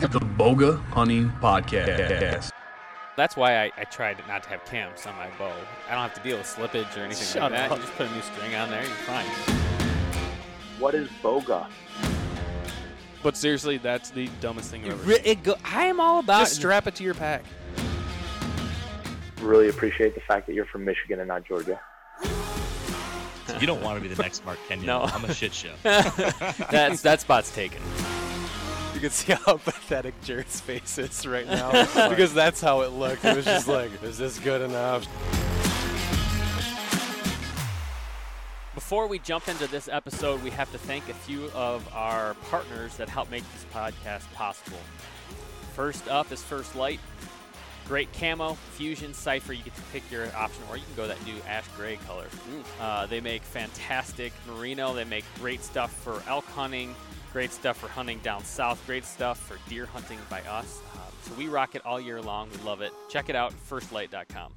the, the Boga Hunting Podcast. That's why I, I tried not to have cams on my bow. I don't have to deal with slippage or anything Shut like that. up. You just put a new string on there, you're fine. What is boga? But seriously, that's the dumbest thing I've ever Re- it go, I am all about Just strap it to your pack. Really appreciate the fact that you're from Michigan and not Georgia. You don't want to be the next Mark Kenyon. No. I'm a shit show. that's that spot's taken. You can see how pathetic Jared's face is right now because that's how it looked. It was just like, is this good enough? Before we jump into this episode, we have to thank a few of our partners that help make this podcast possible. First up is First Lite. Great camo, fusion, cipher. You get to pick your option, or you can go that new ash gray color. Uh, they make fantastic merino. They make great stuff for elk hunting, great stuff for hunting down south, great stuff for deer hunting by us. Um, so we rock it all year long. We love it. Check it out, firstlite.com.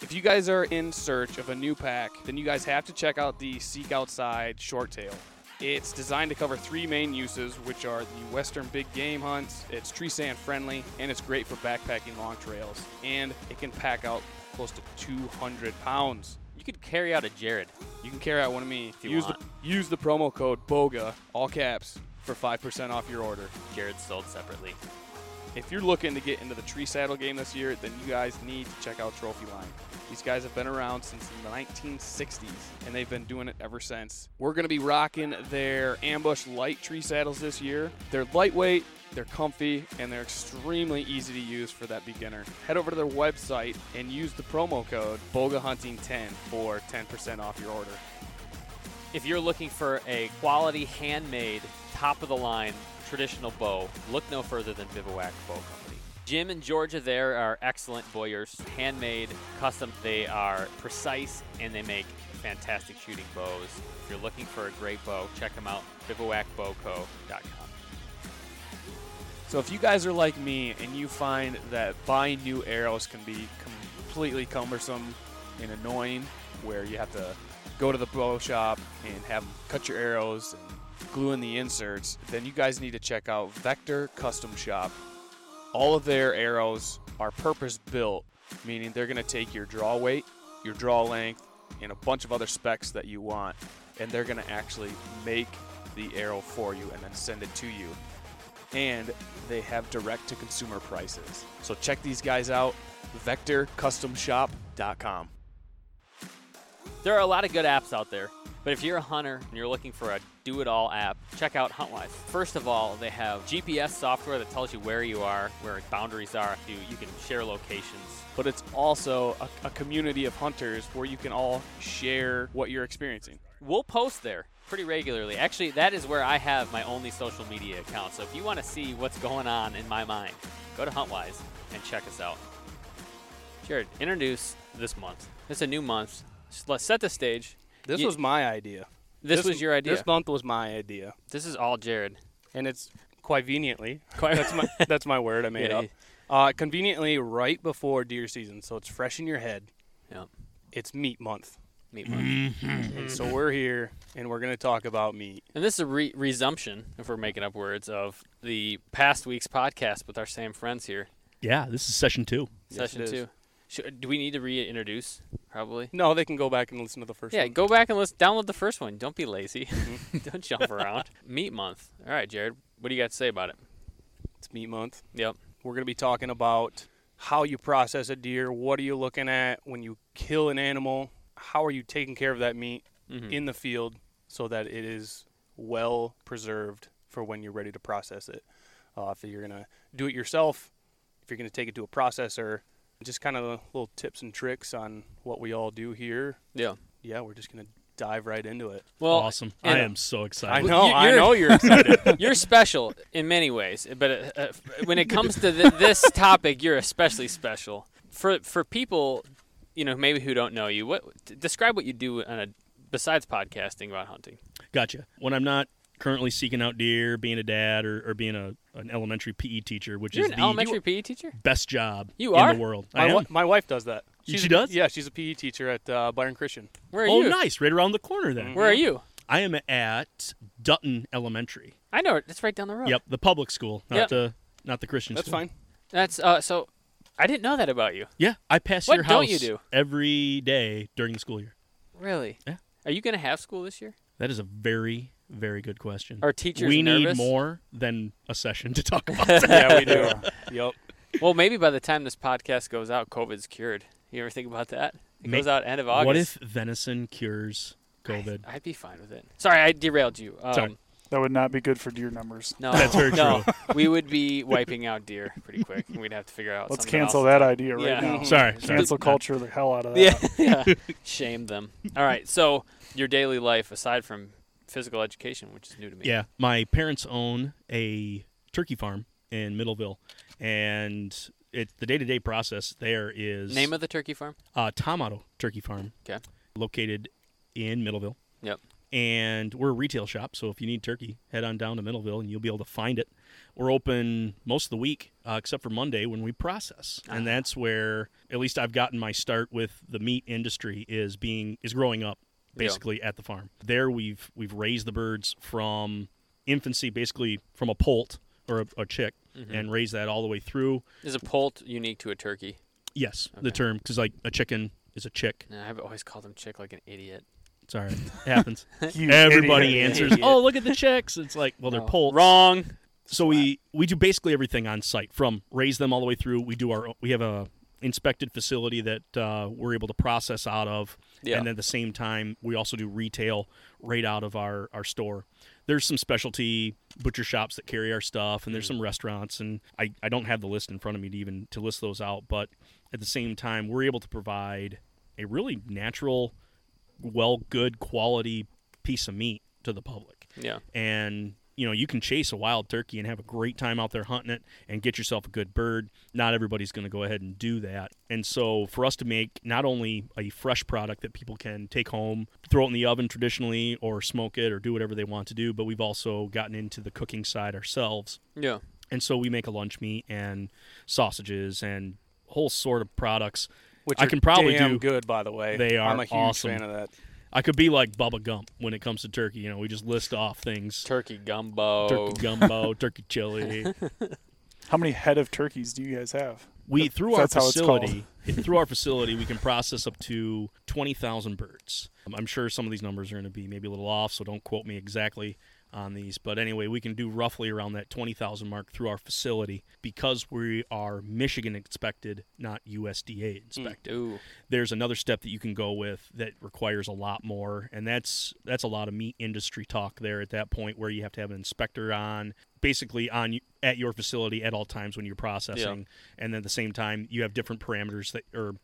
If you guys are in search of a new pack, then you guys have to check out the Seek Outside Short Tail. It's designed to cover three main uses, which are the western big game hunts, it's tree stand friendly, and it's great for backpacking long trails. And it can pack out close to 200 pounds. You could carry out a Jared. You can carry out one of me. If you use want. the use the promo code BOGA, all caps, for 5% off your order. Jared sold separately. If you're looking to get into the tree saddle game this year, then you guys need to check out Trophy Line. These guys have been around since the 1960s, and they've been doing it ever since. We're going to be rocking their ambush light tree saddles this year. They're lightweight, they're comfy, and they're extremely easy to use for that beginner. Head over to their website and use the promo code BOGAHunting10 for 10% off your order. If you're looking for a quality, handmade, top of the line, traditional bow, look no further than Bivouac Bow Company. Jim and Georgia there are excellent bowyers, handmade, custom. They are precise and they make fantastic shooting bows. If you're looking for a great bow, check them out, bivouacbowco.com. So if you guys are like me and you find that buying new arrows can be completely cumbersome and annoying, where you have to go to the bow shop and have them cut your arrows and glue in the inserts, then you guys need to check out Vector Custom Shop. All of their arrows are purpose built, meaning they're going to take your draw weight, your draw length, and a bunch of other specs that you want, and they're going to actually make the arrow for you and then send it to you and they have direct to consumer prices. So check these guys out, vectorcustomshop.com. There are a lot of good apps out there, but if you're a hunter and you're looking for a do it all app, check out Huntwise. First of all, they have GPS software that tells you where you are, where boundaries are. You, you can share locations. But it's also a, a community of hunters where you can all share what you're experiencing. We'll post there pretty regularly. Actually, that is where I have my only social media account. So if you want to see what's going on in my mind, go to Huntwise and check us out. Jared, introduce this month. It's a new month. Let's set the stage. This Ye- was my idea. This, was your idea. This month was my idea, This is all Jared. and it's quite conveniently. That's my that's my word I made Yeah, up. Uh, conveniently, right before deer season, so it's fresh in your head. Yep. It's meat month, Meat month. and so we're here, and we're gonna talk about meat. And this is a re- resumption, if we're making up words, of the past week's podcast with our same friends here. Yeah, this is session two. Session it is. two. Should, do we need to reintroduce? Probably. No, they can go back and listen to the first Yeah, one. go back and listen. Download the first one. Don't be lazy. Don't jump around. Meat month. All right, Jared. What do you got to say about it? It's meat month. Yep. We're going to be talking about how you process a deer. What are you looking at when you kill an animal? How are you taking care of that meat Mhm. in the field so that it is well preserved for when you're ready to process it? Uh, if you're going to do it yourself, if you're going to take it to a processor, just kind of little tips and tricks on what we all do here. Yeah. Yeah, we're just going to dive right into it. Well, awesome. I am so excited. I know, you- I you're- know you're excited. you're special in many ways, but uh, uh, when it comes to th- this topic, you're especially special. For for people, you know, maybe who don't know you, what describe what you do on a besides podcasting about hunting. Gotcha. When I'm not currently seeking out deer, being a dad, or, or being a an elementary PE teacher, which You're is an the elementary PE teacher. best job You are? in the world. my, I am. wi- my wife does that. She She's a- does? Yeah, she's a PE teacher at uh, Byron Christian. Where are oh, you? Oh, nice! Right around the corner then. Where are you? I am at Dutton Elementary. I know it. It's right down the road. Yep, the public school, not Yep. to not the Christian That's school. fine. That's uh. So, I didn't know that about you. Yeah, I pass What your don't house you do? every day during the school year. Really? Yeah. Are you gonna have school this year? That is a very, very good question. Our teachers we nervous? need more than a session to talk about that. yeah, we do. yep. Well, maybe by the time this podcast goes out, COVID's cured. You ever think about that? It Ma- goes out end of August. What if venison cures COVID? I'd be fine with it. Sorry, I derailed you. Um, Sorry. That would not be good for deer numbers. No, That's very no. we would be wiping out deer pretty quick, and we'd have to figure out. Let's cancel else. that idea right Yeah. now. Sorry, sorry. Cancel culture the hell out of that. Yeah, yeah. Shame them. All right. So your daily life, aside from physical education, which is new to me. Yeah, my parents own a turkey farm in Middleville, and it the day to day process there is Name of the turkey farm? uh, Otto's Turkey Farm. 'Kay. Located in Middleville. Yep. And we're a retail shop, so if you need turkey, head on down to Middleville and you'll be able to find it. We're open most of the week, uh, except for Monday when we process, Ah. and that's where at least I've gotten my start with the meat industry is being is growing up basically at the farm. There we've we've raised the birds from infancy, basically from a poult or a, a chick, Mm-hmm. and raised that all the way through. Is a poult unique to a turkey? Yes, the term because like a chicken is a chick. Nah, I've always called them chick like an idiot. It's all right. It happens. Everybody idiot. answers, Idiot. "Oh, look at the chicks." It's like, well, they're No. poults. Wrong. So we we do basically everything on site, from raise them all the way through. We do our we have a inspected facility that uh, we're able to process out of, Yeah. and at the same time we also do retail right out of our our store. There's some specialty butcher shops that carry our stuff, and there's some restaurants, and I, I don't have the list in front of me to even to list those out, but at the same time we're able to provide a really natural, well, good quality piece of meat to the public Yeah. and you know you can chase a wild turkey and have a great time out there hunting it and get yourself a good bird not everybody's going to go ahead and do that and so for us to make not only a fresh product that people can take home throw it in the oven traditionally or smoke it or do whatever they want to do but we've also gotten into the cooking side ourselves Yeah. and so we make a lunch meat and sausages and whole sort of products Which I can probably do- good, by the way. They are I'm a huge awesome. fan of that. I could be like bubba gump when it comes to turkey you know we just list off things Turkey gumbo. turkey gumbo turkey chili How many head of turkeys do you guys have? We through our that's how it's called. facility, through our facility, we can process up to twenty thousand birds. Um, I'm sure some of these numbers are going to be maybe a little off, so don't quote me exactly on these. But anyway, we can do roughly around that twenty thousand mark through our facility because we are Michigan inspected, not USDA inspected. Mm, ooh. There's another step that you can go with that requires a lot more, and that's that's a lot of meat industry talk there at that point where you have to have an inspector on basically on at your facility at all times when you're processing and then at the same time you have different parameters that are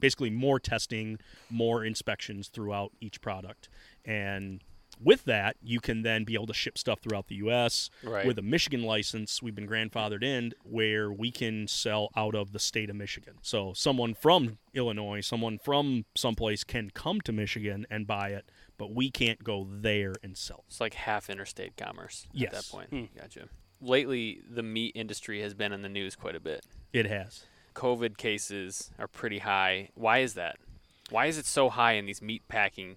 basically more testing more inspections throughout each product and with that you can then be able to ship stuff throughout the us Right. with a michigan license we've been grandfathered in where we can sell out of the state of michigan so someone from illinois someone from someplace can come to michigan and buy it but we can't go there and sell It's like half interstate commerce at that point. Hmm. Gotcha. Lately, the meat industry has been in the news quite a bit. it has COVID cases are pretty high. Why is that? Why is it so high in these meat packing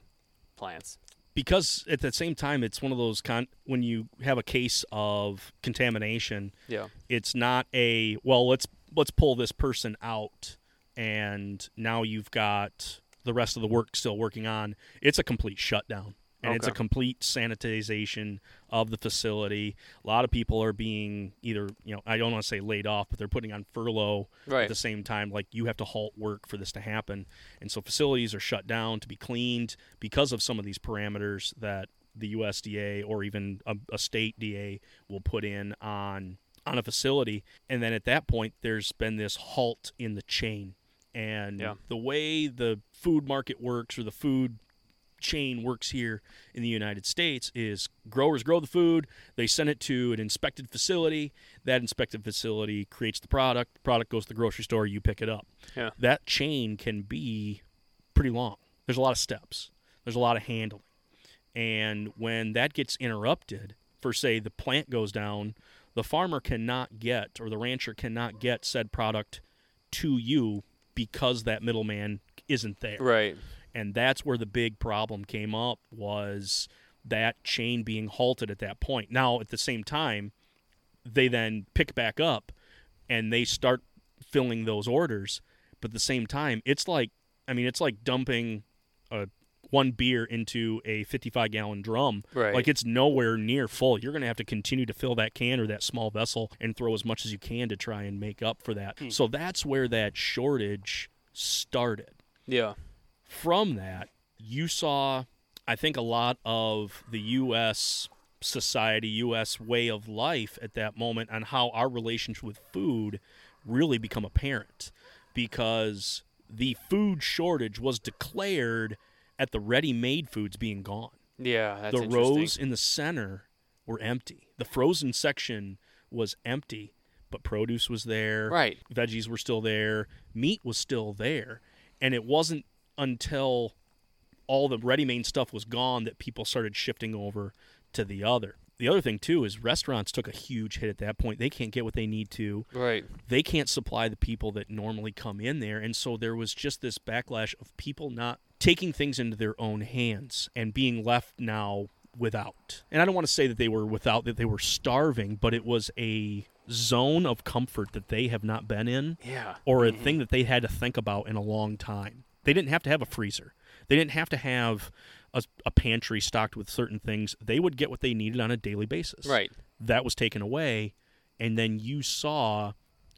plants? Because at the same time it's one of those con- when you have a case of contamination Yeah. it's not a well let's let's pull this person out and now you've got the rest of the work still working on it's a complete shutdown and it's a complete sanitization of the facility. A lot of people are being either you know i don't want to say laid off but they're putting on furlough at the same time like you have to halt work for this to happen. And so facilities are shut down to be cleaned because of some of these parameters that the USDA or even a, a state DA will put in on on a facility. And then at that point there's been this halt in the chain. And Yeah. the way the food market works or the food chain works here in the United States is growers grow the food, they send it to an inspected facility, that inspected facility creates the product, the product goes to the grocery store, you pick it up. Yeah. That chain can be pretty long. There's a lot of steps. There's a lot of handling. And when that gets interrupted, for say the plant goes down, the farmer cannot get or the rancher cannot get said product to you because that middleman isn't there Right. And that's where the big problem came up was that chain being halted at that point now at the same time they then pick back up and they start filling those orders. But at the same time, it's like I mean, it's like dumping a one beer into a 55 gallon drum. Right. Like it's nowhere near full. You're going to have to continue to fill that can or that small vessel and throw as much as you can to try and make up for that. Hmm. So that's where that shortage started Yeah. From that, you saw, I think, a lot of the U.S. society, U.S. way of life at that moment on how our relationship with food really become apparent because the food shortage was declared at the ready-made foods being gone. Yeah. That's the rows in the center were empty. The frozen section was empty, but produce was there Right. veggies were still there, meat was still there, and it wasn't until all the ready-made stuff was gone that people started shifting over to the other. The other thing too is restaurants took a huge hit at that point. They can't get what they need to. Right. They can't supply the people that normally come in there, and so there was just this backlash of people not taking things into their own hands and being left now without. And I don't want to say that they were without that they were starving, but it was a zone of comfort that they have not been in Yeah. or a mm-hmm. thing that they had to think about in a long time. They didn't have to have a freezer. They didn't have to have a, a pantry stocked with certain things. They would get what they needed on a daily basis. Right. That was taken away, and then you saw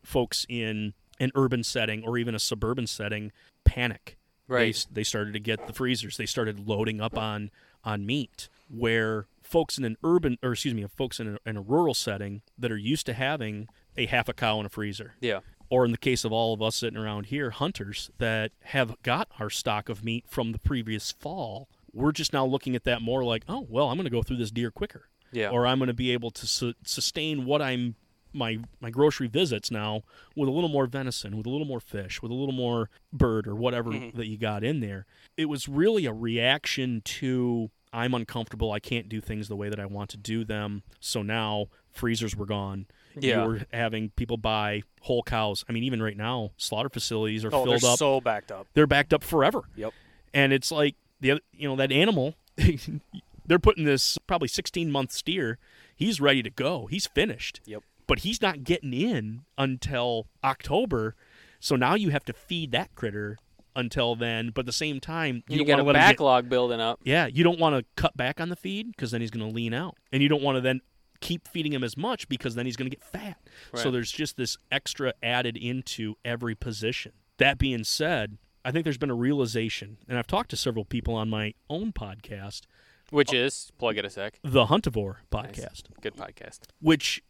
folks in an urban setting or even a suburban setting panic. They, Right. s- they started to get the freezers. They started loading up on on meat. Where folks in an urban, or excuse me, folks in a, in a rural setting that are used to having a half a cow in a freezer, Yeah. Or in the case of all of us sitting around here, hunters that have got our stock of meat from the previous fall, we're just now looking at that more like, oh, well, I'm going to go through this deer quicker, Yeah. or I'm going to be able to su- sustain what I'm my my grocery visits now with a little more venison, with a little more fish, with a little more bird or whatever mm-hmm. that you got in there. It was really a reaction to I'm uncomfortable. I can't do things the way that I want to do them. So now freezers were gone. Yeah. You were having people buy whole cows. I mean, even right now, slaughter facilities are Oh, filled up. so backed up. they're backed up forever. Yep. And it's like the other, you know, that animal. they're putting this probably 16 month steer. He's ready to go. He's finished. Yep. But he's not getting in until October. So now you have to feed that critter until then. But at the same time, you, You, don't got a him get backlog building up. yeah, you don't want to cut back on the feed because then he's going to lean out, and you don't want to then keep feeding him as much because then he's going to get fat. So there's just this extra added into every position. That being said, I think there's been a realization, and I've talked to several people on my own podcast, Which uh, is plug it a sec. the Huntivore Nice. podcast, Good podcast. which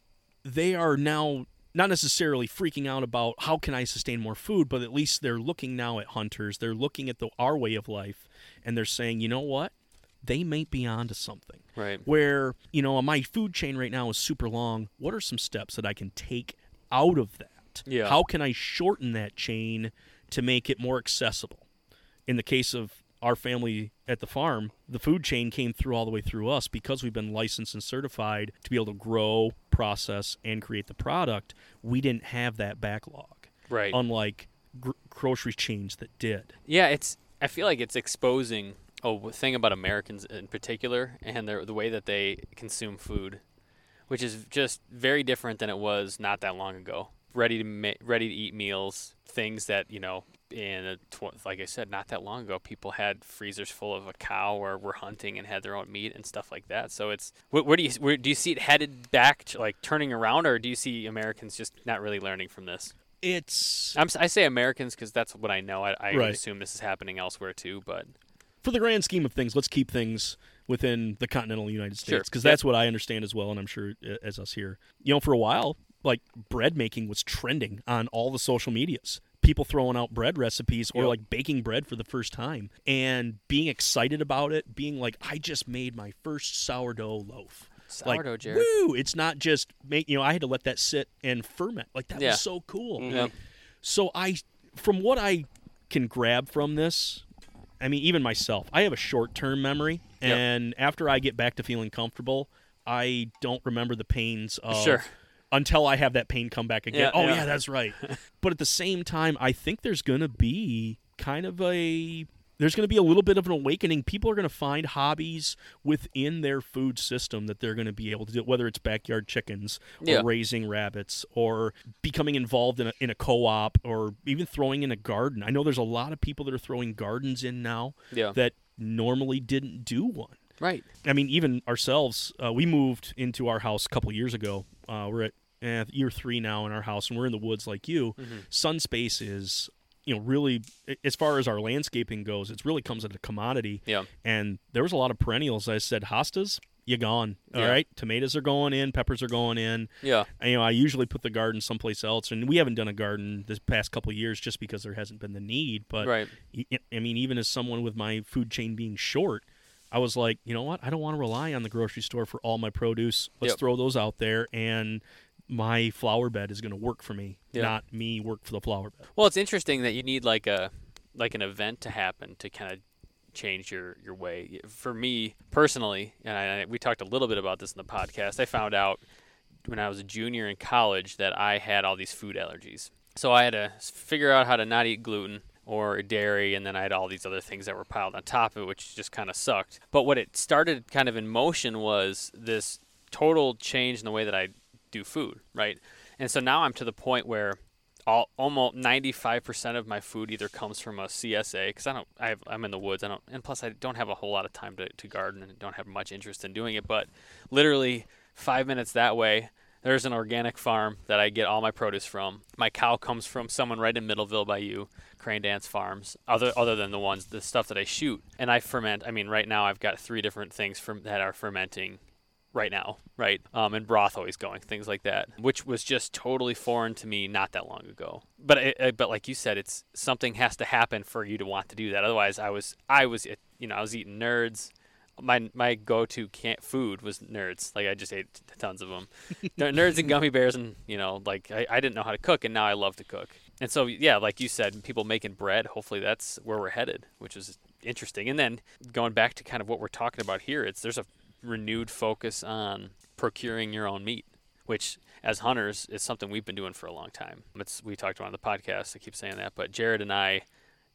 they are now not necessarily freaking out about how can I sustain more food, but at least they're looking now at hunters. They're looking at the our way of life, and they're saying, you know what? They may be onto something. Right. Where you know my food chain right now is super long. What are some steps that I can take out of that? Yeah. How can I shorten that chain to make it more accessible? In the case of our family at the farm, the food chain came through all the way through us because we've been licensed and certified to be able to grow, process, and create the product. We didn't have that backlog, Right. unlike gr- grocery chains that did. Yeah, it's. I feel like it's exposing Oh, a thing about Americans in particular and their, the way that they consume food, which is just very different than it was not that long ago. Ready to ma- ready to eat meals, things that you know. In a tw- like I said, not that long ago, people had freezers full of a cow or were hunting and had their own meat and stuff like that. So it's where, where do you where, do you see it headed back, to, like turning around, or do you see Americans just not really learning from this? It's I'm, I say Americans because that's what I know. I, I Right. assume this is happening elsewhere too, but for the grand scheme of things, let's keep things within the continental United States because Yep. that's what I understand as well, and I'm sure uh, as us here. You know, for a while, like bread making was trending on all the social medias. People throwing out bread recipes or Yep. like baking bread for the first time and being excited about it, being like, I just made my first sourdough loaf. sourdough, like, Jared. Woo! It's not just make you know, I had to let that sit and ferment. Like that Yeah. was so cool. Yep. So I, from what I can grab from this, I mean, even myself, I have a short-term memory, Yep. and after I get back to feeling comfortable, I don't remember the pains of Sure. until I have that pain come back again. Yeah, oh yeah. yeah, that's right. but at the same time, I think there's going to be kind of a there's going to be a little bit of an awakening. People are going to find hobbies within their food system that they're going to be able to do, whether it's backyard chickens or Yeah. raising rabbits or becoming involved in a, in a co-op or even throwing in a garden. I know there's a lot of people that are throwing gardens in now Yeah. that normally didn't do one. Right. I mean, even ourselves, uh, we moved into our house a couple years ago. Uh, we're at eh, year three now in our house, and we're in the woods like you. Sun space is, you know, really as far as our landscaping goes, it really comes at a commodity. Yeah. And there was a lot of perennials. I said, hostas, you're gone. All Yeah. right, tomatoes are going in, peppers are going in. Yeah. And, you know, I usually put the garden someplace else, and we haven't done a garden this past couple of years just because there hasn't been the need. But Right. I mean, even as someone with my food chain being short, I was like, you know what? I don't want to rely on the grocery store for all my produce. Let's Yep. throw those out there, and my flower bed is going to work for me, Yeah. not me work for the flower bed. Well, it's interesting that you need like a like an event to happen to kind of change your your way. For me personally, and I, we talked a little bit about this in the podcast. I found out when I was a junior in college that I had all these food allergies. So I had to figure out how to not eat gluten or dairy, and then I had all these other things that were piled on top of it, which just kind of sucked. But what it started kind of in motion was this total change in the way that I do food, right? And so now I'm to the point where all almost 95% of my food either comes from a CSA because I don't I I'm in the woods I don't and plus I don't have a whole lot of time to, to garden and don't have much interest in doing it but literally five minutes that way there's an organic farm that I get all my produce from. My cow comes from someone right in Middleville by you Crane Dance Farms other other than the ones the stuff that I shoot. And I ferment I mean right now I've got three different things from that are fermenting right now, right? Um, and broth always going, things like that, which was just totally foreign to me not that long ago. But it, it- but like you said, it's something has to happen for you to want to do that. Otherwise, I was I was you know I was eating nerds. My my go to can't food was nerds. Like I just ate tons of them, nerds and gummy bears, and you know like I, I didn't know how to cook, and now I love to cook. And so yeah, like you said, people making bread. Hopefully that's where we're headed, which is interesting. And then going back to kind of what we're talking about here, it's there's a renewed focus on procuring your own meat, which as hunters is something we've been doing for a long time. It's we talked about on the podcast. I keep saying that, but Jared and I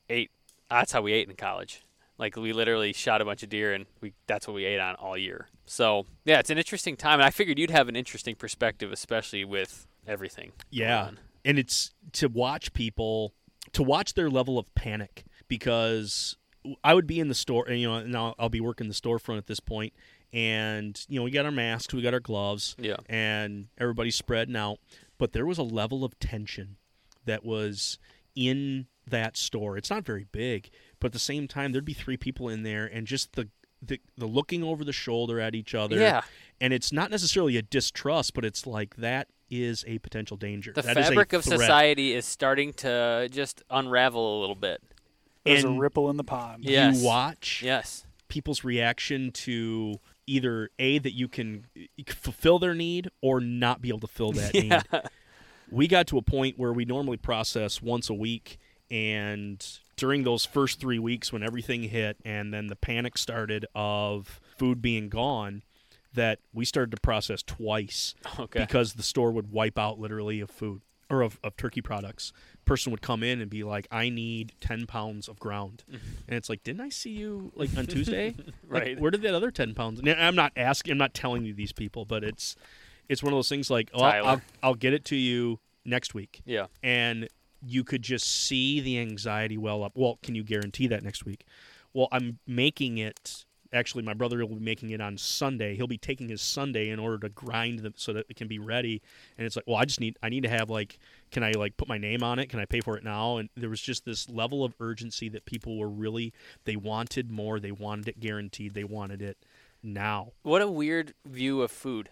ate. That's how we ate in college. Like we literally shot a bunch of deer, and we that's what we ate on all year. So yeah, it's an interesting time, and I figured you'd have an interesting perspective, especially with everything. going Yeah. And it's to watch people, to watch their level of panic because I would be in the store, and you know, now I'll be working the storefront at this point, and you know, we got our masks, we got our gloves, Yeah. and everybody's spreading out. But there was a level of tension that was in that store. It's not very big, but at the same time, there'd be three people in there, and just the the, the looking over the shoulder at each other. Yeah. And it's not necessarily a distrust, but it's like that is a potential danger. The That is a fabric of threat. society is starting to just unravel a little bit. There's And a ripple in the pond. Yes. You watch Yes. people's reaction to either a that you can fulfill their need or not be able to fill that Yeah. need. We got to a point where we normally process once a week, and during those first three weeks when everything hit, and then the panic started of food being gone, that we started to process twice Okay. because the store would wipe out literally of food or of, of turkey products. Person would come in and be like, "I need ten pounds of ground," and it's like, "Didn't I see you like on Tuesday? Like, Right. where did that other ten pounds?" Now, I'm not asking. I'm not telling you these people, but it's it's one of those things like, "Oh, I'll, I'll, I'll get it to you next week," Yeah. and you could just see the anxiety well up. Well, can you guarantee that next week? Well, I'm making it. Actually, my brother will be making it on Sunday. He'll be taking his Sunday in order to grind them so that it can be ready. And it's like, well, I just need, I need to have like, can I like put my name on it? Can I pay for it now? And there was just this level of urgency that people were really, they wanted more. They wanted it guaranteed. They wanted it now. What a weird view of food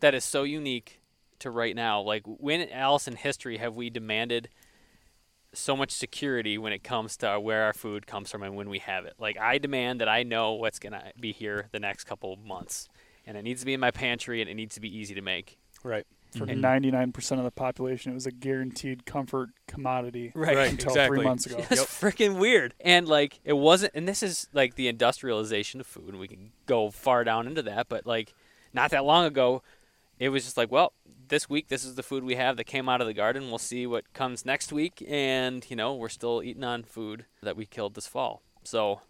that is so unique to right now. Like, when else in history have we demanded so much security when it comes to where our food comes from and when we have it? Like, I demand that I know what's going to be here the next couple of months. And it needs to be in my pantry and it needs to be easy to make. Right. For Mhm. 99% of the population, it was a guaranteed comfort commodity Right. Right, until exactly. three months ago. That's freaking weird. And like it wasn't and this is like the industrialization of food and we can go far down into that, but like not that long ago it was just like, well, this week this is the food we have that came out of the garden. We'll see what comes next week and, you know, we're still eating on food that we killed this fall. So,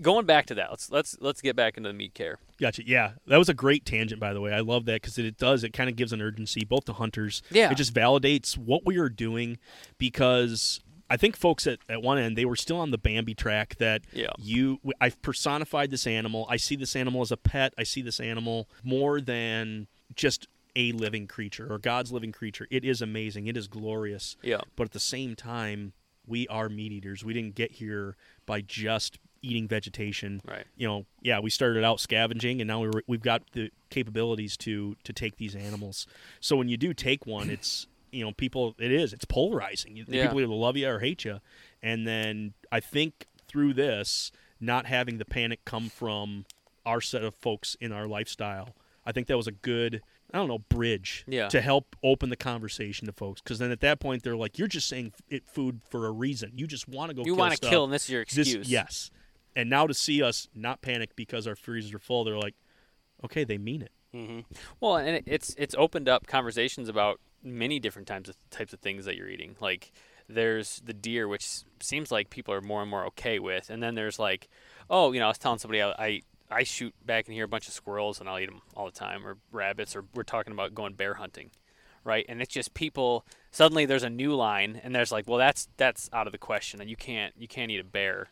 going back to that, let's let's let's get back into the meat care. Gotcha. Yeah, that was a great tangent, by the way. I love that because it, it does. It kind of gives an urgency both to hunters. Yeah. It just validates what we are doing because I think folks at, at one end they were still on the Bambi track that Yeah. you I've personified this animal. I see this animal as a pet. I see this animal more than just a living creature or God's living creature. It is amazing. It is glorious. Yeah. But at the same time, we are meat eaters. We didn't get here by just eating vegetation. Right. You know, yeah, we started out scavenging, and now we're, we've got the capabilities to to take these animals. So when you do take one, it's you know, people. It is. It's polarizing. Yeah. People either love you or hate you. And then I think through this, not having the panic come from our set of folks in our lifestyle, I think that was a good. I don't know, bridge Yeah. to help open the conversation to folks. Because then at that point, they're like, "You're just saying it food for a reason. You just want to go. You want to kill, and this is your this, excuse. yes. And now to see us not panic because our freezers are full, they're like, okay, they mean it. Mm-hmm. Well, and it's it's opened up conversations about many different types of types of things that you're eating. Like there's the deer, which seems like people are more and more okay with, and then there's like, oh, you know, I was telling somebody I I, I shoot back in here a bunch of squirrels and I'll eat them all the time, or rabbits, or we're talking about going bear hunting, right? And it's just people suddenly there's a new line, and there's like, well, that's that's out of the question, and you can't you can't eat a bear.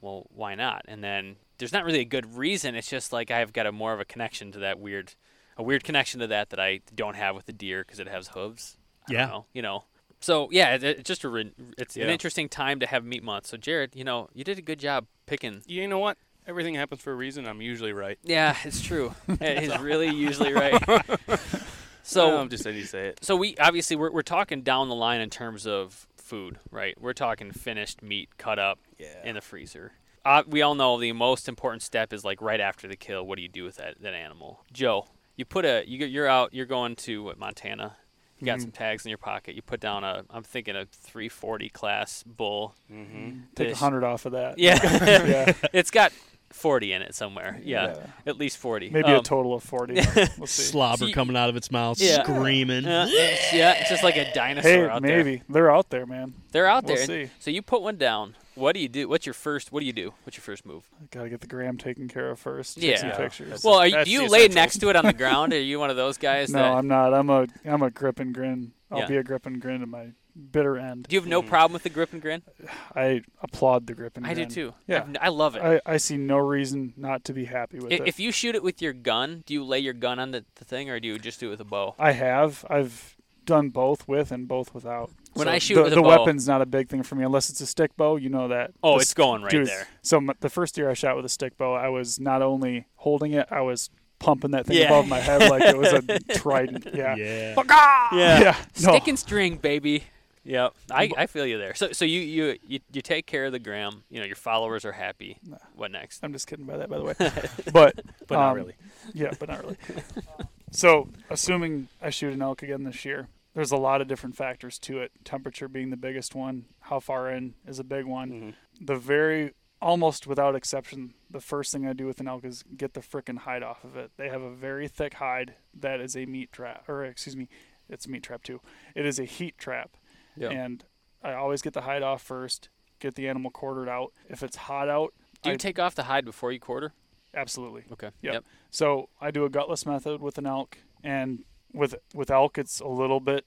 Well, why not? And then there's not really a good reason. It's just like I've got a more of a connection to that weird a weird connection to that that I don't have with the deer because it has hooves. I don't Yeah. know, you know. So yeah, it, it's just a re- it's an interesting time to have meat month. So Jared, you know, you did a good job picking. You know what? Everything happens for a reason. I'm usually right. Yeah, it's true. it is really usually right. so No, I'm just saying you say it. so we obviously we're we're talking down the line in terms of food, right? We're talking finished meat cut up Yeah. in the freezer. Uh, we all know the most important step is like right after the kill. What do you do with that that animal? Joe, you put a you go- you're out. You're going to what, Montana. You got Mhm. some tags in your pocket. You put down a I'm thinking a 340 class bull. Mm-hmm. Take a hundred off of that. Yeah, yeah. it's got 40 in it somewhere. Yeah, Yeah. at least 40. Maybe a Um, total of forty. We'll see. Slobber See- coming out of its mouth, Yeah. screaming. uh, it's- yeah, it's just like a dinosaur Hey, out there. maybe they're out there, man. They're out We'll there. see. So you put one down. What do you do? What's your first? What do you do? What's your first move? Gotta get the gram taken care of first. Take some Yeah. pictures. That's- Well, are you, do you lay next to it on the ground? Are you one of those guys? no, that, I'm not. I'm a I'm a grip and grin. I'll Yeah. be a grip and grin to my bitter end. do you have no Mhm. problem with the grip and grin? I applaud the grip and I grin. do too. Yeah. I've- I love it. I, I see no reason not to be happy with I- it. if you shoot it with your gun, do you lay your gun on the, the thing, or do you just do it with a bow? I have. I've done both with and both without. When So I shoot the, with a the bow- weapon's not a big thing for me unless it's a stick bow. You know that. Oh, The it's going right dude, there. So m- the first year I shot with a stick bow, I was not only holding it, I was pumping that thing Yeah. above my head like it was a trident. Yeah. Yeah. Yeah. Yeah. No. Stick and string, baby. Yep, I, I feel you there. So so you, you you you take care of the gram. You know your followers are happy. What next? I'm just kidding by that, by the way. But But not um, really. Yeah, but not really. so, assuming I shoot an elk again this year, there's a lot of different factors to it. Temperature being the biggest one. How far in is a big one. Mhm. The very almost without exception, the first thing I do with an elk is get the frickin' hide off of it. They have a very thick hide that is a meat trap, or excuse me, it's a meat trap too. It is a heat trap, Yeah. and I always get the hide off first. Get the animal quartered out. If it's hot out, Do you I- take off the hide before you quarter? absolutely. Okay. Yep. Yep. So I do a gutless method with an elk, and with with elk it's a little bit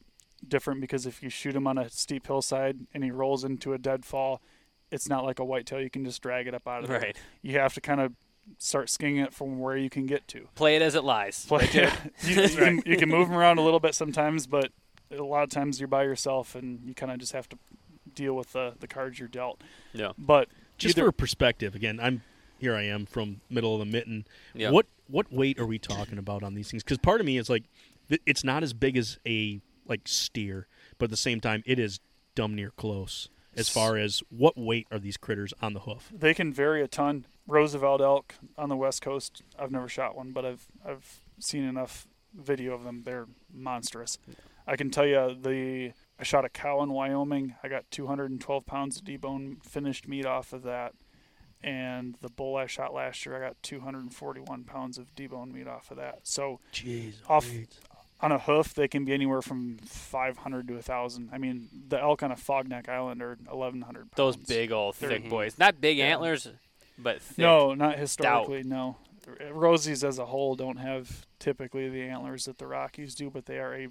different because if you shoot him on a steep hillside and he rolls into a deadfall, it's not like a whitetail you can just drag it up out of there. Right. You have to kind of start skinning it from where you can get to. Play it as it lies. Play, you, you can, you can move him around a little bit sometimes, but a lot of times you're by yourself and you kind of just have to deal with the, the cards you're dealt. Yeah. But Just either- for perspective, again, I'm here. I am from middle of the mitten. Yeah. What what weight are we talking about on these things? Because part of me is like, it's not as big as a like steer, but at the same time, it is dumb near close as far as what weight are these critters on the hoof. They can vary a ton. Roosevelt elk on the west coast. I've never shot one, but I've I've seen enough video of them. They're monstrous. I can tell you the I shot a cow in Wyoming. I got 212 pounds of debone finished meat off of that. And the bull I shot last year, I got 241 pounds of debone meat off of that. So Jeez, Off- on a hoof, they can be anywhere from 500 to 1,000. I mean, the elk on Afognak Island are 1,100 pounds. Those big old They're- thick boys. Not big Yeah. antlers, but thick. No, not historically. No, Rosies as a whole don't have typically the antlers that the Rockies do, but they are a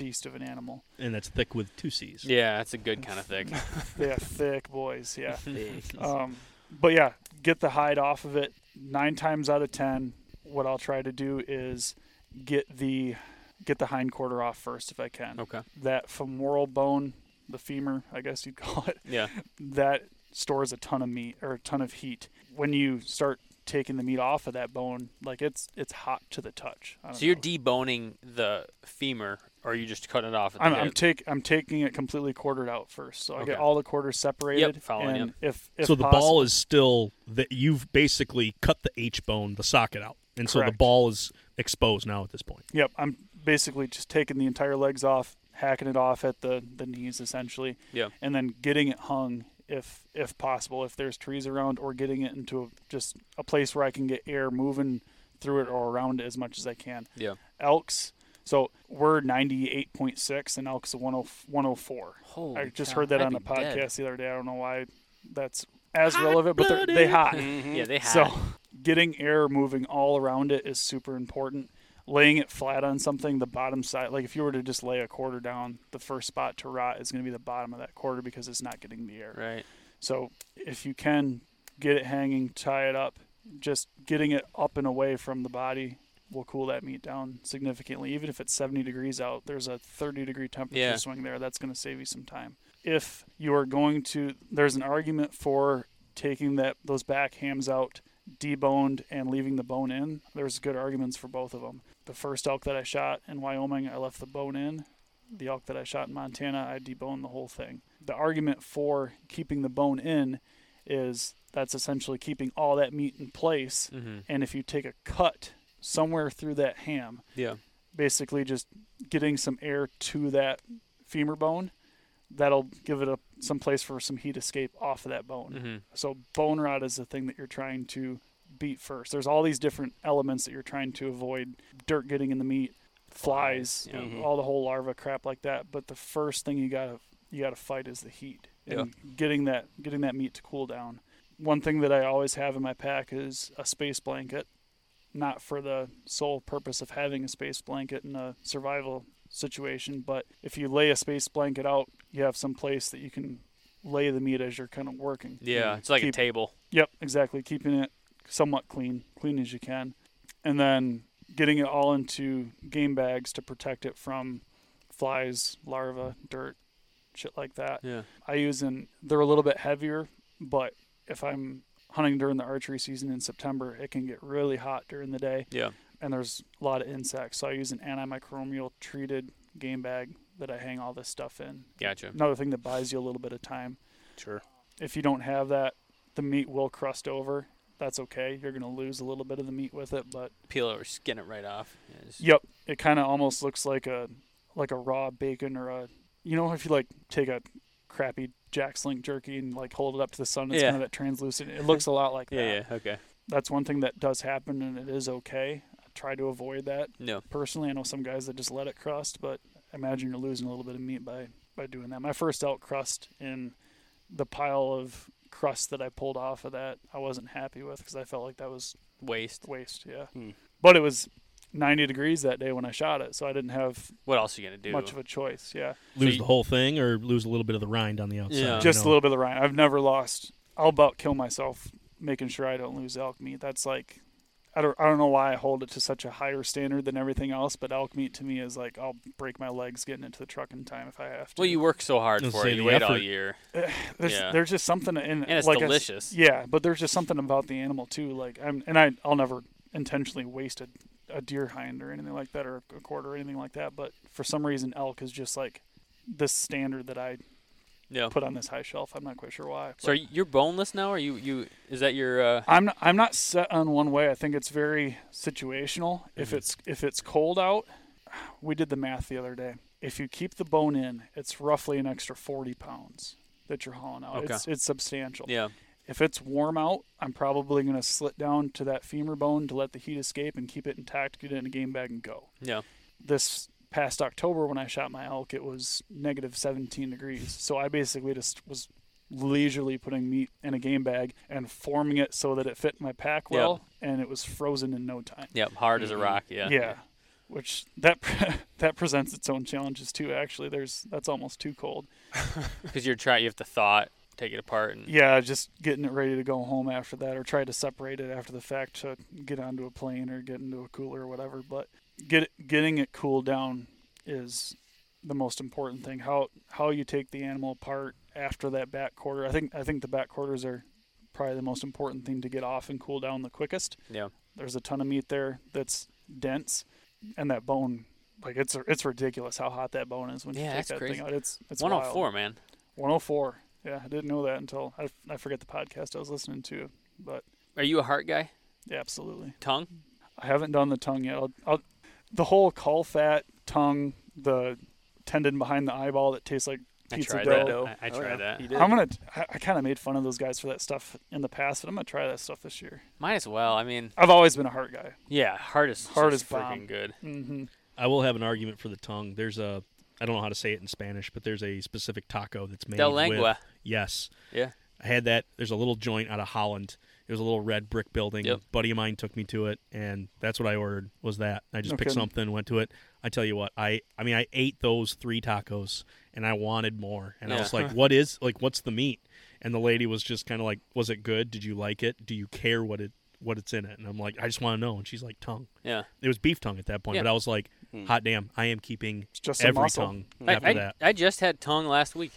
beast of an animal. and that's thick with two C's. Yeah, that's a good kind of thick. They have thick boys. Yeah. Thick. Um, but yeah, get the hide off of it. Nine times out of ten, what I'll try to do is get the get the hind quarter off first if I can. Okay. That femoral bone, the femur, I guess you'd call it, Yeah. that stores a ton of meat or a ton of heat. When you start taking the meat off of that bone, like it's it's hot to the touch. I don't So you're deboning the femur, or are you just cutting it off at I'm, I'm take I'm taking it completely quartered out first, so I get all the quarters separated. following and you. if, if so the possible, ball is still that you've basically cut the H bone, the socket out, and so the ball is exposed now at this point. Yep, I'm basically just taking the entire legs off, hacking it off at the, the knees essentially, yeah. and then getting it hung if if possible, if there's trees around, or getting it into a, just a place where I can get air moving through it or around it as much as I can. Yeah. Elks, so we're 98.6 and elks are 10 104. Holy I just cow, heard that I'd on a be dead. podcast the other day. I don't know why that's as relevant, but they're, they hot. Mm-hmm. Yeah, they have. So getting air moving all around it is super important. Laying it flat on something, the bottom side, like if you were to just lay a quarter down, the first spot to rot is going to be the bottom of that quarter because it's not getting the air. right. So if you can get it hanging, tie it up, just getting it up and away from the body will cool that meat down significantly. Even if it's 70 degrees out, there's a 30 degree temperature Yeah. swing there. That's going to save you some time. If you are going to, there's an argument for taking that those back hams out, deboned, and leaving the bone in. There's good arguments for both of them. The first elk that I shot in Wyoming, I left the bone in. The elk that I shot in Montana, I deboned the whole thing. The argument for keeping the bone in is that's essentially keeping all that meat in place. Mm-hmm. And if you take a cut somewhere through that ham, Yeah. basically just getting some air to that femur bone, that'll give it a some place for some heat escape off of that bone. Mm-hmm. So bone rot is the thing that you're trying to beat first. There's all these different elements that you're trying to avoid: dirt getting in the meat, flies, Flies, yeah. all the whole larva crap like that. But the first thing you gotta you gotta fight is the heat and getting that getting that meat to cool down. One thing that I always have in my pack is a space blanket, not for the sole purpose of having a space blanket in a survival situation, but if you lay a space blanket out, you have some place that you can lay the meat as you're kind of working. Yeah. It's like a table. Yep, exactly. Keeping it somewhat clean, clean as you can, and then getting it all into game bags to protect it from flies, larvae, dirt, shit like that. Yeah. I use an they're a little bit heavier, but if I'm hunting during the archery season in September, it can get really hot during the day, Yeah. and there's a lot of insects. So I use an antimicrobial treated game bag that I hang all this stuff in. Gotcha. Another thing that buys you a little bit of time Sure. if you don't have that, the meat will crust over. That's okay. You're going to lose a little bit of the meat with it, but Peel it or skin it right off. Yep, it kind of almost looks like a like a raw bacon or a you know if you like take a crappy Jack Link's jerky and like hold it up to the sun, it's Yeah. kind of that translucent. It looks a lot like that. Yeah. Yeah. Okay. That's one thing that does happen, and it is okay. I try to avoid that No. personally. I know some guys that just let it crust, but I imagine you're losing a little bit of meat by by doing that. My first elk crust in the pile of crust that I pulled off of that, I wasn't happy with because I felt like that was Waste. waste. Yeah, Hmm. but it was 90 degrees that day when I shot it, so I didn't have What else are you gonna do? much of a choice. Yeah, Lose you- the whole thing or lose a little bit of the rind on the outside. Yeah. you just a little bit of the rind. I've never lost. I'll about kill myself making sure I don't lose elk meat. That's like. I don't, I don't know why I hold it to such a higher standard than everything else, but elk meat to me is like I'll break my legs getting into the truck in time if I have to. well, you work so hard I was for it. You the wait all effort- year. there's Yeah. there's just something in And it's like I s- delicious. yeah, but there's just something about the animal too. Like I'm and I I'll never intentionally waste a, a deer hind or anything like that or a quarter or anything like that. But for some reason, elk is just like this standard that I Yeah. put on this high shelf. I'm not quite sure why. So you're boneless now, or you you is that your uh, I'm not, I'm not set on one way. I think it's very situational. If Mhm. it's if it's cold out, we did the math the other day. If you keep the bone in, it's roughly an extra 40 pounds that you're hauling out. Okay. It's it's substantial. yeah If it's warm out, I'm probably going to slit down to that femur bone to let the heat escape and keep it intact, get it in a game bag, and go. yeah This past October when I shot my elk, it was negative 17 degrees. So I basically just was leisurely putting meat in a game bag and forming it so that it fit my pack Yep. well, and it was frozen in no time. Yep, hard as a rock. Yeah. Yeah. Which that that presents its own challenges too. Actually, there's that's almost too cold. Because you're trying, you have to thaw it, take it apart, and Yeah, just getting it ready to go home after that, or try to separate it after the fact to get onto a plane or get into a cooler or whatever. But get it, getting it cooled down is the most important thing. How how you take the animal apart after that back quarter. I think I think the back quarters are probably the most important thing to get off and cool down the quickest. yeah. There's a ton of meat there that's dense, and that bone. Like it's it's ridiculous how hot that bone is when you take that crazy. thing out. It's it's 104, wild. man. 104. Yeah, I didn't know that until I, I forget the podcast I was listening to, but Are you a heart guy? yeah, absolutely. Tongue? I haven't done the tongue yet. I'll, I'll, the whole caul fat tongue, the tendon behind the eyeball that tastes like I pizza tried dough. that. I, I Oh, tried yeah. that. He did. I'm gonna. I, I kind of made fun of those guys for that stuff in the past, but I'm gonna try that stuff this year. Might as well. I mean, I've always been a heart guy. yeah, heart is Heart just is bomb. freaking good. hmm I will have an argument for the tongue. There's a I don't know how to say it in Spanish, but there's a specific taco that's made Del with yes. Yeah. I had that. There's a little joint out of Holland. It was a little red brick building. Yep. buddy of mine took me to it, and that's what I ordered. Was that I just No picked kidding. something, went to it. I tell you what, I I mean I ate those three tacos, and I wanted more. And I was like, what is like what's the meat? And the lady was just kind of like, was it good? Did you like it? Do you care what it what it's in it? And I'm like, I just want to know. And she's like, tongue. Yeah. It was beef tongue at that point, Yeah. but I was like, Hmm. hot damn, I am keeping It's just every muscle. tongue I, after I, that. I just had tongue last week,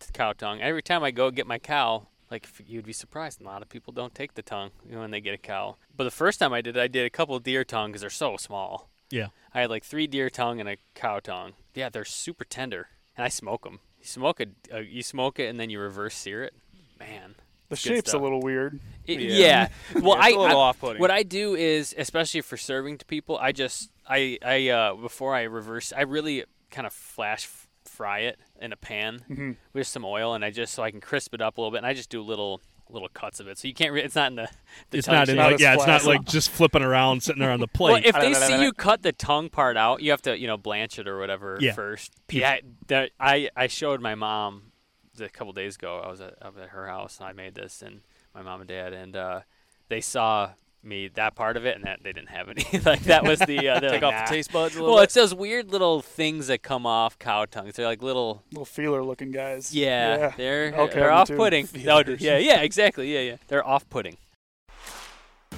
t- cow tongue. Every time I go get my cow, like you'd be surprised, a lot of people don't take the tongue when they get a cow. But the first time I did it, I did a couple of deer tongue because they're so small. Yeah. I had like three deer tongue and a cow tongue. Yeah, they're super tender, and I smoke them. You smoke it, uh, you smoke it, and then you reverse sear it. Man, The shape's stuff. a little weird. It- Yeah. yeah. Well, Yeah, it's I, a little I- off-putting. what I do is, especially for serving to people, I just I I uh, before I reverse, I really kind of flash fry it in a pan hmm with some oil, and I just so I can crisp it up a little bit, and I just do little little cuts of it, so you can't. Re- it's not in the. the it's not in like yeah, it's not like just flipping around sitting there on the plate. Well, if they see you cut the tongue part out, you have to, you know, blanch it or whatever Yeah. first. Yeah. Yeah, that, I I showed my mom a couple days ago. I was at, up at her house and I made this, and my mom and dad, and uh, they saw me that part of it, and that they didn't have any. like that was the uh, they're Take like, off "Nah." the taste buds a little Well, bit. it's those weird little things that come off cow tongues. They're like little. Little feeler looking guys. Yeah, Yeah. they're Okay, they're off-putting. No, yeah, yeah, exactly. Yeah, yeah. They're off-putting.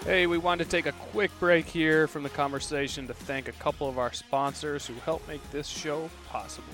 Hey, we wanted to take a quick break here from the conversation to thank a couple of our sponsors who help make this show possible.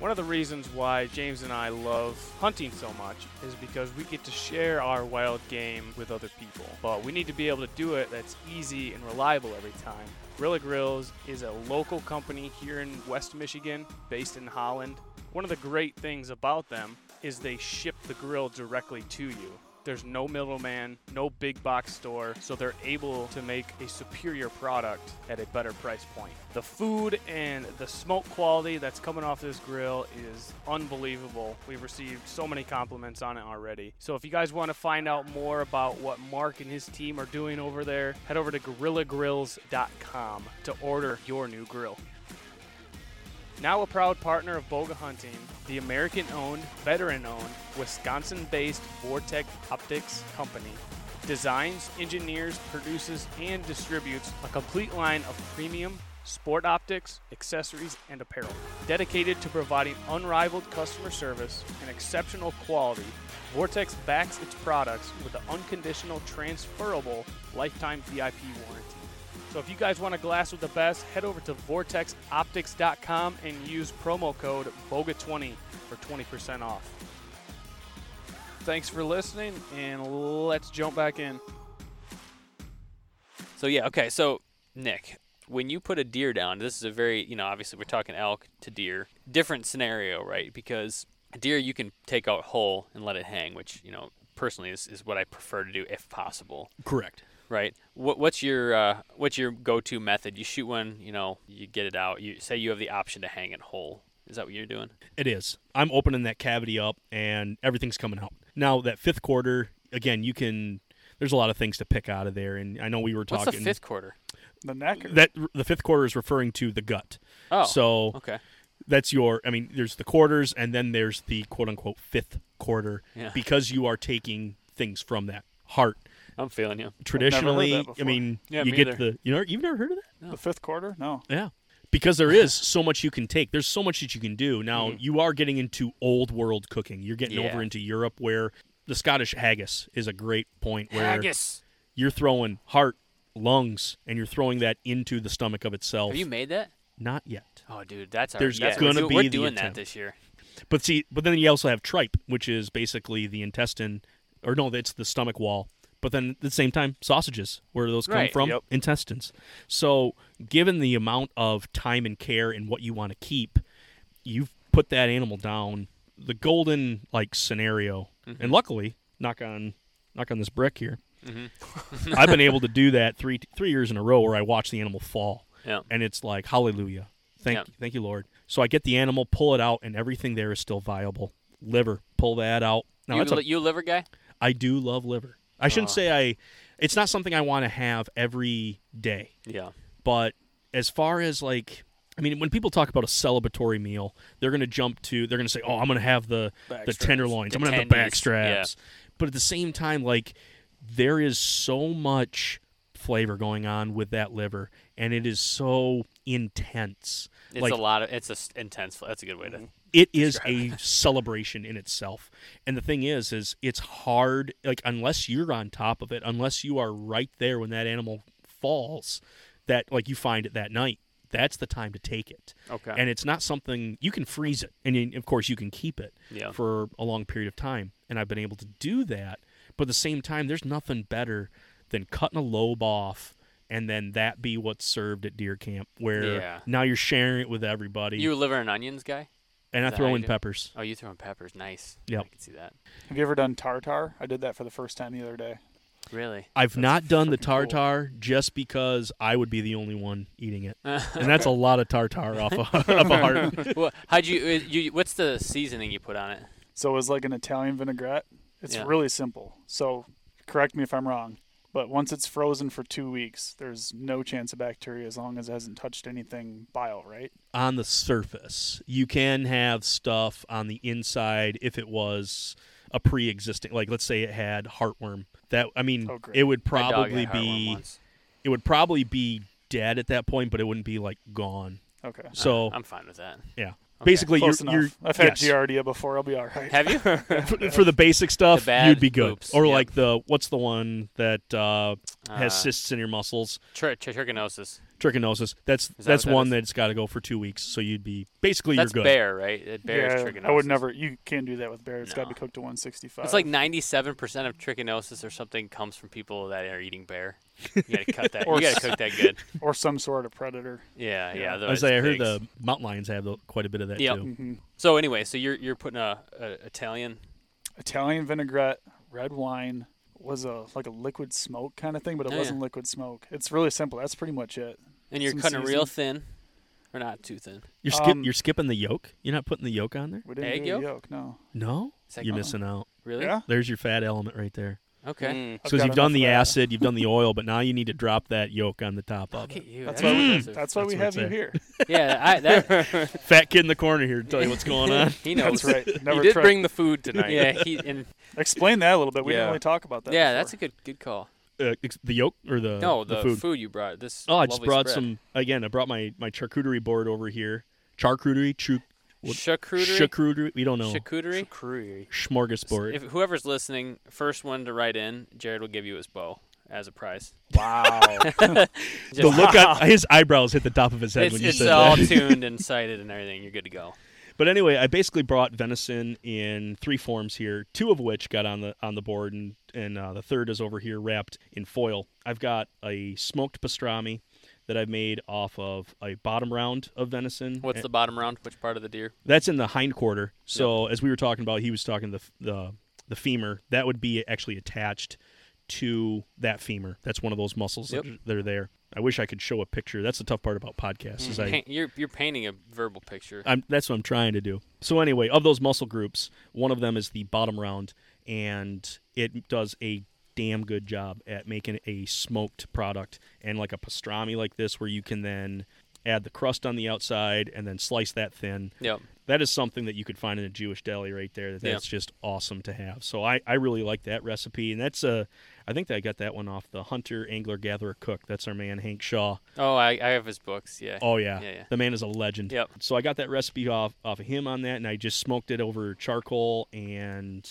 One of the reasons why James and I love hunting so much is because we get to share our wild game with other people. But we need to be able to do it that's easy and reliable every time. Grilla Grills is a local company here in West Michigan, based in Holland. One of the great things about them is they ship the grill directly to you. There's no middleman, no big box store, so they're able to make a superior product at a better price point. The food and the smoke quality that's coming off this grill is unbelievable. We've received so many compliments on it already. So if you guys want to find out more about what Mark and his team are doing over there, head over to grillagrills.com to order your new grill. Now a proud partner of Boga Hunting, the American owned, veteran owned, Wisconsin based Vortex Optics Company designs, engineers, produces, and distributes a complete line of premium sport optics, accessories, and apparel. Dedicated to providing unrivaled customer service and exceptional quality, Vortex backs its products with an unconditional transferable lifetime VIP warranty. So if you guys want a glass with the best, head over to vortexoptics.com and use promo code BOGA20 for 20% off. Thanks for listening, and let's jump back in. So yeah, okay. So Nick, when you put a deer down, this is a very, you know, obviously we're talking elk to deer, different scenario, right? Because a deer you can take out whole and let it hang, which you know personally is, is what I prefer to do if possible, Correct. Right? What, what's your uh, what's your go-to method? You shoot one, you know, you get it out. You say you have the option to hang it whole. Is that what you're doing? It is. I'm opening that cavity up and everything's coming out. Now that fifth quarter, again, you can. There's a lot of things to pick out of there, and I know we were talking. What's talking. the fifth quarter? The neck. Or? That the fifth quarter is referring to the gut. Oh. So okay. that's your. I mean, there's the quarters, and then there's the quote unquote fifth quarter Yeah. because you are taking things from that heart. I'm feeling you. Traditionally, I mean, Yeah, you me get either. the. You know, you've never heard of that? the fifth quarter? No. Yeah. Because there is so much you can take. There's so much that you can do. Now, Mhm. you are getting into old world cooking. You're getting Yeah. over into Europe where the Scottish haggis is a great point where Haggis. you're throwing heart, lungs, and you're throwing that into the stomach of itself. Have you made that? Not yet. Oh, dude, that's our. There's that's, gonna we're, be we're the doing that this year. But see, but then you also have tripe, which is basically the intestine, or no, it's the stomach wall. But then at the same time, sausages, where do those come Right, from? yep. Intestines. So, given the amount of time and care and what you want to keep, you've put that animal down. The golden like scenario, Mm-hmm. and luckily, knock on, knock on this brick here. Mm-hmm. I've been able to do that three three years in a row where I watch the animal fall Yeah. and it's like hallelujah thank Yeah. you thank you lord so i get the animal pull it out and everything there is still viable liver pull that out now you, a, you liver guy? i do love liver i shouldn't Oh. say i it's not something i want to have every day Yeah. but as far as like I mean, when people talk about a celebratory meal, they're going to jump to, they're going to say, "Oh, I'm going to have the Back the straps. tenderloins. The I'm going to have the back tendies, straps." But at the same time, like there is so much flavor going on with that liver, and it is so intense. It's like a lot of. It's a s- intense. That's a good way to. Mm-hmm. It is a celebration in itself. And the thing is, is it's hard. Like unless you're on top of it, unless you are right there when that animal falls, that like you find it that night. That's the time to take it. Okay. And it's not something you can freeze it, and you, of course you can keep it Yeah. for a long period of time. And I've been able to do that. But at the same time, there's nothing better than cutting a lobe off. And then that be what's served at deer camp, where Yeah. now you're sharing it with everybody. you a liver and onions guy? And I throw how in do peppers. Oh, you throwing peppers? Nice. Yep. I can see that. Have you ever done tartar? I did that for the first time the other day. Really? I've That's not done the freaking cool. tartar just because I would be the only one eating it, and that's a lot of tartar off a, off a heart. well, how'd you, uh, you? What's the seasoning you put on it? So it was like an Italian vinaigrette. It's Yeah. really simple. So correct me if I'm wrong, but once it's frozen for two weeks, there's no chance of bacteria as long as it hasn't touched anything bile, right? on the surface, you can have stuff on the inside if it was a pre-existing, like let's say it had heartworm. That I mean, Oh, it would probably be it would probably be dead at that point, but it wouldn't be like gone. Okay. So I'm fine with that. yeah, Okay. Basically Close you're, you're I've had yes. Giardia before. I'll be all right. Have you? for, for the basic stuff, bad you'd be good. oops, or yep. like the what's the one that uh, has Uh, cysts in your muscles? Tri- tri- trichinosis. Trichinosis. That's that that's that one is? that's got to go for two weeks. So you'd be basically That's you're good. bear, right? Bear is trichinosis. I would never. You can't do that with bear. It's got to be cooked to 165. It's like 97% of trichinosis or something comes from people that are eating bear. You gotta cut that. Or you gotta cook that good. or some sort of predator. Yeah, yeah. Yeah. I was say I heard the mountain lions have quite a bit of that Yep. too. hmm So anyway, so you're you're putting a, a Italian. Italian vinaigrette, red wine was a like a liquid smoke kind of thing, but it Oh, wasn't liquid smoke. It's really simple. That's pretty much it. And you're Some cutting it real thin, or not too thin. You're skip, Um, you're skipping the yolk. You're not putting the yolk on there. We didn't Egg do yolk? yolk. No. No, Is you're good? missing out. Really? Yeah. There's your fat element right there. Okay. Mm. I've Because you've done the that. acid, you've done the oil, but now you need to drop that yolk on the top of Look it. you. That's That's why we. impressive. That's why That's we have you here. yeah, I, that Fat kid in the corner here to tell you what's going on. he knows. That's right. Never you did tried. bring the food tonight. Yeah, he and Explain that a little bit. We Yeah. didn't really talk about that. yeah, before. that's a good good call. Uh, the yolk or the no, the, food. food. you brought. This. Oh, I just brought spread. some. Again, I brought my my charcuterie board over here. Charcuterie, chu, what- charcuterie. charcuterie. We don't know. Charcuterie. Curry. Smorgasbord. If whoever's listening, first one to write in, Jared will give you his bow as a prize. Wow. the Just- look on his eyebrows hit the top of his head it's when you said that. it's said all tuned and sighted and everything. You're good to go. But anyway, I basically brought venison in three forms here, two of which got on the on the board, and and uh, the third is over here wrapped in foil. I've got a smoked pastrami that I've made off of a bottom round of venison. What's the bottom round? Which part of the deer? That's in the hind quarter. So as we were talking about, he was talking the the the femur. That would be actually attached to that femur. That's one of those muscles Yep. that, are, that are there. I wish I could show a picture. That's the tough part about podcasts. Is mm-hmm. I you're you're painting a verbal picture. I'm, that's what I'm trying to do. So anyway, of those muscle groups, one of them is the bottom round, and it does a damn good job at making a smoked product and like a pastrami like this where you can then add the crust on the outside and then slice that thin. Yep. That is something that you could find in a Jewish deli right there. Yeah. That's just awesome to have. So I, I really like that recipe, and that's a I think that I got that one off the Hunter Angler Gatherer Cook. That's our man Hank Shaw. Oh, I, I have his books. Yeah. Oh yeah. Yeah, yeah. the man is a legend. Yep. So I got that recipe off off of him on that, and I just smoked it over charcoal and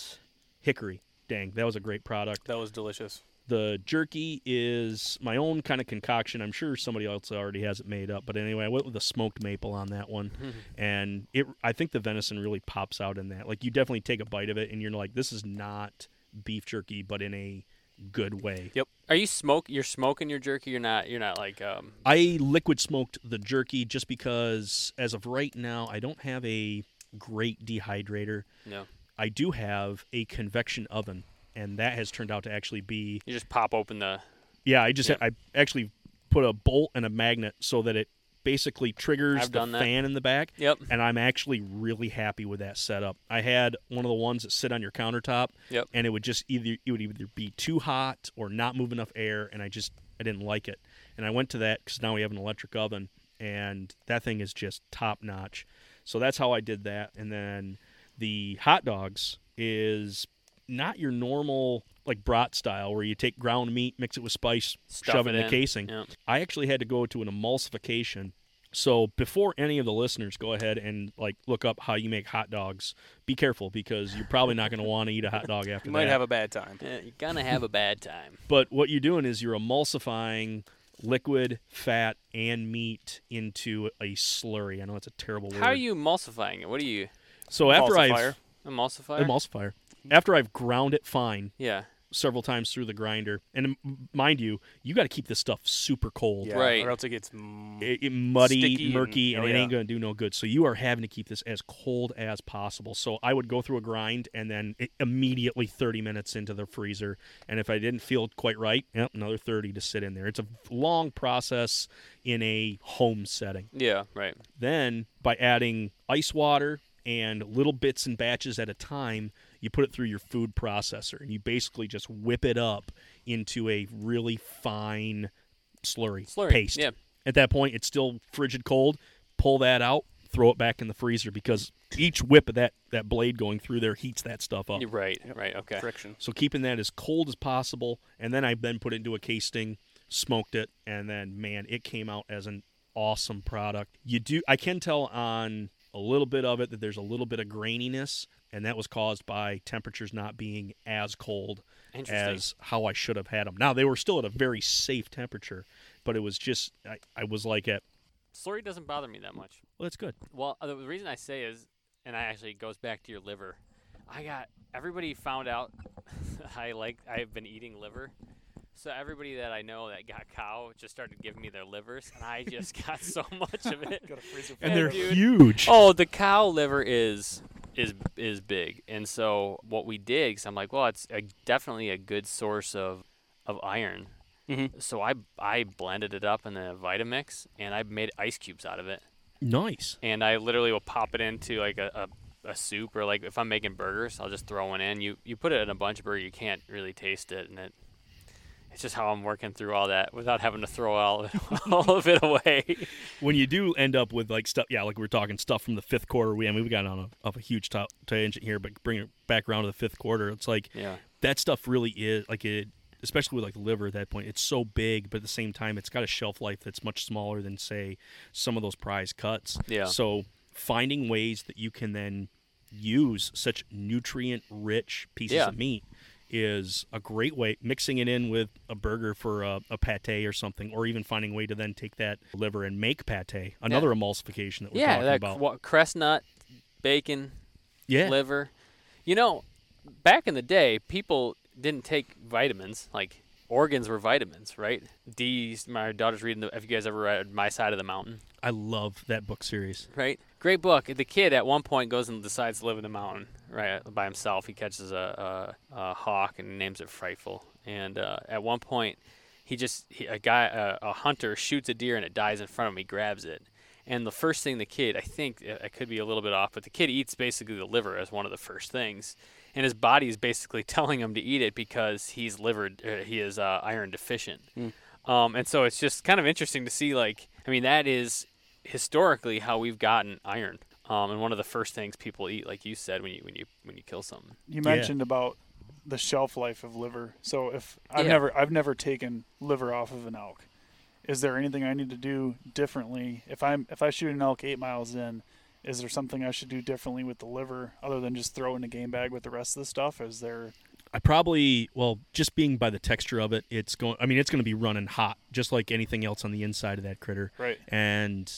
hickory. Dang, that was a great product. That was delicious. The jerky is my own kind of concoction. I'm sure somebody else already has it made up, but anyway, I went with the smoked maple on that one, and it. I think the venison really pops out in that. Like you definitely take a bite of it, and you're like, this is not beef jerky, but in a good way. Yep. Are you smoke? You're smoking your jerky. You're not. You're not like. Um. I liquid smoked the jerky just because, as of right now, I don't have a great dehydrator. No. I do have a convection oven, and that has turned out to actually be You just pop open the. yeah. I just Yeah. I actually put a bolt and a magnet so that it basically triggers the that. fan in the back. Yep. And I'm actually really happy with that setup. I had one of the ones that sit on your countertop, Yep. and it would just either it would either be too hot or not move enough air, and I just I didn't like it. And I went to that because now we have an electric oven, and that thing is just top notch. So that's how I did that. And then the hot dogs is not your normal like brat style where you take ground meat, mix it with spice, Stuff shove it it in the casing. Yep. I actually had to go to an emulsification. So before any of the listeners go ahead and like look up how you make hot dogs, be careful because you're probably not going to want to eat a hot dog after that. You might that. have a bad time. Yeah, you're gonna have a bad time. but what you're doing is you're emulsifying liquid, fat, and meat into a slurry. I know it's a terrible word. How are you emulsifying it? What are you So after I've Emulsifier. emulsifier? emulsifier, after I've ground it fine, yeah. several times through the grinder. And mind you, you got to keep this stuff super cold. Yeah, Right. Or else it gets. Mm, It, it muddy, Sticky and- murky, and, oh, it ain't going to do no good. So you are having to keep this as cold as possible. So I would go through a grind and then it, immediately 30 minutes into the freezer. And if I didn't feel quite right, yep, another 30 to sit in there. It's a long process in a home setting. Yeah. Right. Then by adding ice water and little bits and batches at a time, you put it through your food processor and you basically just whip it up into a really fine slurry, Slurry, paste. yeah. At that point, it's still frigid cold. Pull that out, throw it back in the freezer because each whip of that, that blade going through there heats that stuff up. You're right. Right. Okay. friction. So keeping that as cold as possible, and then I then put it into a casting, smoked it, and then man, it came out as an awesome product. You do I can tell on a little bit of it that there's a little bit of graininess, and that was caused by temperatures not being as cold as how I should have had them. Now they were still at a very safe temperature, but it was just I, I was like at Slurry doesn't bother me that much. well that's good. Well, uh, the reason I say is, and I actually goes back to your liver. I got everybody found out I like I've been eating liver. So everybody that I know that got cow just started giving me their livers, and I just got so much of it. Got a freezer And they're dude. huge. Oh, the cow liver is is is big, and so what we did, because I'm like, well, it's a, definitely a good source of of iron. Mhm. So I I blended it up in the Vitamix, and I made ice cubes out of it, Nice. and I literally will pop it into like a, a, a soup, or like if I'm making burgers, I'll just throw one in. You you put it in a bunch of burger, you can't really taste it, and it. It's just how I'm working through all that without having to throw all, all of it away. when you do end up with like stuff, yeah, like we are talking stuff from the fifth quarter. We I mean we got on a, of a huge top tangent here, but bring it back around to the fifth quarter. It's like Yeah. that stuff really is like it, especially with like the liver at that point. It's so big, but at the same time, it's got a shelf life that's much smaller than say some of those prize cuts. Yeah. So finding ways that you can then use such nutrient rich pieces Yeah. of meat is a great way mixing it in with a burger for a, a pate or something or even finding a way to then take that liver and make pate another emulsification that we're yeah, talking that about what, crest nut, bacon, yeah liver. You know, back in the day, people didn't take vitamins. Like organs were vitamins, right? D. My daughter's reading. The, have you guys ever read My Side of the Mountain? i love that book series Right, great book. The kid at one point goes and decides to live in the mountain, right, by himself. He catches a, a, a hawk and names it Frightful. And uh, at one point, he just he, a guy a, a hunter shoots a deer and it dies in front of him. He grabs it, And the first thing the kid, I think I could be a little bit off, but the kid eats basically the liver as one of the first things, and his body is basically telling him to eat it because he's liver, uh, he is uh, iron deficient. Um, and so it's just kind of interesting to see, like, I mean, that is historically how we've gotten iron. Um, and one of the first things people eat, like you said, when you when you when you kill something. You Yeah. mentioned about the shelf life of liver. So if I've Yeah. never I've never taken liver off of an elk. Is there anything I need to do differently if I'm if I shoot an elk eight miles in? Is there something I should do differently with the liver other than just throw in a game bag with the rest of the stuff? Is there I probably well, just being by the texture of it, it's going. I mean, it's going to be running hot, just like anything else on the inside of that critter. Right. And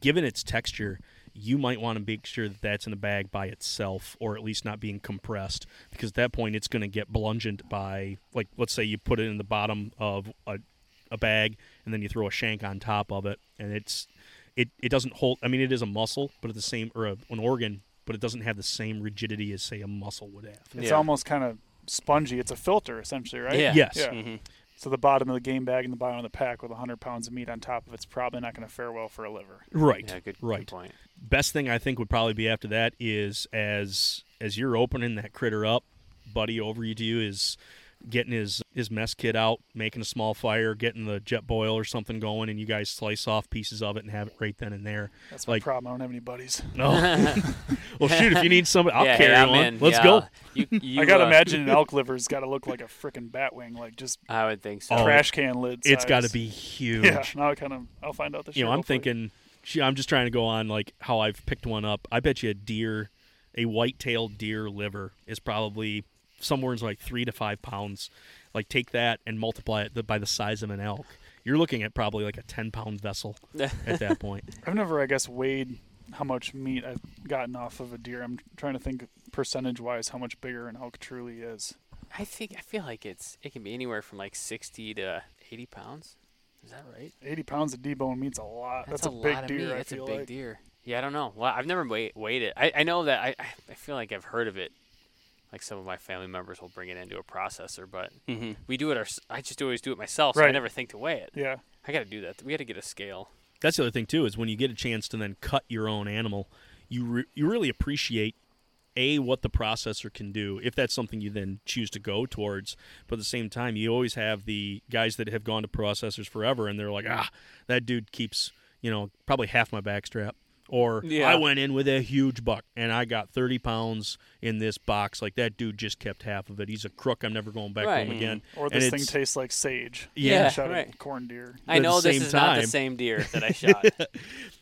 given its texture, you might want to make sure that that's in a bag by itself, or at least not being compressed, because at that point it's going to get bludgeoned by, like, let's say you put it in the bottom of a, a bag, and then you throw a shank on top of it, and it's it, it doesn't hold. I mean, it is a muscle, but at the same or a, an organ, but it doesn't have the same rigidity as say a muscle would have. it's Yeah. almost kind of spongy? It's a filter essentially, right? Yeah. Yes. Yeah. Mhm. So the bottom of the game bag and the bottom of the pack with 100 pounds of meat on top of it's probably not going to fare well for a liver. Right. Yeah, good, right. good point. best thing I think would probably be after that is as as you're opening that critter up, buddy over you to you is getting his his mess kit out, making a small fire, getting the jet boil or something going, and you guys slice off pieces of it and have it right then and there. That's my problem. I don't have any buddies. No, well shoot, if you need somebody, I'll yeah, carry hey, one. in. Let's Yeah. go. You, you, I gotta uh, imagine an elk liver's got to look like a freaking bat wing, like just I would think so. Trash can lid. It's got to be huge. Yeah. Now I kind of I'll find out this. you know, I'm thinking. I'm just trying to go on like how I've picked one up. I bet you a deer, a white-tailed deer liver is probably somewhere in like three to five pounds. Like take that and multiply it by the size of an elk. You're looking at probably like a 10-pound vessel at that point. I've never, I guess, weighed how much meat I've gotten off of a deer. I'm trying to think percentage wise how much bigger an elk truly is. I think I feel like it's it can be anywhere from like 60 to 80 pounds. Is that right? 80 pounds of debone meat's a lot. That's, a, a, big lot of deer. meat. I That's a big like. deer. Yeah, I don't know. Well, I've never weighed, weighed it. I, I know that I, I I feel like I've heard of it. Like some of my family members will bring it into a processor, but Mhm. we do it. Our, I just always do it myself, so I never think to weigh it. Yeah. I got to do that. We got to get a scale. That's the other thing too is when you get a chance to then cut your own animal, you re- you really appreciate a what the processor can do if that's something you then choose to go towards. But at the same time, you always have the guys that have gone to processors forever, and they're like, ah, that dude keeps you know probably half my backstrap. Or Yeah. I went in with a huge buck and I got 30 pounds in this box. Like that dude just kept half of it. He's a crook. I'm never going back Right. to him again. Or And this thing tastes like sage. Yeah, Shot right. corn deer. I know this same is not the same deer that I shot.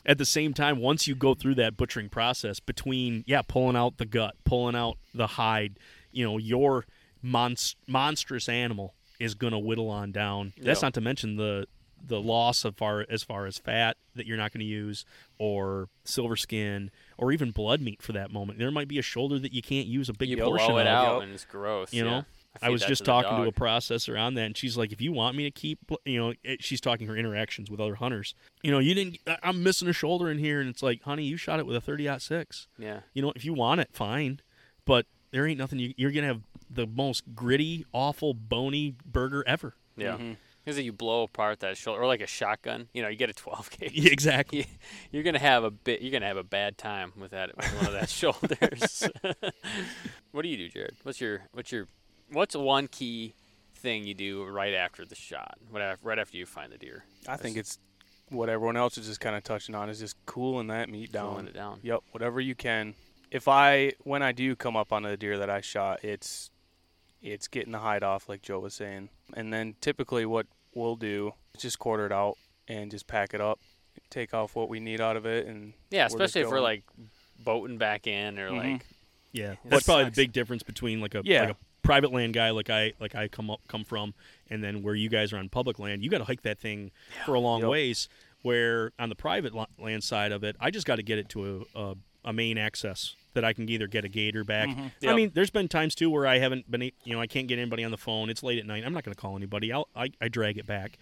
at the same time, once you go through that butchering process between, yeah, pulling out the gut, pulling out the hide, you know, your monst- monstrous animal is going to whittle on down. That's Yeah. not to mention the the loss of far as far as fat that you're not going to use, or silver skin, or even blood meat for that moment. There might be a shoulder that you can't use a big you portion blow it of. out and it's gross. You yeah. know? I feed was just to the talking to a processor on that, and she's like, "If you want me to keep, you know," it, she's talking her interactions with other hunters. You know, you didn't. I- I'm missing a shoulder in here, and it's like, honey, you shot it with a 30-06. Yeah. You know, if you want it, fine, but there ain't nothing. You, you're gonna have the most gritty, awful, bony burger ever. Yeah. Mhm. Because if you blow apart that shoulder, or like a shotgun, you know, you get a 12 gauge. Yeah, exactly. you- you're gonna have a bit. You're gonna have a bad time with that with one of that shoulders. what do you do, Jared? What's your what's your what's one key thing you do right after the shot? What af- right after you find the deer? I think it's what everyone else is just kind of touching on is just cooling that meat down. Cooling it down. Yep, whatever you can. If I when I do come up on the deer that I shot, it's it's getting the hide off like Joe was saying. And then typically what we'll do is just quarter it out and just pack it up, take off what we need out of it and Yeah, especially if we're like boating back in or Mhm. like Yeah, That that's probably sucks. the big difference between like a Yeah. like a private land guy like I like I come up come from, and then where you guys are on public land. You got to hike that thing for a long Yep. ways. Where on the private land side of it, I just got to get it to a, a a main access that I can either get a gator back. I Mm-hmm. Yep. mean, there's been times too where I haven't been, you know, I can't get anybody on the phone. It's late at night. I'm not going to call anybody. I'll, I I drag it back,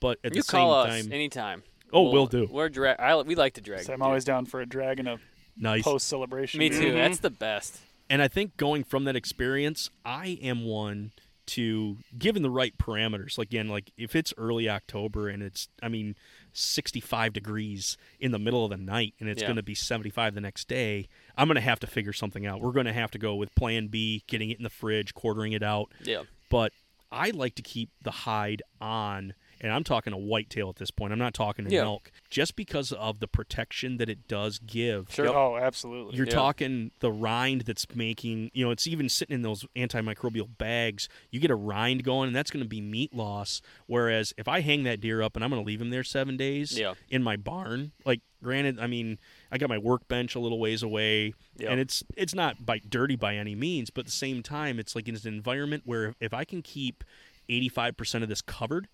but at you the call same us time, anytime. Oh, we'll do. We're dra- I, we like to drag. So I'm always down for a drag and a nice. post celebration. Me too. Mhm. That's the best. And I think going from that experience, I am one to given the right parameters. Like again, like if it's early October and it's, I mean, 65 degrees in the middle of the night and it's Yeah. going to be 75 the next day, I'm going to have to figure something out. We're going to have to go with plan B, getting it in the fridge, quartering it out. Yeah. But I like to keep the hide on, and I'm talking a whitetail at this point. I'm not talking a Yeah. elk, just because of the protection that it does give. Sure. Oh, absolutely. You're Yeah. talking the rind that's making, you know, it's even sitting in those antimicrobial bags. You get a rind going, and that's going to be meat loss. Whereas if I hang that deer up and I'm going to leave him there seven days Yeah. in my barn, like granted, I mean, I got my workbench a little ways away, Yeah. and it's it's not by dirty by any means, but at the same time, it's like it's an environment where if I can keep 85% of this covered,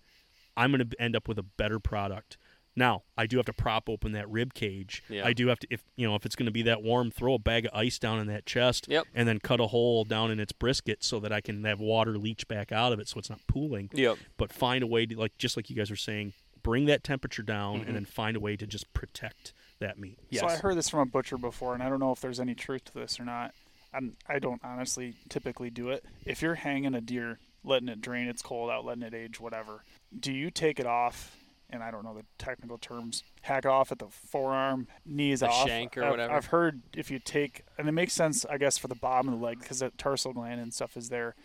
I'm going to end up with a better product. Now, I do have to prop open that rib cage. Yeah. I do have to, if you know, if it's going to be that warm, throw a bag of ice down in that chest, Yep. and then cut a hole down in its brisket so that I can have water leach back out of it, so it's not pooling. Yep. But find a way to, like, just like you guys were saying, bring that temperature down, Mm-hmm. and then find a way to just protect that meat. Yes. So I heard this from a butcher before, and I don't know if there's any truth to this or not. And I don't honestly typically do it. If you're hanging a deer, letting it drain its cold out, letting it age, whatever, do you take it off? And I don't know the technical terms. Hack it off at the forearm, knees The off. shank or I've- whatever. I've heard if you take, and it makes sense, I guess, for the bottom of the leg because the tarsal gland and stuff is there.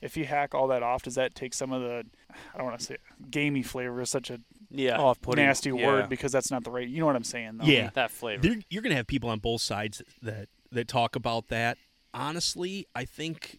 If you hack all that off, does that take some of the, I don't want to say gamey flavor, is such a Yeah. Off-putting. nasty yeah. word because that's not the right. You know what I'm saying? Though. Yeah. that flavor. There, you're going to have people on both sides that that talk about that. Honestly, I think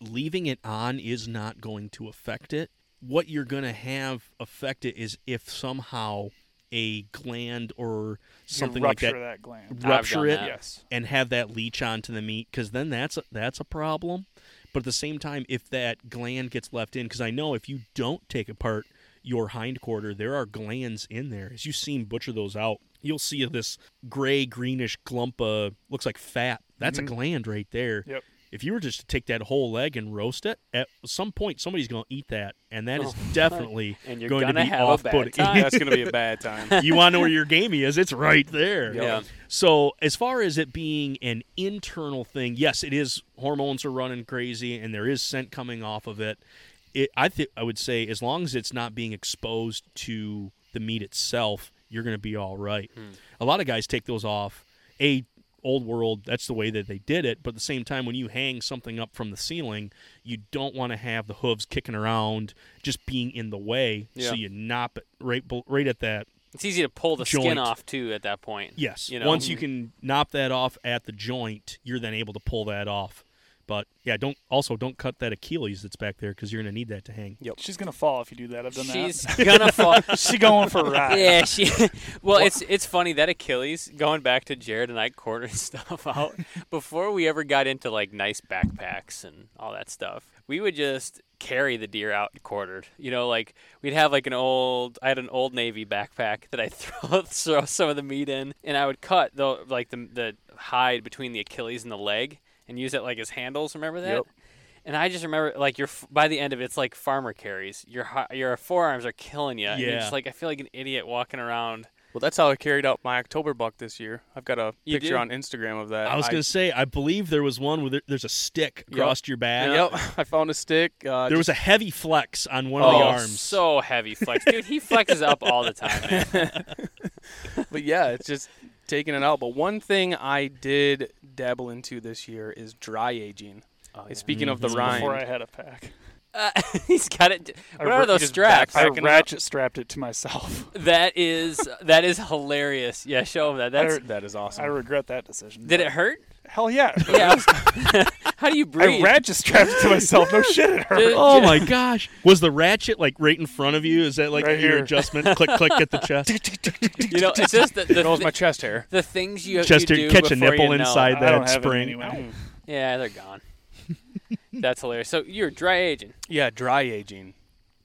leaving it on is not going to affect it. What you're going to have affect it is if somehow a gland or You something like rupture that, gland. rupture it that. Yes. and have that leach onto the meat because then that's a, that's a problem. But at the same time, if that gland gets left in, because I know if you don't take apart your hind quarter, there are glands in there. As you've seen butcher those out, you'll see this gray greenish clump of looks like fat. That's a mm-hmm. gland right there. Yep. If you were just to take that whole leg and roast it, at some point somebody's going to eat that, and that is Oh, definitely and you're going to gonna be have off-putting. That's going to be a bad time. you want to know where your gamey is? It's right there. Yeah. So as far as it being an internal thing, yes, it is. Hormones are running crazy, and there is scent coming off of it. It, I think I would say as long as it's not being exposed to the meat itself, you're going to be all right. Hmm. A lot of guys take those off. A old world, that's the way that they did it. But at the same time, when you hang something up from the ceiling, you don't want to have the hooves kicking around, just being in the way. Yeah. So you nop it right, right at that It's easy to pull the skin off too at that point. Yes. You know? Once you mm-hmm. can knock that off at the joint, you're then able to pull that off. But yeah, don't also don't cut that Achilles that's back there because you're gonna need that to hang. Yep. She's gonna fall if you do that. I've done She's that. gonna fall. She's going for a ride. Yeah, she. Well, it's it's funny that Achilles going back to Jared and I quartering stuff out before we ever got into like nice backpacks and all that stuff. We would just carry the deer out quartered. You know, like we'd have like an old. I had an old Navy backpack that I throw throw some of the meat in, and I would cut the like the the hide between the Achilles and the leg and use it like as handles. Remember that? Yep. And I just remember, like, your by the end of it, it's like farmer carries. Your your forearms are killing you. And you're Yeah. just like, I feel like an idiot walking around. well, that's how I carried out my October buck this year. I've got a You picture do? on Instagram of that. I was gonna say, I believe there was one where there, there's a stick Yep. across your back. Yep, I found a stick. Uh, There was a heavy flex on one of oh, the arms. so heavy flex, dude. He flexes up all the time, man. but yeah, it's just taking it out. But one thing I did dabble into this year is dry aging. Oh, And Speaking of the rind, Before I had a pack, Uh, he's got it. I What are those straps? I Backing it up. ratchet strapped it to myself. That is that is hilarious. Yeah, show him that. That's. that is awesome. I regret that decision. Did it hurt? Hell yeah. Yeah. How do you breathe? I breathe? ratchet strapped it to myself. No shit, it hurt. Oh my gosh! Was the ratchet like right in front of you? Is that like Right your here. adjustment? click, click, get the chest. You know, it's just the, the, That was my chest hair. the things you, Chest you hair- do catch a before nipple you know. inside I that don't have spring. It anyway. Yeah, they're gone. That's hilarious. So you're dry aging. Yeah, dry aging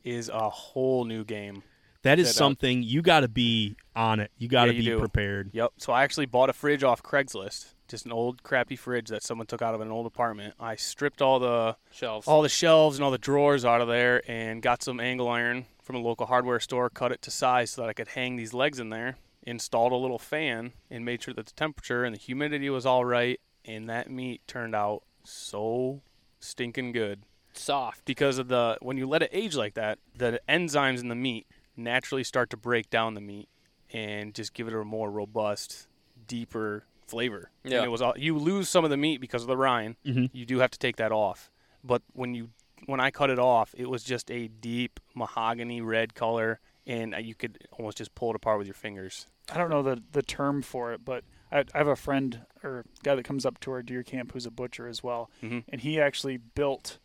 is a whole new game. That is That, uh, something you got to be on it. You got to Yeah, you be do. prepared. Yep. So I actually bought a fridge off Craigslist. Just an old crappy fridge that someone took out of an old apartment. I stripped all the Shelves. all the shelves and all the drawers out of there and got some angle iron from a local hardware store, cut it to size so that I could hang these legs in there, installed a little fan and made sure that the temperature and the humidity was all right and that meat turned out so stinking good soft. because of the when you let it age like that, the enzymes in the meat naturally start to break down the meat and just give it a more robust, deeper flavor. Yeah. And it was all you lose some of the meat because of the rind. Mhm. You do have to take that off. But when you when I cut it off, it was just a deep mahogany red color, and you could almost just pull it apart with your fingers. I don't know the the term for it, but I, I have a friend or guy that comes up to our deer camp who's a butcher as well, Mhm. and he actually built,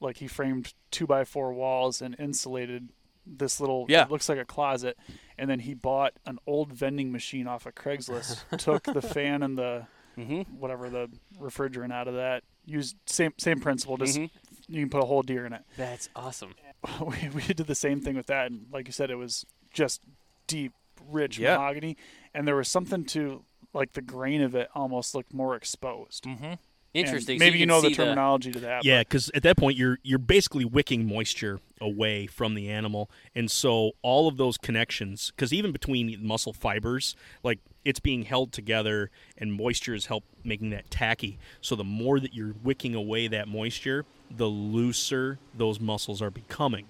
like he framed two by four walls and insulated this little. Yeah. it looks like a closet, and then he bought an old vending machine off of Craigslist, took the fan and the Mm-hmm. whatever the refrigerant out of that, used same same principle, just Mhm. you can put a whole deer in it. That's awesome. we, we did the same thing with that and like you said it was just deep rich Yeah. mahogany and there was something to like the grain of it almost looked more exposed Mm-hmm. And Interesting. So maybe you, know the see terminology to that Yeah, because at that point you're you're basically wicking moisture away from the animal, and so all of those connections, because even between muscle fibers, like it's being held together, and moisture is help making that tacky. So the more that you're wicking away that moisture, the looser those muscles are becoming.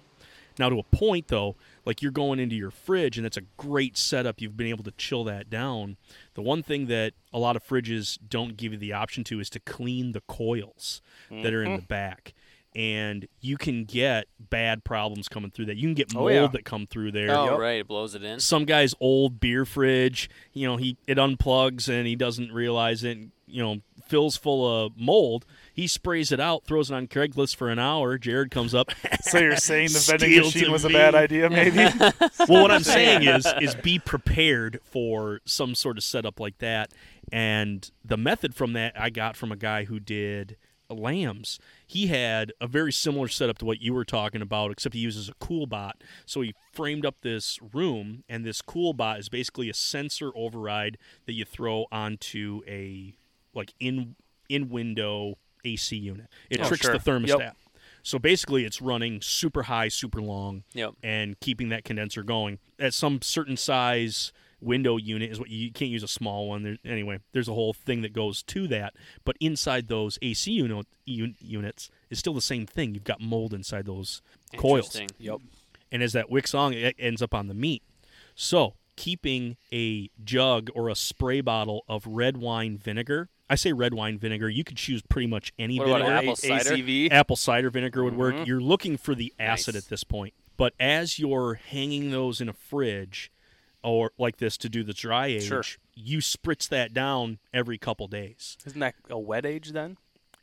Now, to a point though, like you're going into your fridge, and it's a great setup. You've been able to chill that down. The one thing that a lot of fridges don't give you the option to is to clean the coils that are in the mm-hmm. back. And you can get bad problems coming through that. You can get Oh, mold yeah. that come through there. Oh, Yep. right. It blows it in. Some guy's old beer fridge, you know, he it unplugs and he doesn't realize it. You know, fills full of mold. He sprays it out, throws it on Craigslist for an hour. Jared comes up. so you're saying the vending machine to was a bad idea maybe well, what I'm saying is is be prepared for some sort of setup like that. And the method from that I got from a guy who did lambs. He had a very similar setup to what you were talking about, except he uses a CoolBot. So he framed up this room, and this CoolBot is basically a sensor override that you throw onto a like in in window AC unit. It Oh, tricks sure. the thermostat. Yep. So basically, it's running super high, super long, Yep. and keeping that condenser going. At some certain size window unit is what you, you can't use a small one. There, anyway, there's a whole thing that goes to that. But inside those AC unit, un, units is still the same thing. You've got mold inside those coils, Yep. and as that wicks on, it ends up on the meat. So keeping a jug or a spray bottle of red wine vinegar. I say red wine vinegar. You could choose pretty much any What about vinegar apple cider? ACV. apple cider vinegar would work. Mhm. You're looking for the acid Nice. at this point. But as you're hanging those in a fridge or like this to do the dry age, Sure. you spritz that down every couple days. Isn't that a wet age then?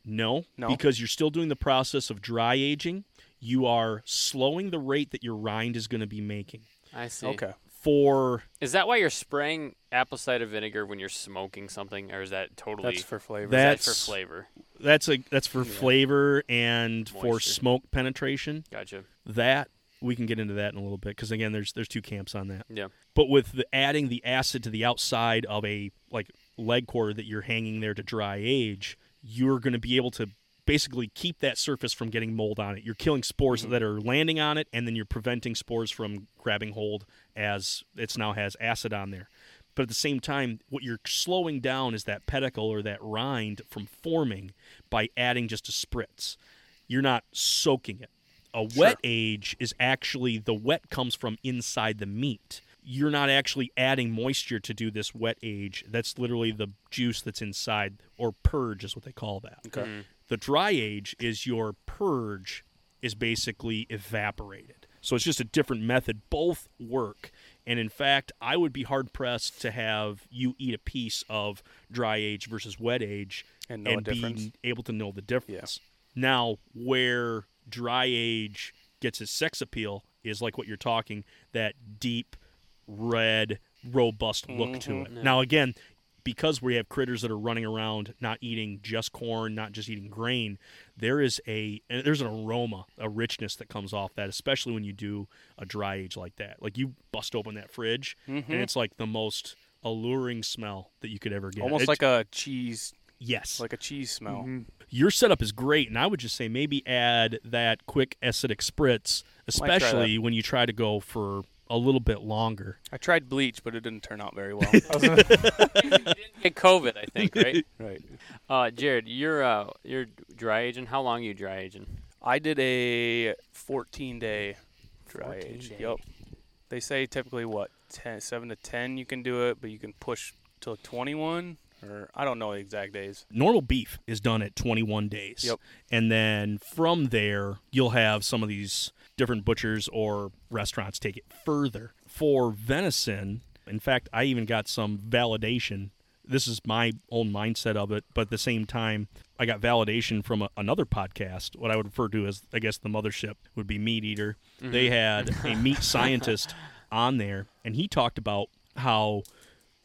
No, No? because you're still doing the process of dry aging. You are slowing the rate that your rind is going to be making. I see. Okay. For Is that why you're spraying apple cider vinegar when you're smoking something, or is that totally That's for flavor. is that That's- for flavor? that's a that's for flavor and for smoke penetration. Gotcha. That we can get into that in a little bit because again, there's there's two camps on that. Yeah. But with the adding the acid to the outside of a like leg quarter that you're hanging there to dry age, you're going to be able to basically keep that surface from getting mold on it. You're killing spores mm-hmm. that are landing on it, and then you're preventing spores from grabbing hold as it's now has acid on there. But at the same time, what you're slowing down is that pellicle or that rind from forming by adding just a spritz. You're not soaking it. A wet age is actually the wet comes from inside the meat. You're not actually adding moisture to do this wet age. That's literally the juice that's inside, or purge is what they call that. Okay. Mm-hmm. The dry age is your purge is basically evaporated. So it's just a different method. Both work. And in fact, I would be hard pressed to have you eat a piece of dry age versus wet age And know a be able to know the difference. Now, where dry age gets its sex appeal is like what you're talking that deep, red, robust look to Mm-hmm. it. Now, again, because we have critters that are running around not eating just corn, not just eating grain, there is a there's an aroma, a richness that comes off that, especially when you do a dry age like that. Like you bust open that fridge, Mm-hmm. and it's like the most alluring smell that you could ever get. Almost It's- like a cheese, yes, like a cheese smell. your setup is great, and I would just say maybe add that quick acidic spritz, especially when you try to go for a little bit longer. I tried bleach, but it didn't turn out very well. Get COVID, I think, right? right. uh, Jared, you're uh, you're dry aging. How long are you dry aging? I did a 14 day dry 14 age. day. Yep. They say typically what 10, seven to ten you can do it, but you can push till 21 or I don't know the exact days. normal beef is done at 21 days. Yep. And then from there, you'll have some of these different butchers or restaurants take it further. For venison, in fact, I even got some validation. This is my own mindset of it, but at the same time, I got validation from a, another podcast, what I would refer to as, I guess, the mothership would be MeatEater. Mm-hmm. They had a meat scientist on there, and he talked about how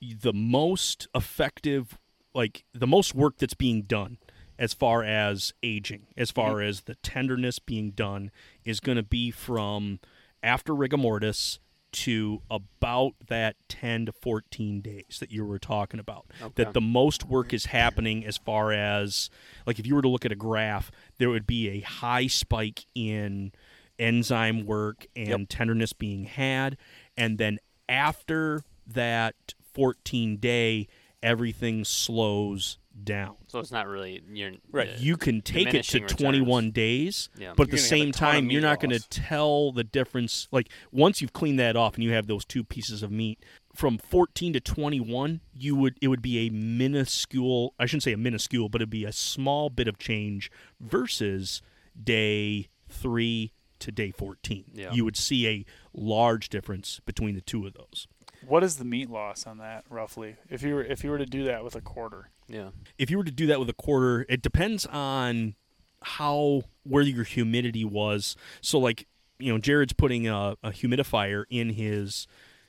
the most effective like the most work that's being done as far as aging as far mm-hmm. as the tenderness being done is going to be from after rigor mortis to about that 10 to 14 days that you were talking about. That the most work is happening as far as like if you were to look at a graph there would be a high spike in enzyme work and tenderness being had. And then after that 14 day everything slows down So it's not really you're Right. uh, you can take it to diminishing returns. 21 days Yeah. but at You're the gonna have a same time you're not going to tell the difference like once you've cleaned that off and you have those two pieces of meat from 14 to 21 you would it would be a minuscule i shouldn't say a minuscule but it'd be a small bit of change versus day 3 to day 14 Yeah. you would see a large difference between the two of those What is the meat loss on that roughly? If you were if you were to do that with a quarter, Yeah. if you were to do that with a quarter, it depends on how where your humidity was. So like you know, Jared's putting a, a humidifier in his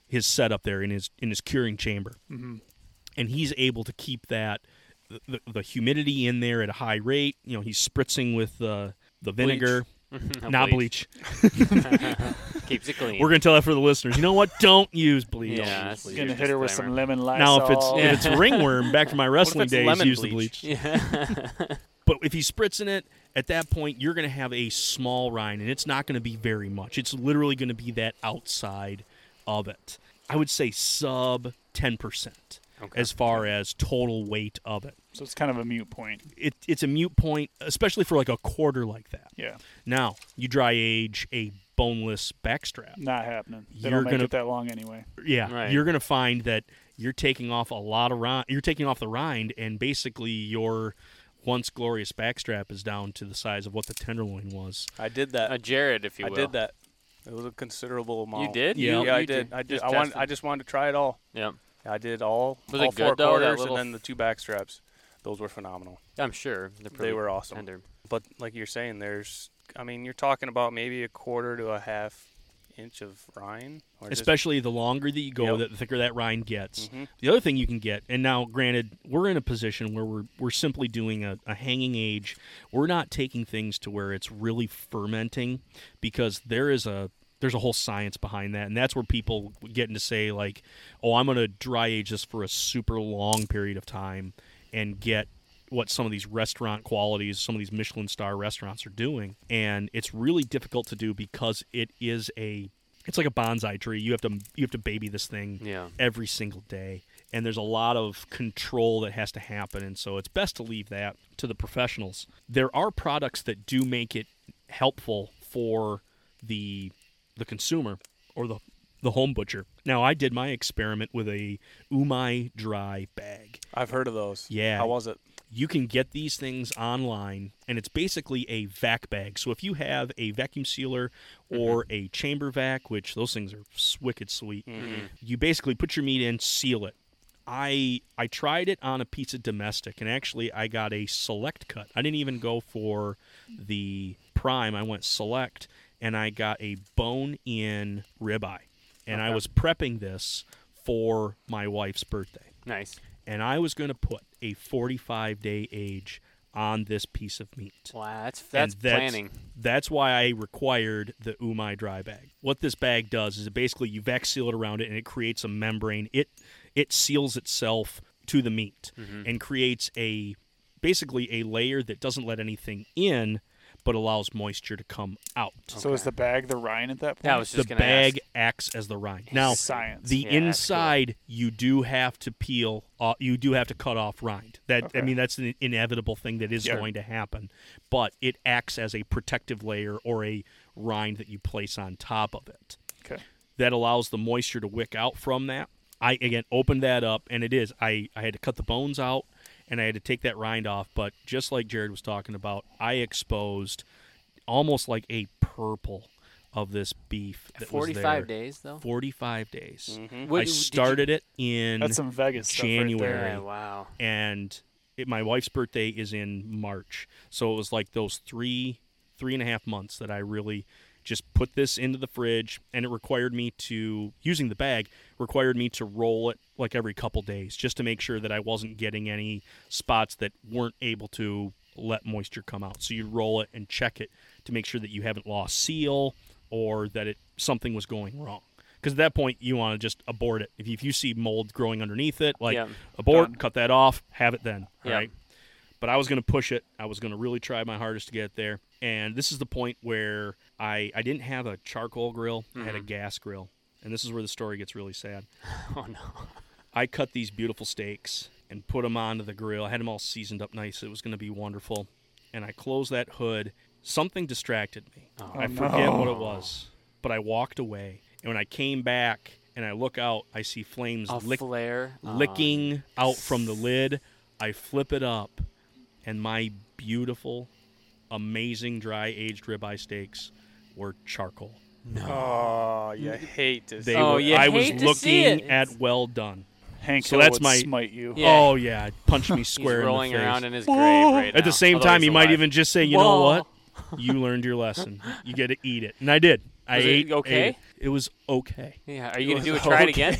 his setup there in his in his curing chamber, mm-hmm. and he's able to keep that the, the humidity in there at a high rate. You know, he's spritzing with the the vinegar, Mm-hmm. not bleach. Keeps it clean. We're gonna tell that for the listeners. You know what? Don't use bleach. Yeah, Don't use bleach. gonna hit her with some lemon lemon Now, if it's Yeah. if it's ringworm, back to my wrestling days, lemon use the bleach? bleach. Yeah. But if he's spritzing it, at that point, you're going to have a small rind, and it's not going to be very much. It's literally going to be that outside of it. I would say sub 10% Okay. as far as total weight of it. so it's kind of a mute point. it. It's a mute point, especially for like a quarter like that. Yeah, Now, you dry age a boneless backstrap. not happening. They You're don't make gonna- it that long anyway. Yeah, Right. you're going to find that you're taking off a lot of rind. You're taking off the rind, and basically your once glorious backstrap is down to the size of what the tenderloin was. I did that. Uh, Jared, if you will. I will. did that. It was a considerable amount. You did? Yeah. You- I you did. I did. just I wanted. I just wanted to try it all. Yeah. I did all. Was all it four good, though, quarters little and then the two back straps. Those were phenomenal. I'm sure they're pretty were awesome. Tender. But like you're saying, there's. I mean, you're talking about maybe a quarter to a half inch of rind. Or just- Especially the longer that you go, Yep. that the thicker that rind gets. Mhm. The other thing you can get, and now granted, we're in a position where we're we're simply doing a, a hanging age. We're not taking things to where it's really fermenting because there is a there's a whole science behind that, and that's where people get into say like, oh, I'm going to dry age this for a super long period of time and get what some of these restaurant qualities, some of these Michelin star restaurants are doing, and it's really difficult to do because it is a it's like a bonsai tree. You have to you have to baby this thing Yeah. every single day. And there's a lot of control that has to happen. And so it's best to leave that to the professionals. There are products that do make it helpful for the the consumer or the the home butcher. Now I did my experiment with a Umai dry bag. I've heard of those. Yeah. How was it? You can get these things online, and it's basically a vac bag. So if you have a vacuum sealer mm-hmm. or a chamber vac, which those things are wicked sweet, mm-hmm. you basically put your meat in, seal it. I I tried it on a piece of domestic, and actually I got a select cut. I didn't even go for the prime. I went select, and I got a bone in ribeye, and I was prepping this for my wife's birthday Nice. and I was going to put a 45 day age on this piece of meat. Wow, that's And that's planning. That's why I required the Umai dry bag. What this bag does is it basically you vac seal it around it and it creates a membrane. It it seals itself to the meat Mm-hmm. and creates a basically a layer that doesn't let anything in but allows moisture to come out. So is the bag the rind at that point? Yeah, I was The just gonna bag ask. acts as the rind. Now, Science. the Yeah, that's cool. inside you do have to peel uh, you do have to cut off rind that i mean that's an inevitable thing that is Yeah. going to happen but it acts as a protective layer or a rind that you place on top of it okay. that allows the moisture to wick out from that. I again opened that up, and it is. I I had to cut the bones out, and I had to take that rind off. But just like Jared was talking about, I exposed almost like a purple of this beef. That was 45 there. days, though? 45 days. Mhm. What- I did you- started it in That's some Vegas stuff right January. there. Yeah, wow. and it, my wife's birthday is in March. So it was like those three, three and a half months that I really just put this into the fridge, and it required me to using the bag required me to roll it like every couple days just to make sure that I wasn't getting any spots that weren't able to let moisture come out. So you roll it and check it to make sure that you haven't lost seal or that it something was going wrong. Because at that point, you want to just abort it. If you, if you see mold growing underneath it, like Yeah. abort, Done. cut that off, have it then. Yeah. Right. But I was going to push it. I was going to really try my hardest to get there. And this is the point where I I didn't have a charcoal grill. I had a mm-hmm. gas grill. And this is where the story gets really sad. Oh, no. I cut these beautiful steaks and put them onto the grill. I had them all seasoned up nice. It was going to be wonderful. And I closed that hood. Something distracted me. Oh, I forget what it was, but I walked away. And when I came back and I look out, I see flames lick, flare. Oh, licking out from the lid. I flip it up, and my beautiful, amazing dry aged ribeye steaks were charcoal. No. Oh, you hate to They see Oh, were, you I was hate to see looking at well done. Hank So Hill that's would my- smite you. Yeah. Oh yeah, punch me He's square rolling in the face. around in his grave right At the same although time, he's you might alive. even just say, you know Whoa. what? You learned your lesson. You get to eat it, and I did. I Was it ate. okay? ate it. It was okay. Yeah. Are you going to do it? Try it again?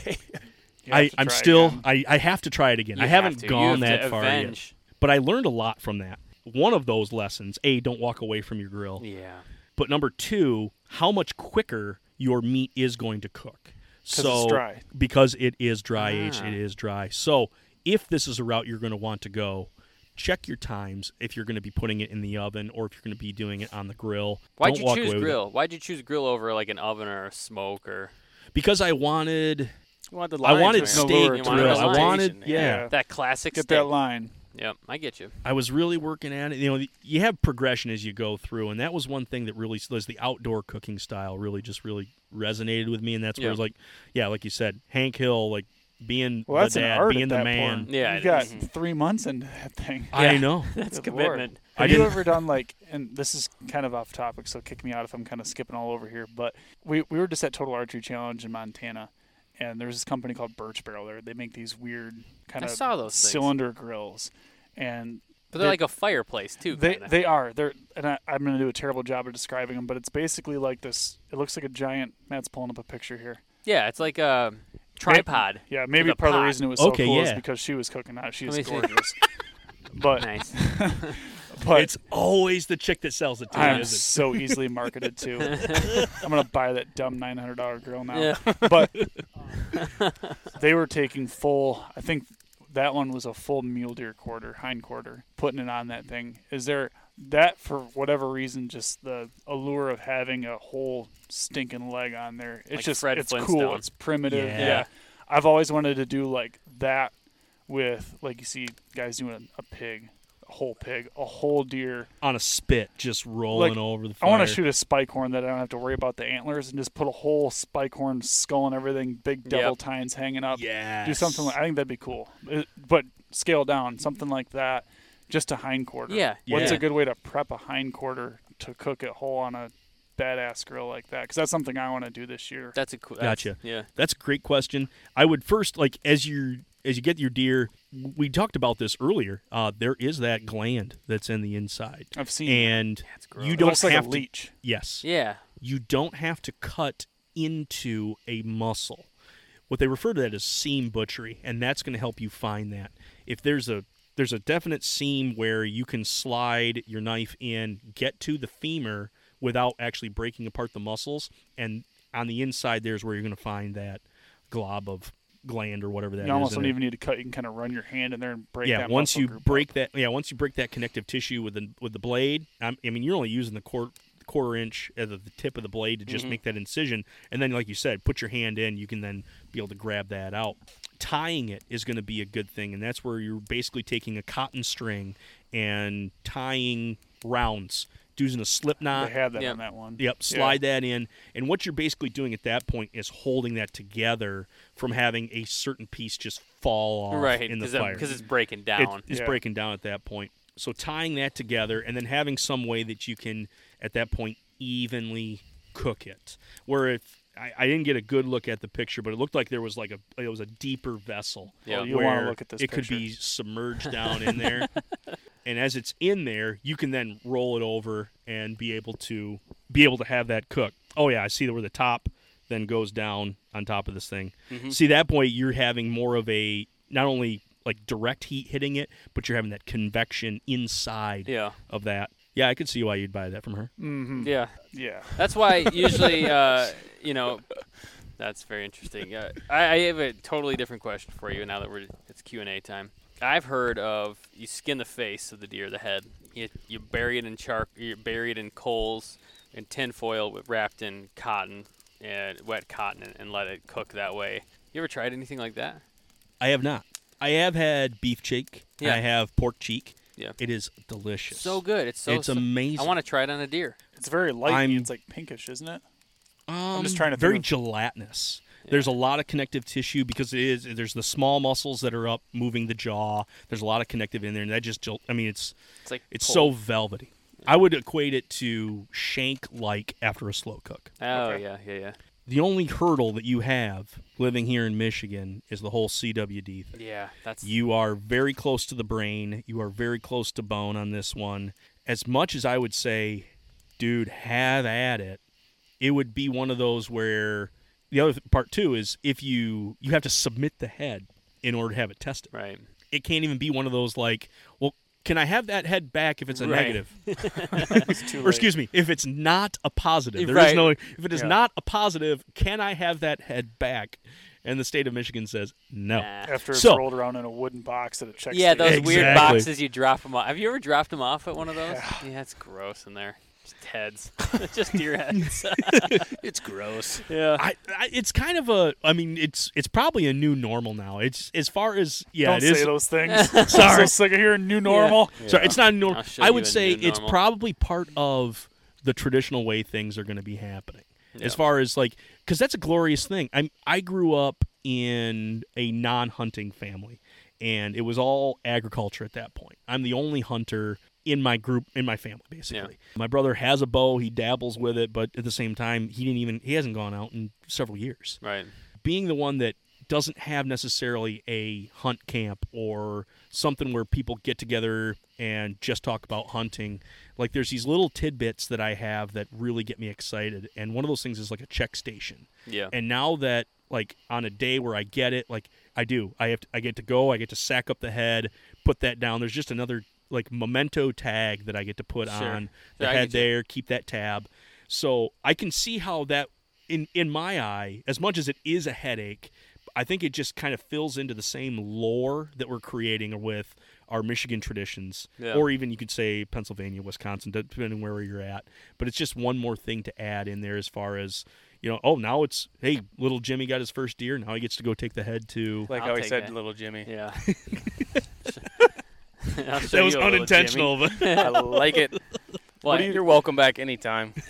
You have I, to I'm try still. again. I, I have to try it again. You I have haven't to. You gone have that to far yet. avenge. But I learned a lot from that. One of those lessons: a, don't walk away from your grill. Yeah. But number two, how much quicker your meat is going to cook. 'Cause so it's dry. because it is dry aged, Ah. it is dry. So if this is a route you're going to want to go, check your times if you're going to be putting it in the oven or if you're going to be doing it on the grill. Why'd Don't you walk choose away with it. grill? Why'd you choose grill over like an oven or a smoke or Because I wanted You want the I wanted man. steak steak You wanted grill. I wanted yeah. Yeah. that classic Get steak? that line. Yep, I get you. I was really working at it. You know, you have progression as you go through, and that was one thing that really was the outdoor cooking style. Really, just really resonated with me, and that's where Yeah. it was like, yeah, like you said, Hank Hill, like being Well, that's the an dad, art being at the that man. point. Yeah, you it got is. Mm-hmm. three months into that thing. I know. That's Good Lord. commitment. I Have you ever done like, and this is kind of off topic, so kick me out if I'm kind of skipping all over here. But we we were just at Total Archery Challenge in Montana, and there's this company called Birch Barrel. There, they make these weird kind I of saw those things. cylinder grills, and But they're They- like a fireplace too. they kinda. they are they're and I, I'm gonna do a terrible job of describing them, but it's basically like this. It looks like a giant. Matt's pulling up a picture here. yeah, it's like a tripod. Yeah, maybe With a part of the pot. reason it was so Okay, cool is yeah. because she was cooking that. She Let is me see. gorgeous. but Nice. but it's always the chick that sells it to I you, am isn't it? so easily marketed to. I'm gonna buy that dumb nine hundred dollar grill now. Yeah. But they were taking full. I think that one was a full mule deer quarter, hind quarter, putting it on that thing. Is there that for whatever reason? Just the allure of having a whole stinking leg on there. It's Like just Fred it's Flintstone. cool. It's primitive. Yeah. Yeah. I've always wanted to do like that with like you see guys doing a, a pig, a whole pig, a whole deer. on a spit, just rolling Like, over the Fire. I want to shoot a spike horn that I don't have to worry about the antlers and just put a whole spike horn skull and everything, big devil Yep. tines hanging up. Yeah. Do something like I think that'd be cool. It- but scale down, something like that, just a hind quarter. Yeah. What's Yeah. a good way to prep a hind quarter to cook it whole on a badass grill like that? Because that's something I want to do this year. That's a cool. that's- Gotcha. Yeah. That's a great question. I would first like as you as you get your deer. We talked about this earlier. Uh, there is that gland that's in the inside, I've seen. and gross. you don't looks like have a to. leech. Yes, Yeah. you don't have to cut into a muscle. What they refer to that as seam butchery, and that's going to help you find that. If there's a there's a definite seam where you can slide your knife in, get to the femur without actually breaking apart the muscles, and on the inside there's where you're going to find that glob of gland or whatever that is. You almost don't it. even need to cut. You can kind of run your hand in there and break. yeah, that once you break up. that, yeah, once you break that connective tissue with the with the blade, I'm, I mean, you're only using the quarter quarter inch at the, tip of the blade to Mm-hmm. just make that incision, and then, like you said, put your hand in. You can then be able to grab that out. Tying it is going to be a good thing, and that's where you're basically taking a cotton string and tying rounds. Using a slip knot. they had that yeah. on that one. Yep, slide that in, and what you're basically doing at that point is holding that together from having a certain piece just fall off right in the because fire. it's breaking It- down. it's Yeah. breaking down at that point. So tying that together and then having some way that you can at that point evenly cook it. Where if I, I didn't get a good look at the picture, but it looked like there was like a it was a deeper vessel. Yeah. Well, you wanna look at this It could be submerged down in there. And as it's in there, you can then roll it over and be able to be able to have that cook. Oh yeah, I see where the top then goes down on top of this thing. Mm-hmm. See that point you're having more of a not only like direct heat hitting it, but you're having that convection inside yeah, of that. Yeah, I could see why you'd buy that from her. Mm-hmm. yeah. Yeah. That's why usually, uh, you know, that's very interesting. Uh, I, I have a totally different question for you now that we're it's Q and A time. I've heard of you skin the face of the deer, the head. You, you bury it in char, you bury it in coals and tin foil wrapped in cotton and wet cotton and, and let it cook that way. You ever tried anything like that? I have not. I have had beef cheek. and Yeah. I have pork cheek. Yeah. It is delicious. So good. It's so. it's so- amazing. I want to try it on a deer. It's very light. I'm- It's like pinkish, isn't it? Um, I'm just trying to very think gelatinous. There's a lot of connective tissue because it is. There's the small muscles that are up moving the jaw. There's a lot of connective in there, and that just. I mean, it's It's like it's pulled. so velvety. I would equate it to shank like after a slow cook. Oh Okay. yeah, yeah, yeah. The only hurdle that you have living here in Michigan is the whole CWD thing. Yeah, that's You are very close to the brain. You are very close to bone on this one. As much as I would say, dude, have at it, it would be one of those where the other part too is if you you have to submit the head in order to have it tested. right. It can't even be one of those like, well, can I have that head back if it's a Right. negative? It's too or excuse me, if it's not a positive. There is Right. no if it is Yeah. not a positive, can I have that head back? And the state of Michigan says no. Nah. After it's So- rolled around in a wooden box at a check Yeah, station. those weird boxes you drop them off. Have you ever dropped them off at one of those? Yeah, it's gross in there. Just heads. just deer heads. It's gross. yeah. I, I, it's kind of a. I mean, it's it's probably a new normal now. It's as far as yeah, Don't it say is. those things. I'm Sorry. so sick of hearing new normal. Sorry, it's not normal. I'll I would say it's probably part of the traditional way things are going to be happening. Yeah. As far as like, because that's a glorious thing. I'm I grew up in a non-hunting family, and it was all agriculture at that point. I'm the only hunter in my group in my family basically. My brother has a bow, he dabbles with it, but at the same time, he didn't even he hasn't gone out in several years. Right. being the one that doesn't have necessarily a hunt camp or something where people get together and just talk about hunting like there's these little tidbits that i have that really get me excited. And one of those things is like a check station. Yeah. and now that like on a day where i get it like i do. I have to, i get to go. I get to sack up the head put that down. There's just another like memento tag that i get to put Sure. on the Yeah, head there keep that tab so i can see how that in in my eye as much as it is a headache i think it just kind of fills into the same lore that we're creating with our michigan traditions Yeah. or even you could say pennsylvania wisconsin depending where you're at but it's just one more thing to add in there as far as you know oh now it's hey little jimmy got his first deer now he gets to go take the head to Like I'll how he said, that. little Jimmy. Yeah. I'll show that was you little unintentional but I like it. What? Well, you're welcome back anytime.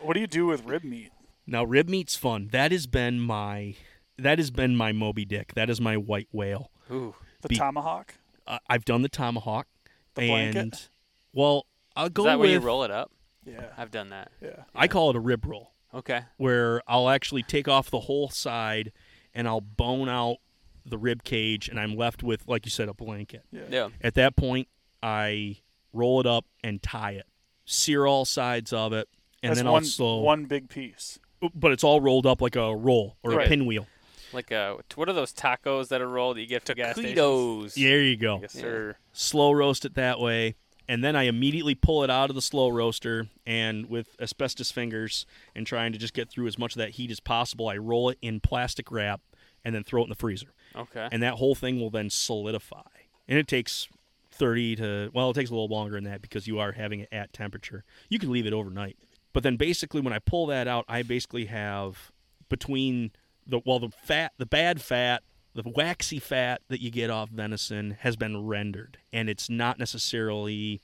What do you do with rib meat? Now rib meat's fun. That has been my that has been my Moby Dick. That is my white whale. Ooh. The Be- tomahawk? Uh, I've done the tomahawk. The and blanket? well, I'll go Is that with where you roll it up? Yeah. I've done that. Yeah. I call it a rib roll, Okay. where I'll actually take off the whole side and I'll bone out the rib cage, and I'm left with, like you said, a blanket. Yeah. Yeah. At that point, I roll it up and tie it, sear all sides of it, and That's then one, also, one big piece. but it's all rolled up like a roll or Right. a pinwheel. Like uh, what are those tacos that are rolled that you get to gas stations? Taquitos. There you go. Yes, sir. slow roast it that way and then i immediately pull it out of the slow roaster and with asbestos fingers and trying to just get through as much of that heat as possible i roll it in plastic wrap and then throw it in the freezer Okay. and that whole thing will then solidify and it takes 30 to well it takes a little longer than that because you are having it at temperature you can leave it overnight but then basically when i pull that out i basically have between the well the fat the bad fat the waxy fat that you get off venison has been rendered and it's not necessarily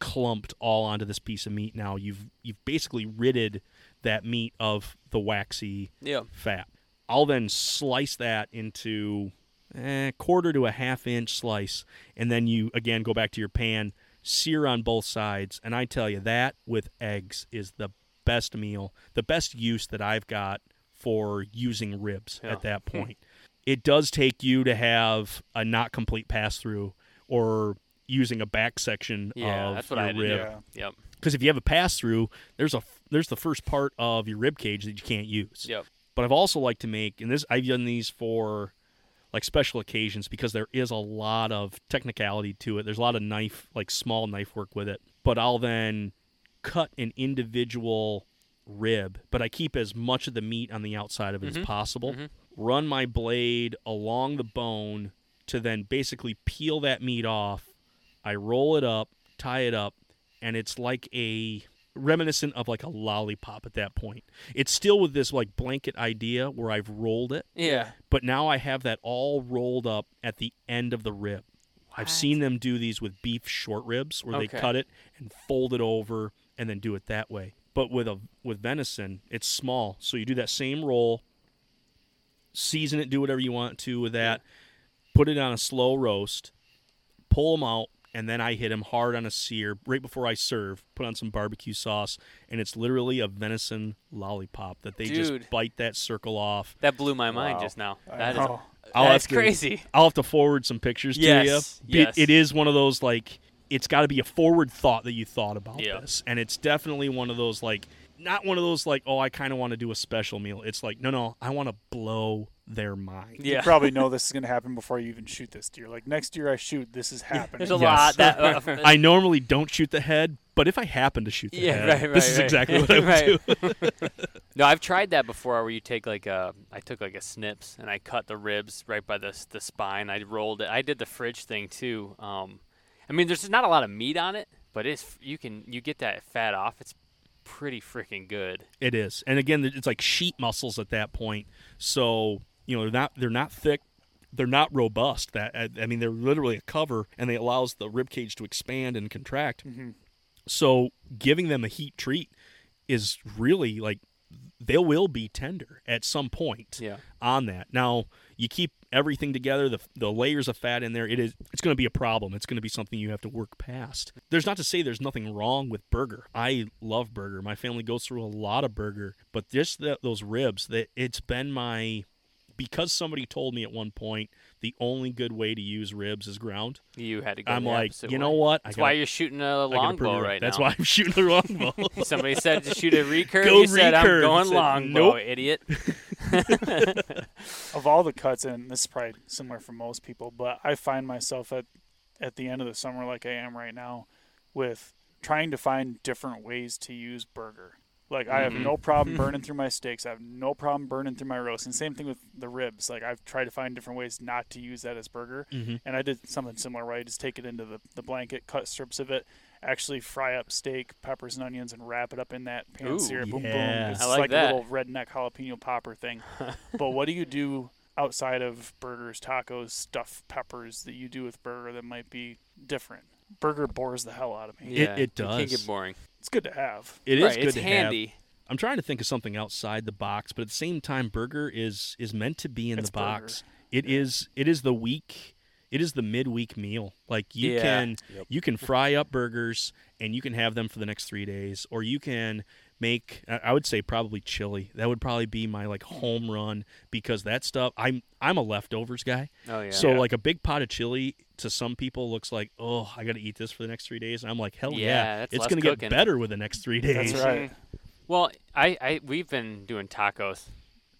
clumped all onto this piece of meat. Now you've you've basically ridded that meat of the waxy Yeah. fat. I'll then slice that into eh, quarter to a half inch slice, and then you again go back to your pan, sear on both sides, and I tell you that with eggs is the best meal, the best use that I've got for using ribs Yeah. at that point. it does take you to have a not complete pass through or using a back section Yeah, of that's what your I rib Yeah. Yep. because if you have a pass through, there's a there's the first part of your rib cage that you can't use. Yep. But I've also liked to make, and this I've done these for like special occasions because there is a lot of technicality to it. There's a lot of knife, like small knife work with it. But I'll then cut an individual rib, but I keep as much of the meat on the outside of it Mhm. as possible. Mhm. Run my blade along the bone to then basically peel that meat off. I roll it up, tie it up, and it's like a reminiscent of like a lollipop at that point. It's still with this like blanket idea where I've rolled it, Yeah. but now I have that all rolled up at the end of the rib. I've seen them do these with beef short ribs where they cut it and fold it over and then do it that way. But with a with venison, it's small, so you do that same roll, season it, do whatever you want to with that, put it on a slow roast, pull them out, and then I hit him hard on a sear right before I serve. Put on some barbecue sauce, and it's literally a venison lollipop that they Dude. just bite that circle off. That blew my mind Wow. just now. That is. I'll that's to- crazy. I'll have to forward some pictures Yes, to you. yes. It, it is one of those like it's got to be a forward thought that you thought about Yeah. this, and it's definitely one of those like not one of those like oh I kind of want to do a special meal. It's like no no I want to blow their mind. Yeah. You probably know this is going to happen before you even shoot this deer. Like next year I shoot, this is happening. There's a Yes. lot that uh, I normally don't shoot the head, but if I happen to shoot the Yeah, head, right, this right, is exactly what I would Right. do. No, I've tried that before where you take like a I took like a snips and I cut the ribs right by the the spine. I rolled it. I did the fridge thing too. Um I mean there's not a lot of meat on it, but it's you can you get that fat off. It's pretty freaking good. It is, and again, it's like sheet muscles at that point. So you know they're not they're not thick, they're not robust. That I mean they're literally a cover, and they allows the rib cage to expand and contract. Mm-hmm. So giving them a heat treat is really like they will be tender at some point Yeah. on that. Now you keep everything together, the the layers of fat in there. It is it's going to be a problem. It's going to be something you have to work past. There's not to say there's nothing wrong with burger. I love burger. My family goes through a lot of burger, but just that those ribs that it's been my because somebody told me at one point the only good way to use ribs is ground. You had to go I'm the like, you way. know what? I That's gotta- why you're shooting a gotta prove longbow you right That's now. why I'm shooting the longbow. Somebody said to shoot a recurve. Go you said I'm going Said, longbow, nope. idiot. of all the cuts, and this is probably similar for most people, but I find myself at at the end of the summer, like I am right now, with trying to find different ways to use burger. Like I have Mhm. no problem burning through my steaks. I have no problem burning through my roast. And same thing with the ribs. Like I've tried to find different ways not to use that as burger. Mhm. And I did something similar where I just take it into the, the blanket, cut strips of it, actually fry up steak, peppers and onions, and wrap it up in that pan Ooh, sear. Boom, yeah. boom. It's I just like like that. a little redneck jalapeno popper thing. but what do you do outside of burgers, tacos, stuffed peppers that you do with burger that might be different? Burger bores the hell out of me. It- Yeah, it can't get boring. It's good to have. It is right, good it's to have. handy. I'm trying to think of something outside the box, but at the same time, burger is is meant to be in It's the box. burger. It is it is the week. It is the midweek meal. Like you Yeah. can you can fry up burgers and you can have them for the next three days, or you can make. I I would say probably chili. That would probably be my like home run because that stuff. I'm I'm a leftovers guy. Oh yeah. So like a big pot of chili to some people looks like oh I got to eat this for the next three days, and I'm like hell Yeah, yeah, it's gonna cooking. get better with the next three days. That's right. Well, I, I we've been doing tacos.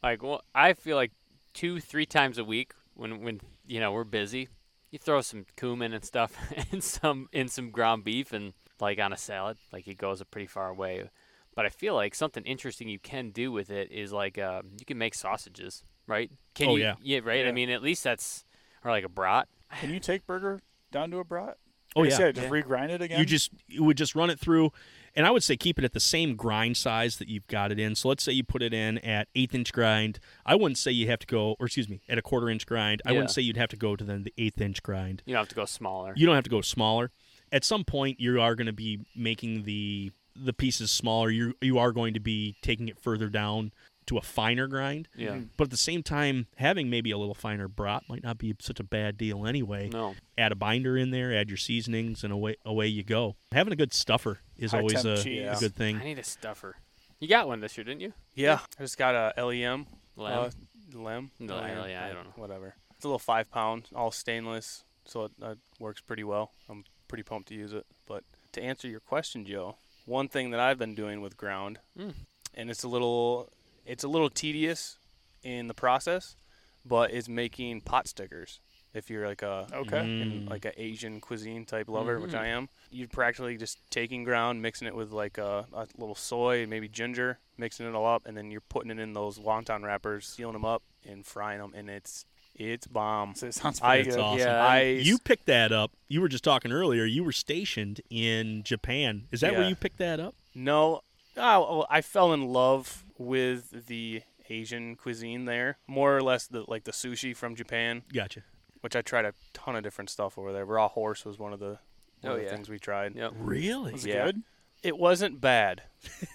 Like, well, I feel like two, three times a week when when you know we're busy. You throw some cumin and stuff and some in some ground beef and like on a salad, like it goes a pretty far way. But I feel like something interesting you can do with it is like um, you can make sausages, right? Can Oh, you? yeah. Yeah, right. I mean, at least that's or like a brat. Can you take burger down to a brat? Oh Like I yeah. said, just Yeah. regrind it again. You just you would just run it through, and I would say keep it at the same grind size that you've got it in. So let's say you put it in at eighth inch grind. I wouldn't say you have to go, or excuse me, at a quarter inch grind. I wouldn't say you'd have to go to then the eighth inch grind. You don't have to go smaller. You don't have to go smaller. at some point you are going to be making the the pieces smaller. You you are going to be taking it further down to a finer grind. Yeah. But at the same time, having maybe a little finer brat might not be such a bad deal anyway. No. Add a binder in there, add your seasonings, and away away you go. Having a good stuffer is High always a, cheese. a good thing. I need a stuffer. You got one this year, didn't you? Yeah, I just got a LEM. Lamb. Uh, lem? No, Lem, yeah, I don't know. Whatever. It's a little five pound, all stainless, so it uh, works pretty well. I'm pretty pumped to use it. But to answer your question, Joe, one thing that I've been doing with ground, Mm. and it's a little, it's a little tedious in the process, but it's making pot stickers. If you're like a Okay. in Mm. like a Asian cuisine type lover, which Mhm. I am, you're practically just taking ground, mixing it with like a, a little soy, maybe ginger, mixing it all up, and then you're putting it in those wonton wrappers, sealing them up, and frying them, and it's it's bomb. So it sounds I- pretty That's good. awesome. Yeah, I You picked that up. You were just talking earlier. You were stationed in Japan. Is that where Yeah. you picked that up? no, oh, well, I fell in love with the Asian cuisine there, more or less the like the sushi from Japan, Gotcha. which I tried a ton of different stuff over there. Raw horse was one of the one Oh, of the yeah. things we tried. Yep. Really? Was it Yeah. good? It wasn't bad.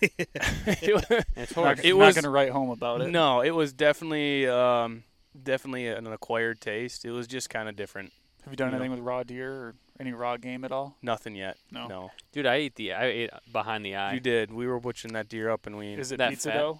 It wa- It's Not, horse. It not was- gonna write home about it. No, it was definitely um, definitely an acquired taste. It was just kind of different. Have you done No. anything with raw deer or any raw game at all? Nothing yet. No. No. Dude, I ate the I ate behind the eye. You did. We were butchering that deer up, and we. Is it That pizza fat? dough?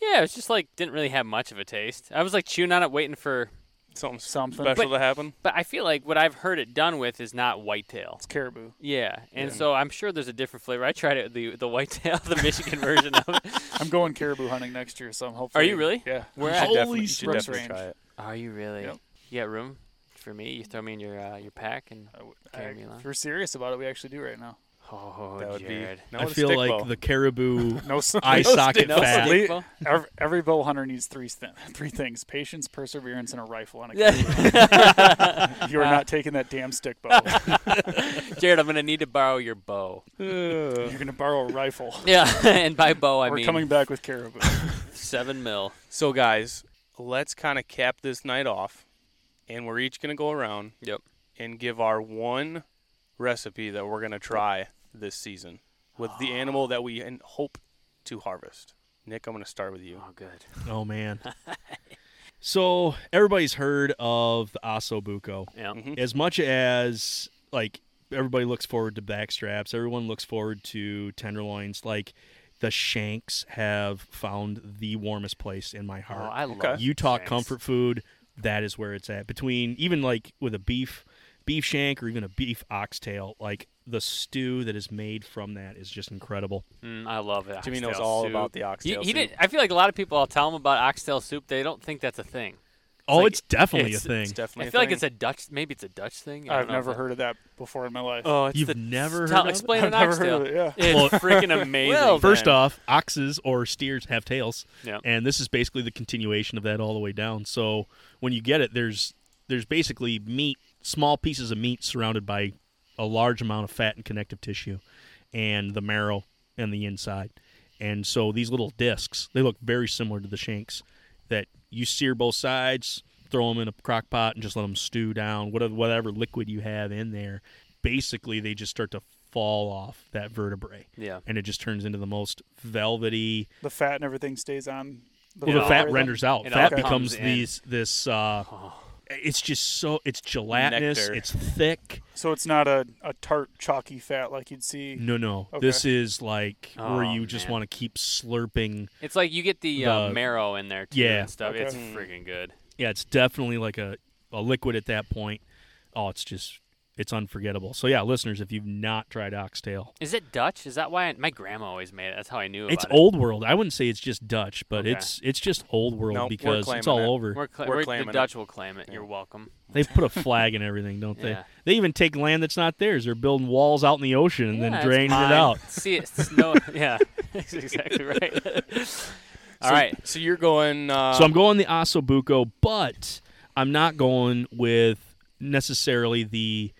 Yeah, it was just like didn't really have much of a taste. I was like chewing on it, waiting for. something Something. special But- to happen? But I feel like what I've heard it done with is not whitetail. It's caribou. Yeah, and Yeah. so I'm sure there's a different flavor. I tried it the the whitetail, the Michigan version of it. I'm going caribou hunting next year, so I'm hopefully. Are you really? Yeah. Where You at? should definitely, Holy you definitely try Range. it. Are you really? Yep. You got room for me? You throw me in your uh, your pack and I w- Carry I- me along. if we're serious about it, we actually do right now. oh, That would Jared. be. Not I feel like bow. the caribou No, s- eye no socket stick- No fat. stick bow? Every, every bow hunter needs three th- three things: patience, perseverance, and a rifle on a caribou. you are not taking that damn stick bow. Jared, I'm gonna need to borrow your bow. You're gonna borrow a rifle. Yeah, and by bow I mean. We're coming back with caribou. seven mil. So, guys, let's kind of cap this night off, and we're each gonna go around. Yep. And give our one recipe that we're gonna try this season with the animal that we in- hope to harvest. Nick, I'm gonna start with you. Oh, good. Oh man. so everybody's heard of the Ossobuco. Yeah. Mhm. As much as like everybody looks forward to backstraps, everyone looks forward to tenderloins. Like the shanks have found the warmest place in my Oh, heart. I love Okay. you talk shanks. comfort food, that is where it's at. Between even like with a beef beef shank or even a beef oxtail, like the stew that is made from that is just incredible. Mm, I love it. Jimmy knows Oxtail all soup. about the He, oxtail. he soup. did. I feel like a lot of people. I'll tell them about oxtail soup. They don't think that's a thing. Oh, like- it's definitely it's- a thing. It's definitely. I a feel like thing. it's a Dutch. Maybe it's a Dutch thing. I don't I've never heard of that before in my life. Oh, it's You've the, never tell, heard of explain I've an never oxtail. heard of it. Yeah. It's freaking amazing. Well, First then. off, oxes or steers have tails, Yeah. and this is basically the continuation of that all the way down. So when you get it, there's there's basically meat, small pieces of meat surrounded by a large amount of fat and connective tissue, and the marrow and the inside. And so these little discs, they look very similar to the shanks that you sear both sides, throw them in a crock pot, and just let them stew down. Whatever whatever liquid you have in there, basically they just start to fall off that vertebrae Yeah. and it just turns into the most velvety. The fat and everything stays on. The Well, the fat vertebrae. renders out. It Fat becomes comes in. these this. Uh, Oh. it's just so it's gelatinous. Nectar. It's thick. So it's not a, a tart, chalky fat like you'd see. No, no. Okay. This is like where Oh, you just man. want to keep slurping. It's like you get the, uh, marrow in there too Yeah. and stuff. Okay. It's Mm. freaking good. Yeah, it's definitely like a, a liquid at that point. Oh, it's just it's unforgettable. So yeah, listeners, if you've not tried oxtail, Is it Dutch? Is that why I, my grandma always made it? That's how I knew about it's it. old world. I wouldn't say it's just Dutch, but Okay. it's it's just old world Nope, because it's all it. over. We're, cla- We're we're- claiming the it. Dutch will claim it. Yeah. You're welcome. They put a flag and everything, don't they? Yeah. They even take land that's not theirs. They're building walls out in the ocean and Yeah, then it's draining it out. See, it's no, yeah, that's exactly right. All so, right. So you're going. Uh, so I'm going the Ossobuco, but I'm not going with necessarily the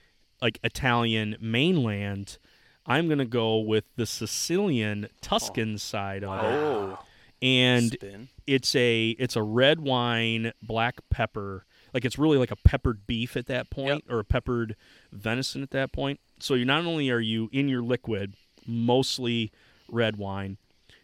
like Italian mainland. I'm to go with the Sicilian Tuscan oh. side of it. Oh. And spin. it's a it's a red wine black pepper like it's really like a peppered beef at that point or a peppered venison at that point. So you not only are you in your liquid, mostly red wine,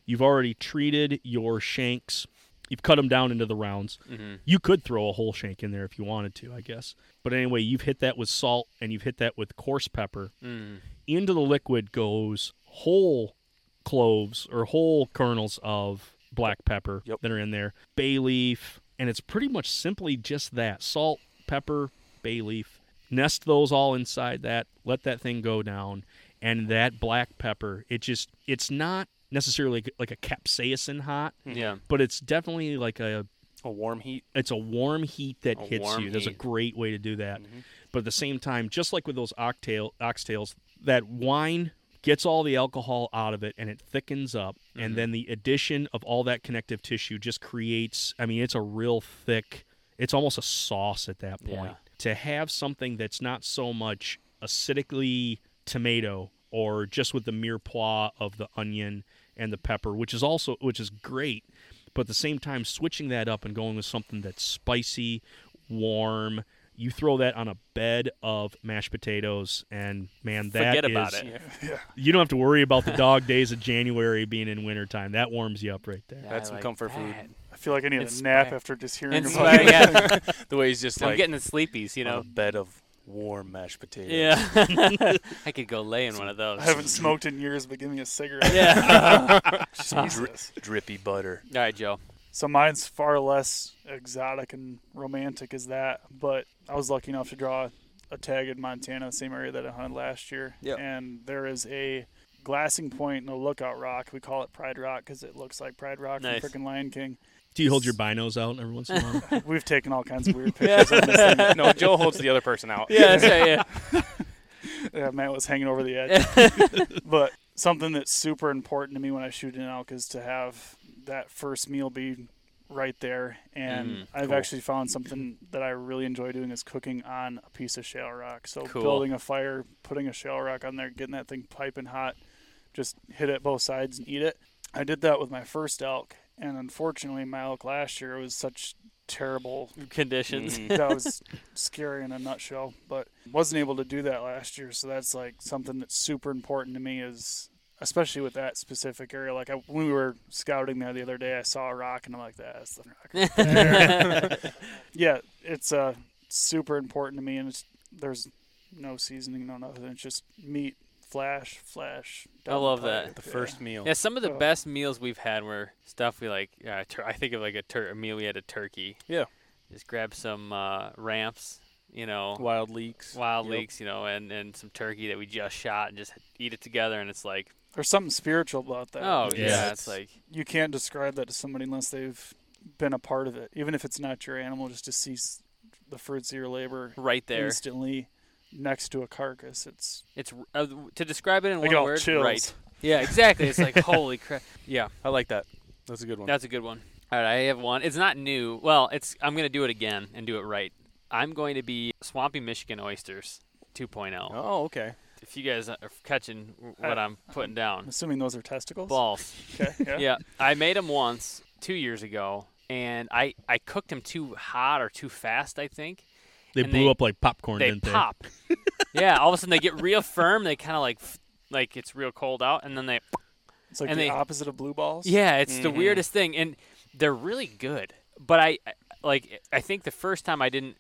you've already treated your shanks. You've cut them down into the rounds. Mm-hmm. You could throw a whole shank in there if you wanted to, I guess. But anyway, you've hit that with salt and you've hit that with coarse pepper. Mm. Into the liquid goes whole cloves or whole kernels of black pepper Yep. that are in there, bay leaf, and it's pretty much simply just that salt, pepper, bay leaf. Nest those all inside that, let that thing go down, and that black pepper, it just, it's not necessarily like a capsaicin hot, Yeah. but it's definitely like a A warm heat. it's a warm heat that A hits warm you. There's a great way to do that. Mhm. But at the same time, just like with those oxtail oxtails, that wine gets all the alcohol out of it and it thickens up. Mm-hmm. And then the addition of all that connective tissue just creates I mean, it's a real thick it's almost a sauce at that point. Yeah. To have something that's not so much acidically tomato or just with the mirepoix of the onion and the pepper, which is also which is great, but at the same time switching that up and going with something that's spicy, warm. You throw that on a bed of mashed potatoes, and man, that Forget about is- it. You don't have to worry about the dog days of January being in wintertime. That warms you up right there. Yeah, That's I some like comfort food. I feel like I need It's a nap bad. after just hearing And about sweating, it. yeah. The way he's just I'm like getting the sleepies, you on a know. bed of warm mashed potatoes. Yeah. I could go lay in one of those. I haven't smoked in years, but give me a cigarette. Yeah. Some dri- drippy butter. All right, Joe. So mine's far less exotic and romantic as that, but I was lucky enough to draw a tag in Montana, the same area that I hunted last year. Yep. And there is a glassing point and a lookout rock. We call it Pride Rock because it looks like Pride Rock Nice. from freaking Lion King. Do you hold your binos out every once in a while? We've taken all kinds of weird pictures of this thing. no, Joe holds the other person out. Yeah, that's right. Yeah. Yeah, Matt was hanging over the edge. but something that's super important to me when I shoot an elk is to have that first meal be right there. And Mm, I've cool. actually found something that I really enjoy doing is cooking on a piece of shale rock. So Cool. building a fire, putting a shale rock on there, getting that thing piping hot, just hit it both sides and eat it. I did that with my first elk, and unfortunately, my elk last year was such terrible Conditions. Mhm. that was scary in a nutshell. But wasn't able to do that last year, so that's like something that's super important to me. Is especially with that specific area. Like I, when we were scouting there the other day, I saw a rock, and I'm like, "That's the rock." right yeah, it's uh, super important to me, and it's, there's no seasoning, no nothing. It's just meat, flash, flash. I love pipe. that. The Yeah. first meal. Yeah, some of the Oh. best meals we've had were stuff we like. Uh, tur- I think of like a, tur- a meal we had a turkey. Yeah. Just grab some uh, ramps, you know, Wild leeks. wild Yep. leeks, you know, and, and some turkey that we just shot and just eat it together. And it's like, There's something spiritual about that. oh, Yeah. yeah, it's like, you can't describe that to somebody unless they've been a part of it. Even if it's not your animal, just to see the fruits of your labor right there. instantly next to a carcass. It's It's uh, to describe it in I one get all word, chills. right? Yeah, exactly. It's like holy crap. Yeah, I like that. That's a good one. that's a good one. All right, I have one. It's not new. Well, it's I'm gonna do it again and do it right. I'm going to be Swampy Michigan oysters 2.0. oh, okay. If you guys are catching what I- I'm putting I'm down, assuming those are testicles. balls. Okay. Yeah. yeah, I made them once two years ago, and I I cooked them too hot or too fast. I think They blew they- up like popcorn, they didn't they? pop. yeah, all of a sudden they get real firm. They kind of like like it's real cold out, and then they It's like And the they- opposite of blue balls. yeah, it's the Mhm. weirdest thing, and they're really good. But I I- like I think the first time I didn't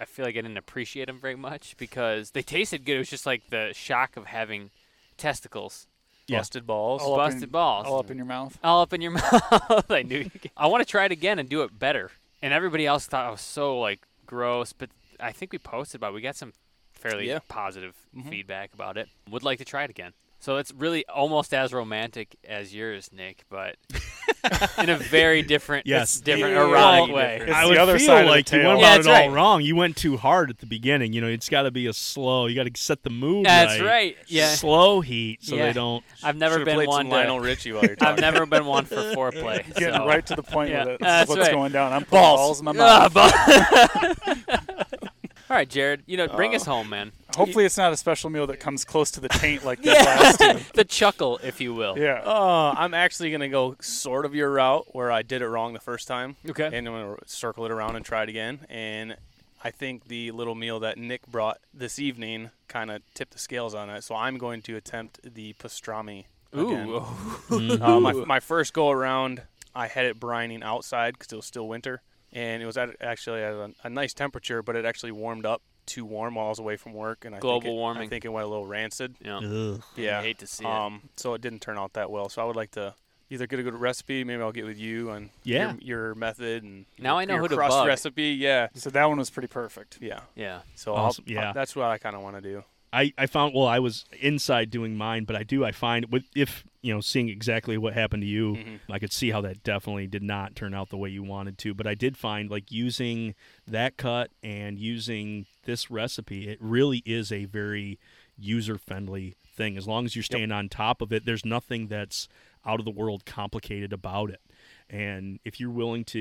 I feel like I didn't appreciate them very much because they tasted good. It was just like the shock of having testicles, Yeah. Busted balls. All up busted in- balls. All up in your mouth. all up in your mouth. I knew. You could. I want to try it again and do it better. And everybody else thought I was so like gross, but I think we posted about. It. We got some fairly Yeah. positive Mhm. feedback about it. Would like to try it again. So it's really almost as romantic as yours, Nick, but in a very different, Yes. different Yeah. erotic Well, way. It's I the other feel side of the like you tail. went Yeah, it that's all right. wrong. You went too hard at the beginning. You know, it's got to be a slow. You got to set the mood That's right. right. Yeah, Slow heat so Yeah. they don't. I've never been one some to. Lionel Richie while you're talking. I've never been one for foreplay. Getting so. right to the point Yeah, with it. That's is what's right. going down. I'm putting Balls. balls in my mouth. Ah, but- All right, Jared. You know, bring us home, man. Hopefully, it's not a special meal that comes close to the taint like this last two. the chuckle, if you will. Yeah. Uh, I'm actually gonna go sort of your route where I did it wrong the first time, Okay. and I'm gonna circle it around and try it again. And I think the little meal that Nick brought this evening kind of tipped the scales on it. So I'm going to attempt the pastrami. again. Ooh. Mm-hmm. Uh, my, my first go around, I had it brining outside because it was still winter, and it was at actually at a, a nice temperature, but it actually warmed up too warm while I was away from work, and I Global think it, warming. I think it went a little rancid. yeah. Ugh. Yeah, I hate to see it. um, so it didn't turn out that well. So I would like to either get a good recipe, maybe I'll get with you on Yeah. your, your method and Now your, I know your who to crust bug. recipe. Yeah, So that one was pretty perfect. yeah. Yeah. So Awesome, I'll, yeah. that's what I kind of want to do. I, I found well I was inside doing mine, but I do I find with if you know seeing exactly what happened to you, Mhm. I could see how that definitely did not turn out the way you wanted to. But I did find like using that cut and using this recipe, it really is a very user friendly thing. As long as you're staying on top of it, there's nothing that's out of the world complicated about it. And if you're willing to,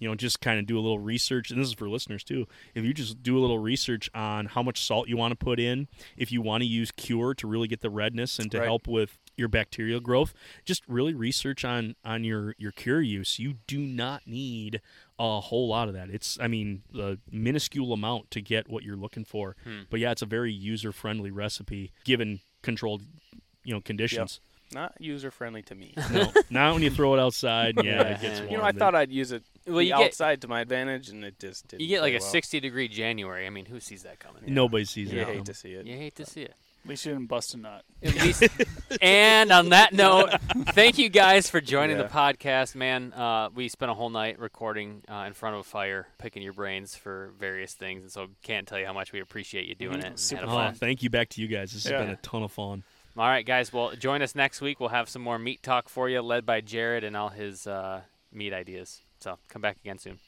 you know, just kind of do a little research, and this is for listeners too, if you just do a little research on how much salt you want to put in, if you want to use Cure to really get the redness and to Right. help with your bacterial growth, just really research on on your your Cure use. You do not need a whole lot of that. It's, I mean, a minuscule amount to get what you're looking for. Hmm. But yeah, it's a very user friendly recipe given controlled, you know, conditions. Not user friendly to me. No, not when you throw it outside. Yeah, it gets You warm. you know, I thought I'd use it Well, the you get- outside to my advantage, and it just didn't. You get like play a well. 60 degree January. I mean, who sees that coming? nobody sees it. You it. hate to see it. You hate to see it. At least you didn't bust a nut. At least, and on that note, thank you guys for joining the podcast, man. Uh, we spent a whole night recording uh, in front of a fire, picking your brains for various things, and so can't tell you how much we appreciate you doing Mhm. it. and Super had a Oh, blast. thank you back to you guys. This has been a ton of fun. All right, guys. Well, join us next week. We'll have some more meat talk for you, led by Jared and all his uh, meat ideas. So come back again soon.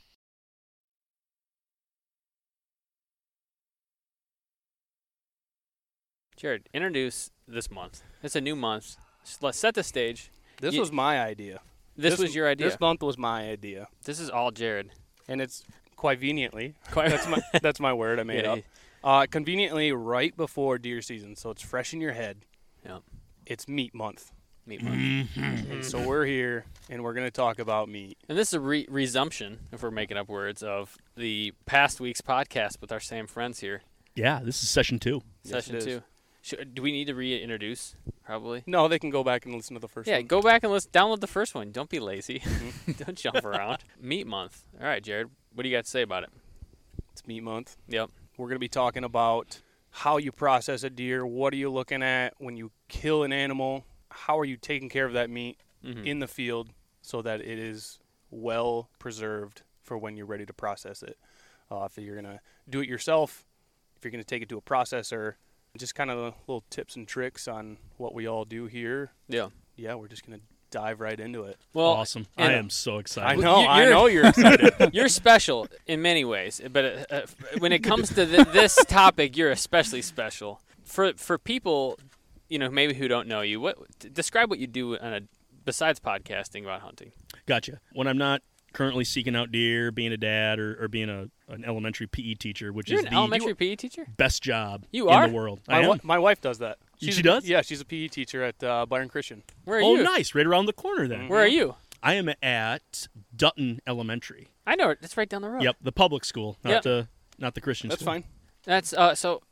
Jared, introduce this month. It's a new month. Let's set the stage. This You- was my idea. This, was your idea. This month was my idea, This is all Jared. and it's quite conveniently. Quite- That's my that's my word I made Yeah, up. Uh, conveniently, right before deer season, so it's fresh in your head. Yeah. It's meat month, Meat month. and so we're here, and we're gonna talk about meat. And this is a re- resumption, if we're making up words, of the past week's podcast with our same friends here. Yeah, this is session two. Yes, Session it is. two. Should, do we need to reintroduce? Probably. No, they can go back and listen to the first Yeah, one. go back and listen. Download the first one. Don't be lazy. Mm-hmm. Don't jump around. Meat month. All right, Jared. What do you got to say about it? It's meat month. Yep. We're going to be talking about how you process a deer. What are you looking at when you kill an animal? How are you taking care of that meat Mhm. in the field so that it is well preserved for when you're ready to process it? Uh, if you're going to do it yourself, if you're going to take it to a processor, just kind of little tips and tricks on what we all do here. Yeah. Yeah, we're just going to dive right into it. Well, awesome. I am so excited. I know, you- I know you're excited. you're special in many ways, but uh, uh, when it comes to th- this topic, you're especially special. For for people, you know, maybe who don't know you, what describe what you do on a besides podcasting about hunting. Gotcha. When I'm not currently seeking out deer, being a dad, or, or being a an elementary PE teacher, which You're is an the elementary PE teacher. best job You are? in are? the world. my, I am. wi- my wife does that. She a- does? Yeah, she's a PE teacher at uh, Byron Christian. Where are oh, you? Oh, nice. Right around the corner then. Where are you? I am at Dutton Elementary. I know it. It's right down the road. Yep, the public school, not Yep. the not the Christian That's school. fine. That's uh. So,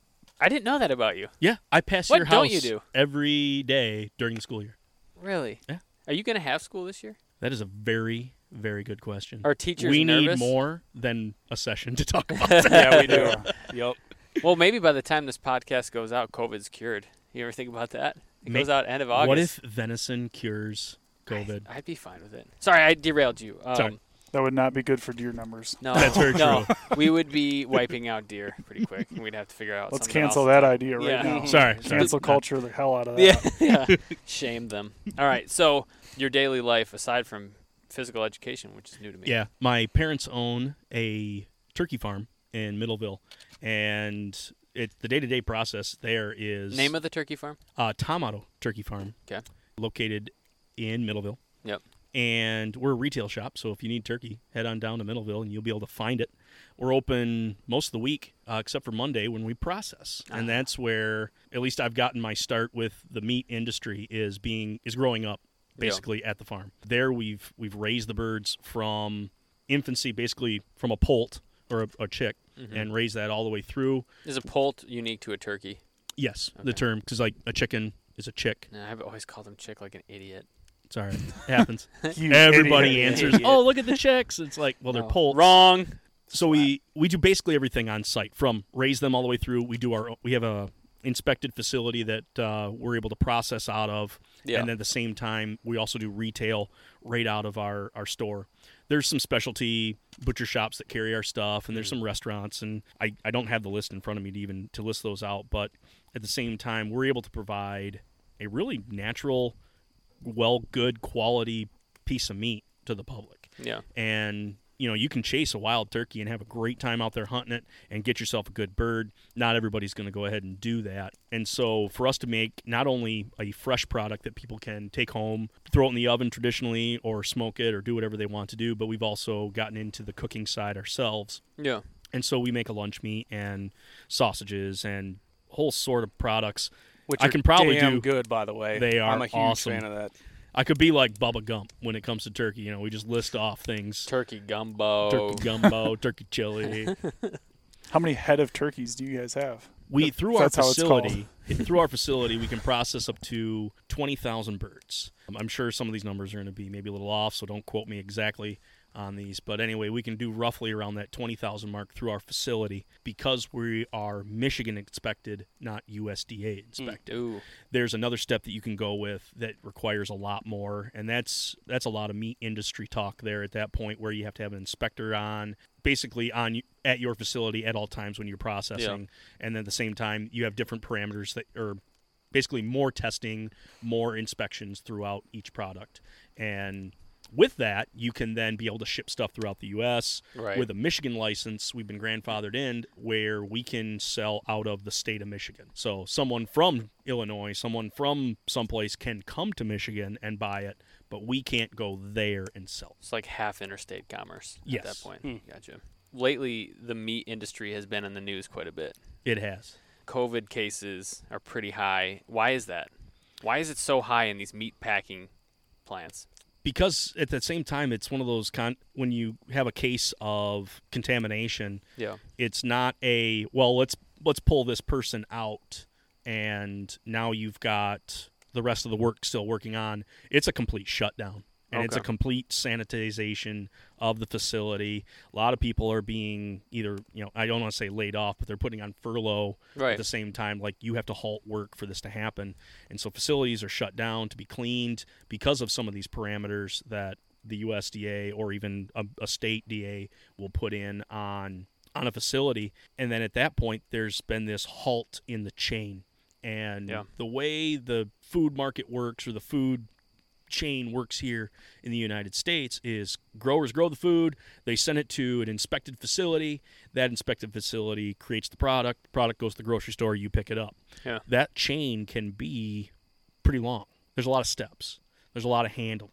I didn't know that about you. Yeah, I pass What your don't you do? every day during the school year. Really? Yeah. Are you going to have school this year? That is a very very good question. Our teachers we need more than a session to talk about. that. yeah, we do. yep. Well, maybe by the time this podcast goes out, COVID's cured. You ever think about that? It Ma- goes out end of August. What if venison cures COVID? I'd be fine with it. Sorry, I derailed you. Um, Sorry. That would not be good for deer numbers. No, That's very no, we would be wiping out deer pretty quick. and We'd have to figure out. Let's cancel else. that idea right Yeah. now. Sorry, sorry. Cancel culture the hell out of that. Yeah, yeah. Shame them. All right. So your daily life, aside from physical education, which is new to me. Yeah, my parents own a turkey farm in Middleville, and it the day to day process there is Name of the turkey farm? uh, Otto's Turkey Farm. Okay. Located in Middleville. Yep. And we're a retail shop, so if you need turkey, head on down to Middleville and you'll be able to find it. We're open most of the week, uh, except for Monday when we process, Ah. and that's where at least I've gotten my start with the meat industry is being is growing up Yeah. basically at the farm. There we've we've raised the birds from infancy, basically from a poult or a, a chick, Mm-hmm. and raise that all the way through. Is a poult unique to a turkey? Yes, the term because like a chicken is a chick. No, I've always called them chick like an idiot. Sorry, all right. It happens. Everybody idiot. answers, Idiot. "Oh, look at the chicks." It's like, well, they're No. poults. Wrong. So we we do basically everything on site from raise them all the way through. We do our we have a inspected facility that uh, we're able to process out of, Yeah. and at the same time we also do retail right out of our our store. There's some specialty butcher shops that carry our stuff, and there's some restaurants, and I, I don't have the list in front of me to even to list those out, but at the same time we're able to provide a really natural, well, good quality piece of meat to the public Yeah. and you know you can chase a wild turkey and have a great time out there hunting it and get yourself a good bird not everybody's going to go ahead and do that and so for us to make not only a fresh product that people can take home throw it in the oven traditionally or smoke it or do whatever they want to do but we've also gotten into the cooking side ourselves Yeah. and so we make a lunch meat and sausages and whole sort of products Which I can probably do- good, by the way. They are I'm a huge awesome. fan of that. I could be like bubba gump when it comes to turkey you know we just list off things Turkey gumbo. turkey gumbo turkey chili How many head of turkeys do you guys have? We through our that's how facility, through our facility, we can process up to twenty thousand birds. I'm sure some of these numbers are going to be maybe a little off, so don't quote me exactly on these. But anyway, we can do roughly around that twenty thousand mark through our facility because we are Michigan inspected, not USDA inspected. Mm, ooh. There's another step that you can go with that requires a lot more, and that's that's a lot of meat industry talk there at that point where you have to have an inspector on basically on at your facility at all times when you're processing and then at the same time you have different parameters that are basically more testing more inspections throughout each product and with that you can then be able to ship stuff throughout the us Right. with a michigan license we've been grandfathered in where we can sell out of the state of michigan so someone from illinois someone from someplace can come to michigan and buy it but we can't go there and sell It's like half interstate commerce at that point. Hmm. Gotcha. Lately, the meat industry has been in the news quite a bit. it has COVID cases are pretty high. Why is that? Why is it so high in these meat packing plants? Because at the same time it's one of those con- when you have a case of contamination Yeah. it's not a well let's let's pull this person out and now you've got the rest of the work still working on it's a complete shutdown and it's a complete sanitization of the facility. A lot of people are being either you know i don't want to say laid off but they're putting on furlough Right. at the same time like you have to halt work for this to happen. And so facilities are shut down to be cleaned because of some of these parameters that the USDA or even a, a state DA will put in on on a facility. And then at that point there's been this halt in the chain. And Yeah. the way the food market works or the food chain works here in the United States is growers grow the food, they send it to an inspected facility, that inspected facility creates the product, the product goes to the grocery store, you pick it up. Yeah. That chain can be pretty long. There's a lot of steps. There's a lot of handling.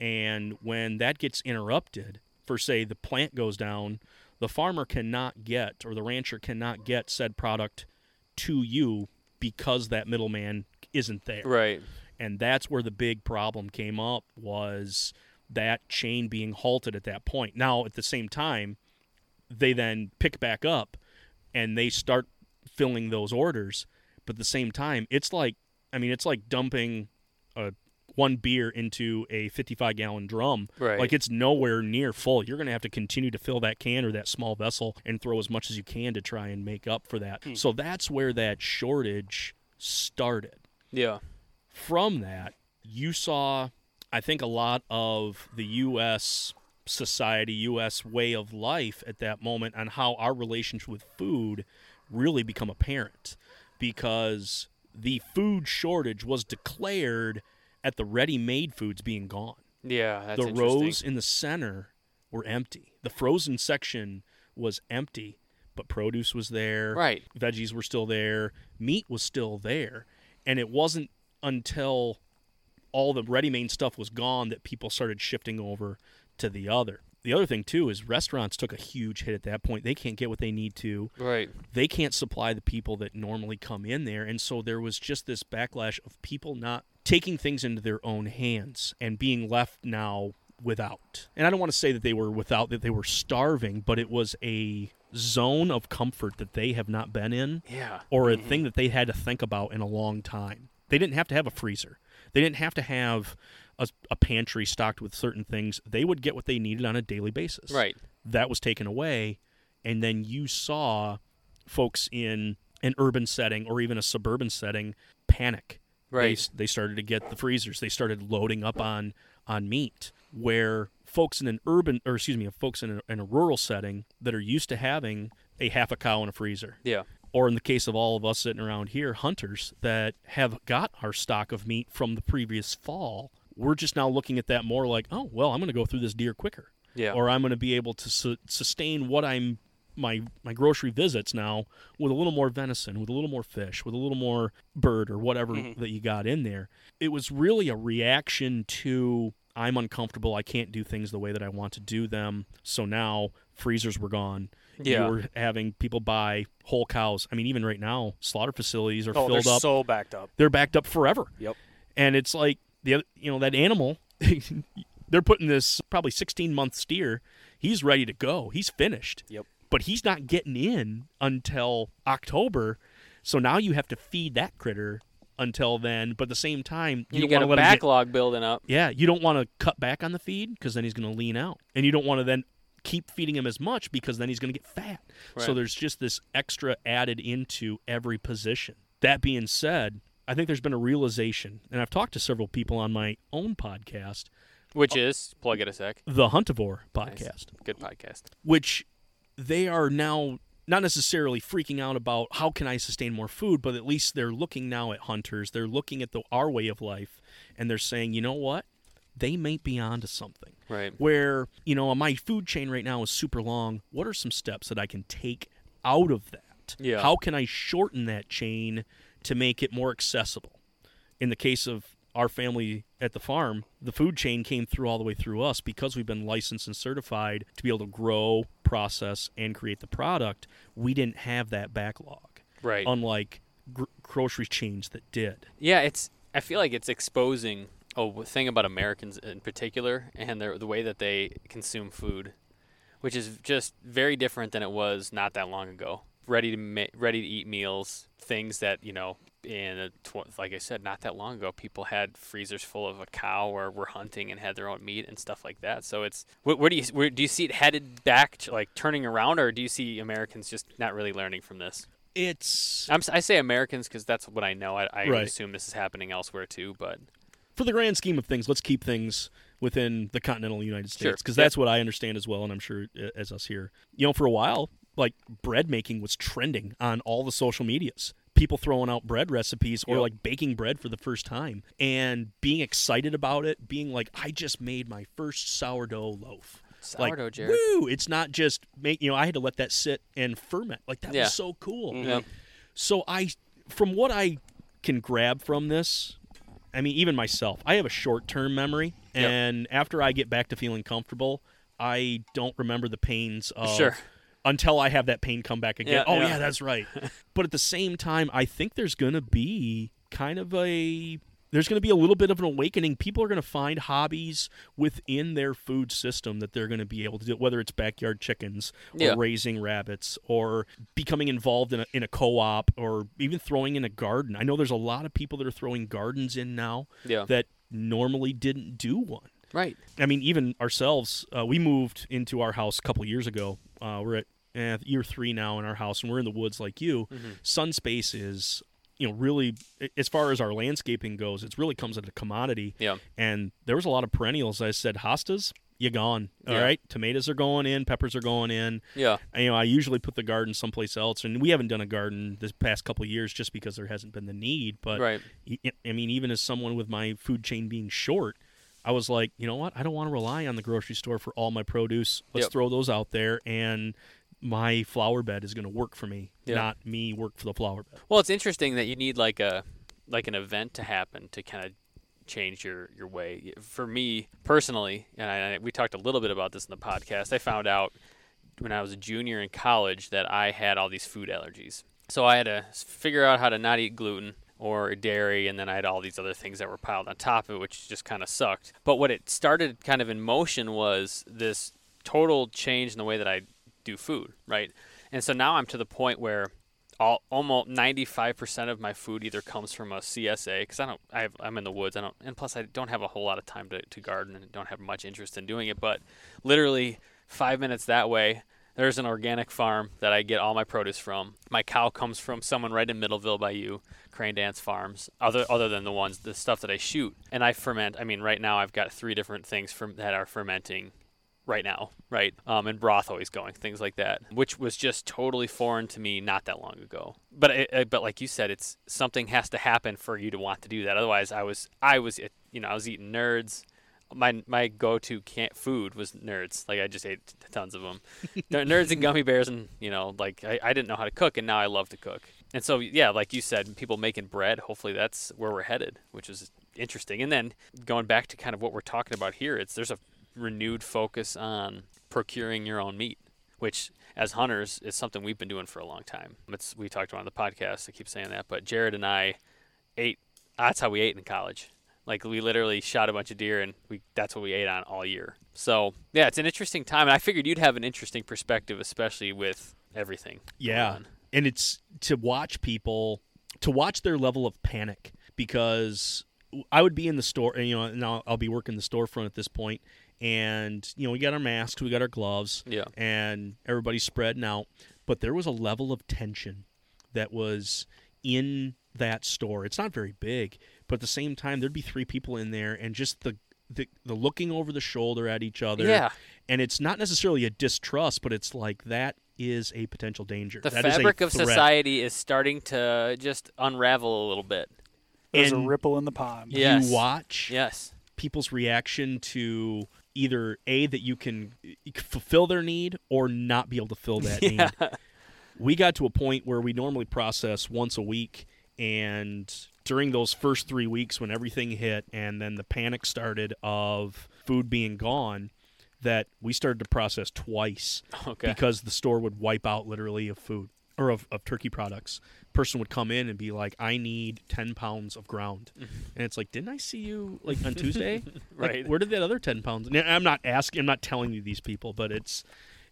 And when that gets interrupted, for say the plant goes down, the farmer cannot get or the rancher cannot get said product to you because that middleman isn't there Right. And that's where the big problem came up was that chain being halted at that point. Now at the same time they then pick back up and they start filling those orders. But at the same time it's like i mean it's like dumping a one beer into a 55 gallon drum. Right. like it's nowhere near full. You're going to have to continue to fill that can or that small vessel and throw as much as you can to try and make up for that. Hmm. So that's where that shortage started. Yeah. From that, you saw, I think, a lot of the U.S. society, U.S. way of life at that moment on how our relationship with food really become apparent because the food shortage was declared at the ready made foods being gone. Yeah. That's the rows in the center were empty. The frozen section was empty, but produce was there Right. veggies were still there, meat was still there, and it wasn't until all the ready-made stuff was gone that people started shifting over to the other. The other thing too is restaurants took a huge hit at that point. They can't get what they need to. Right. They can't supply the people that normally come in there, and so there was just this backlash of people not taking things into their own hands and being left now without. And I don't want to say that they were without that they were starving, but it was a zone of comfort that they have not been in Yeah. or a mm-hmm. thing that they had to think about in a long time. They didn't have to have a freezer. They didn't have to have a, a pantry stocked with certain things. They would get what they needed on a daily basis. Right. That was taken away, and then you saw folks in an urban setting or even a suburban setting panic. They, Right. s- they started to get the freezers. They started loading up on on meat. Where folks in an urban, or excuse me, folks in a, in a rural setting that are used to having a half a cow in a freezer, Yeah. Or in the case of all of us sitting around here, hunters that have got our stock of meat from the previous fall, we're just now looking at that more like, oh, well, I'm going to go through this deer quicker, Yeah. or I'm going to be able to su- sustain what I'm my my grocery visits now with a little more venison, with a little more fish, with a little more bird or whatever mm-hmm. that you got in there. It was really a reaction to I'm uncomfortable. I can't do things the way that I want to do them. So now freezers were gone. Yeah. You were having people buy whole cows. I mean, even right now, slaughter facilities are Oh, filled up. so backed up. they're backed up forever. Yep. And it's like the you know, that animal. they're putting this probably 16 month steer. He's ready to go. He's finished. Yep. But he's not getting in until October. So now you have to feed that critter until then. But at the same time, you, You, don't got a want to let him get backlog building up. yeah, you don't want to cut back on the feed because then he's going to lean out, and you don't want to then keep feeding him as much because then he's going to get fat. So there's just this extra added into every position. That being said, I think there's been a realization, and I've talked to several people on my own podcast, Which is plug it a sec. the Huntivore Nice. podcast, Good podcast. which they are now not necessarily freaking out about how can I sustain more food, but at least they're looking now at hunters. They're looking at the our way of life, and they're saying, you know what? They may be onto something. Right. Where you know my food chain right now is super long. What are some steps that I can take out of that? Yeah. How can I shorten that chain to make it more accessible? In the case of our family at the farm, the food chain came through all the way through us because we've been licensed and certified to be able to grow, process, and create the product. We didn't have that backlog, Right. unlike gr- grocery chains that did. Yeah, it's. I feel like it's exposing a thing about Americans in particular and their, the way that they consume food, which is just very different than it was not that long ago. Ready to ma- ready to eat meals, things that you know. In a tw- like I said, not that long ago, people had freezers full of a cow or were hunting and had their own meat and stuff like that. So it's where, where do you where, do you see it headed back, to, like turning around, or do you see Americans just not really learning from this? It's I'm, si say Americans because that's what I know. I, I Right. assume this is happening elsewhere too, but for the grand scheme of things, let's keep things within the continental United States because Yep. that's what I understand as well, and I'm sure uh, as us here. You know, for a while, like bread making was trending on all the social medias. People throwing out bread recipes or Yep. like baking bread for the first time and being excited about it, being like, I just made my first sourdough loaf. sourdough, like, Jared. woo! It's not just make. You know, I had to let that sit and ferment. Like that Yeah. was so cool. Mm-hmm. Yep. So I, from what I can grab from this, I mean, even myself, I have a short-term memory, Yep. and after I get back to feeling comfortable, I don't remember the pains of Sure. Until I have that pain come back again. Yeah, oh yeah. yeah, that's right. but at the same time, I think there's going to be kind of a there's going to be a little bit of an awakening. People are going to find hobbies within their food system that they're going to be able to do, whether it's backyard chickens or Yeah. raising rabbits or becoming involved in a, in a co-op or even throwing in a garden. I know there's a lot of people that are throwing gardens in now Yeah. that normally didn't do one. Right. I mean, even ourselves, uh, we moved into our house a couple years ago. Uh, we're at eh, year three now in our house, and we're in the woods like you. Mm-hmm. Sun space is, you know, really as far as our landscaping goes, it really comes at a commodity. Yeah. And there was a lot of perennials. I said, hostas, you gone. All Yeah. right, tomatoes are going in, peppers are going in. Yeah. And, you know, I usually put the garden someplace else, and we haven't done a garden this past couple of years just because there hasn't been the need. But Right. I mean, even as someone with my food chain being short, I was like, you know what? I don't want to rely on the grocery store for all my produce. Let's Yep. throw those out there, and my flower bed is going to work for me, Yeah. not me work for the flower bed. Well, it's interesting that you need like a like an event to happen to kind of change your your way. For me personally, and I, we talked a little bit about this in the podcast. I found out when I was a junior in college that I had all these food allergies. So I had to figure out how to not eat gluten or dairy, and then I had all these other things that were piled on top of it, which just kind of sucked. But what it started kind of in motion was this total change in the way that I do food, right? And so now I'm to the point where all, almost 95% of my food either comes from a CSA because I don't I have, I'm in the woods I don't and plus I don't have a whole lot of time to, to garden and don't have much interest in doing it but literally five minutes that way there's an organic farm that I get all my produce from. My cow comes from someone right in Middleville by you Crane Dance Farms other other than the ones the stuff that I shoot and I ferment. I mean right now I've got three different things from that are fermenting right now, right? Um, and broth always going, things like that, which was just totally foreign to me not that long ago. But but like you said, it's something has to happen for you to want to do that. Otherwise, I was I was you know I was eating nerds. My my go-to can't food was nerds. Like I just ate tons of them, nerds and gummy bears, and you know like I, I didn't know how to cook, and now I love to cook. And so yeah, like you said, people making bread. Hopefully that's where we're headed, which is interesting. And then going back to kind of what we're talking about here, it's there's a renewed focus on procuring your own meat, which as hunters is something we've been doing for a long time. It's we talked about on the podcast. I keep saying that, but Jared and I ate. That's how we ate in college. Like we literally shot a bunch of deer, and we that's what we ate on all year. So yeah, it's an interesting time, and I figured you'd have an interesting perspective, especially with everything. Yeah. And it's to watch people to watch their level of panic because I would be in the store and you know now I'll be working the storefront at this point and you know we got our masks, we got our gloves Yeah. and everybody's spreading out, but there was a level of tension that was in that store. It's not very big, but at the same time there'd be three people in there and just the the, the looking over the shoulder at each other Yeah. and it's not necessarily a distrust but it's like that is a potential danger The That is a fabric of society is starting to just unravel a little bit. There's And a ripple in the pond. Yes. you watch Yes. people's reaction to either a that you can fulfill their need or not be able to fill that Yeah. need we got to a point where we normally process once a week and during those first three weeks when everything hit and then the panic started of food being gone that we started to process twice Okay. because the store would wipe out literally of food or of, of turkey products person would come in and be like i need 10 pounds of ground and it's like didn't i see you like on tuesday Like, Right. where did that other 10 pounds and i'm not asking i'm not telling you these people but it's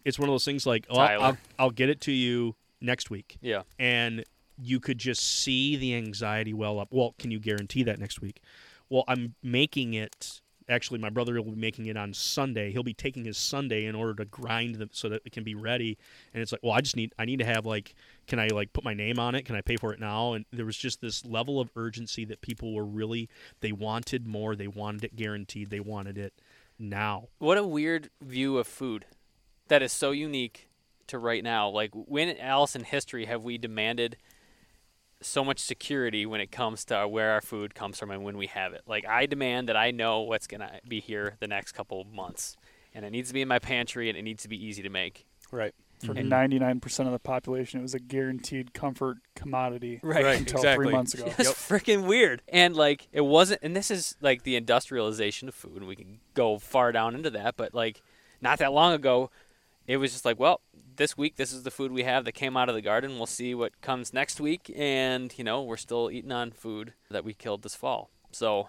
it's one of those things like oh I'll, Tyler. I'll get it to you next week Yeah. and you could just see the anxiety well up. Well, can you guarantee that next week? Well, I'm making it. Actually, my brother will be making it on Sunday. He'll be taking his Sunday in order to grind them so that it can be ready. And it's like, well, I just need, I need to have like, can I like put my name on it? Can I pay for it now? And there was just this level of urgency that people were really, they wanted more. They wanted it guaranteed. They wanted it now. What a weird view of food that is so unique to right now. Like, when else in history have we demanded so much security when it comes to where our food comes from and when we have it? Like, I demand that I know what's going to be here the next couple of months. And it needs to be in my pantry and it needs to be easy to make. Right. For Mhm. 99% of the population, it was a guaranteed comfort commodity Right. Right, until exactly. three months ago. That's freaking weird. And like it wasn't and this is like the industrialization of food and we can go far down into that, but like not that long ago it was just like, well, this week this is the food we have that came out of the garden. We'll see what comes next week and you know, we're still eating on food that we killed this fall. So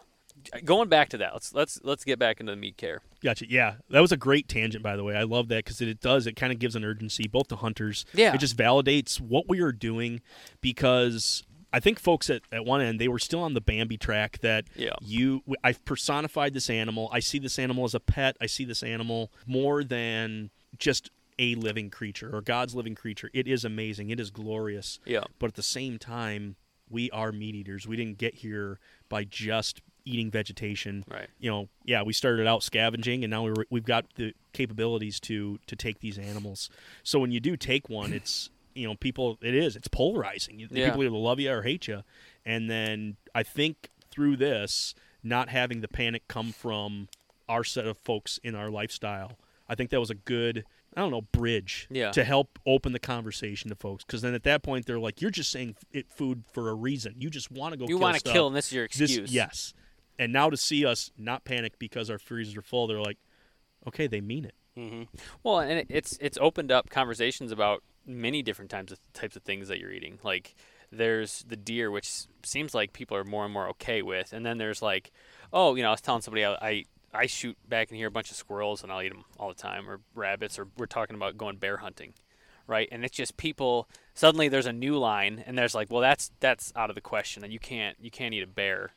going back to that, let's let's let's get back into the meat care. Gotcha. Yeah, that was a great tangent, by the way. I love that because it, it does. It kind of gives an urgency both to hunters. Yeah. It just validates what we are doing because I think folks at, at one end they were still on the Bambi track that Yeah. you I've personified this animal. I see this animal as a pet. I see this animal more than just a living creature or God's living creature. It is amazing. It is glorious. Yeah. But at the same time, we are meat eaters. We didn't get here by just eating vegetation Right. you know, yeah, we started out scavenging, and now we're, we've got the capabilities to to take these animals. So when you do take one, it's you know, people, it is, it's polarizing. Yeah. People either love you or hate you, and then I think through this, not having the panic come from our set of folks in our lifestyle, I think that was a good. I don't know, bridge Yeah. to help open the conversation to folks. Because then at that point, they're like, you're just saying it food for a reason. You just want to go You want to kill and this is your This- excuse. yes. And now to see us not panic because our freezers are full, they're like, okay, they mean it. Mm-hmm. Well, and it's it's opened up conversations about many different types of types of things that you're eating. Like there's the deer, which seems like people are more and more okay with, and then there's like, oh, you know, I was telling somebody I I, I shoot back in here a bunch of squirrels and I'll eat them all the time, or rabbits, or we're talking about going bear hunting, right? And it's just people suddenly there's a new line and there's like, well, that's that's out of the question, and you can't you can't eat a bear.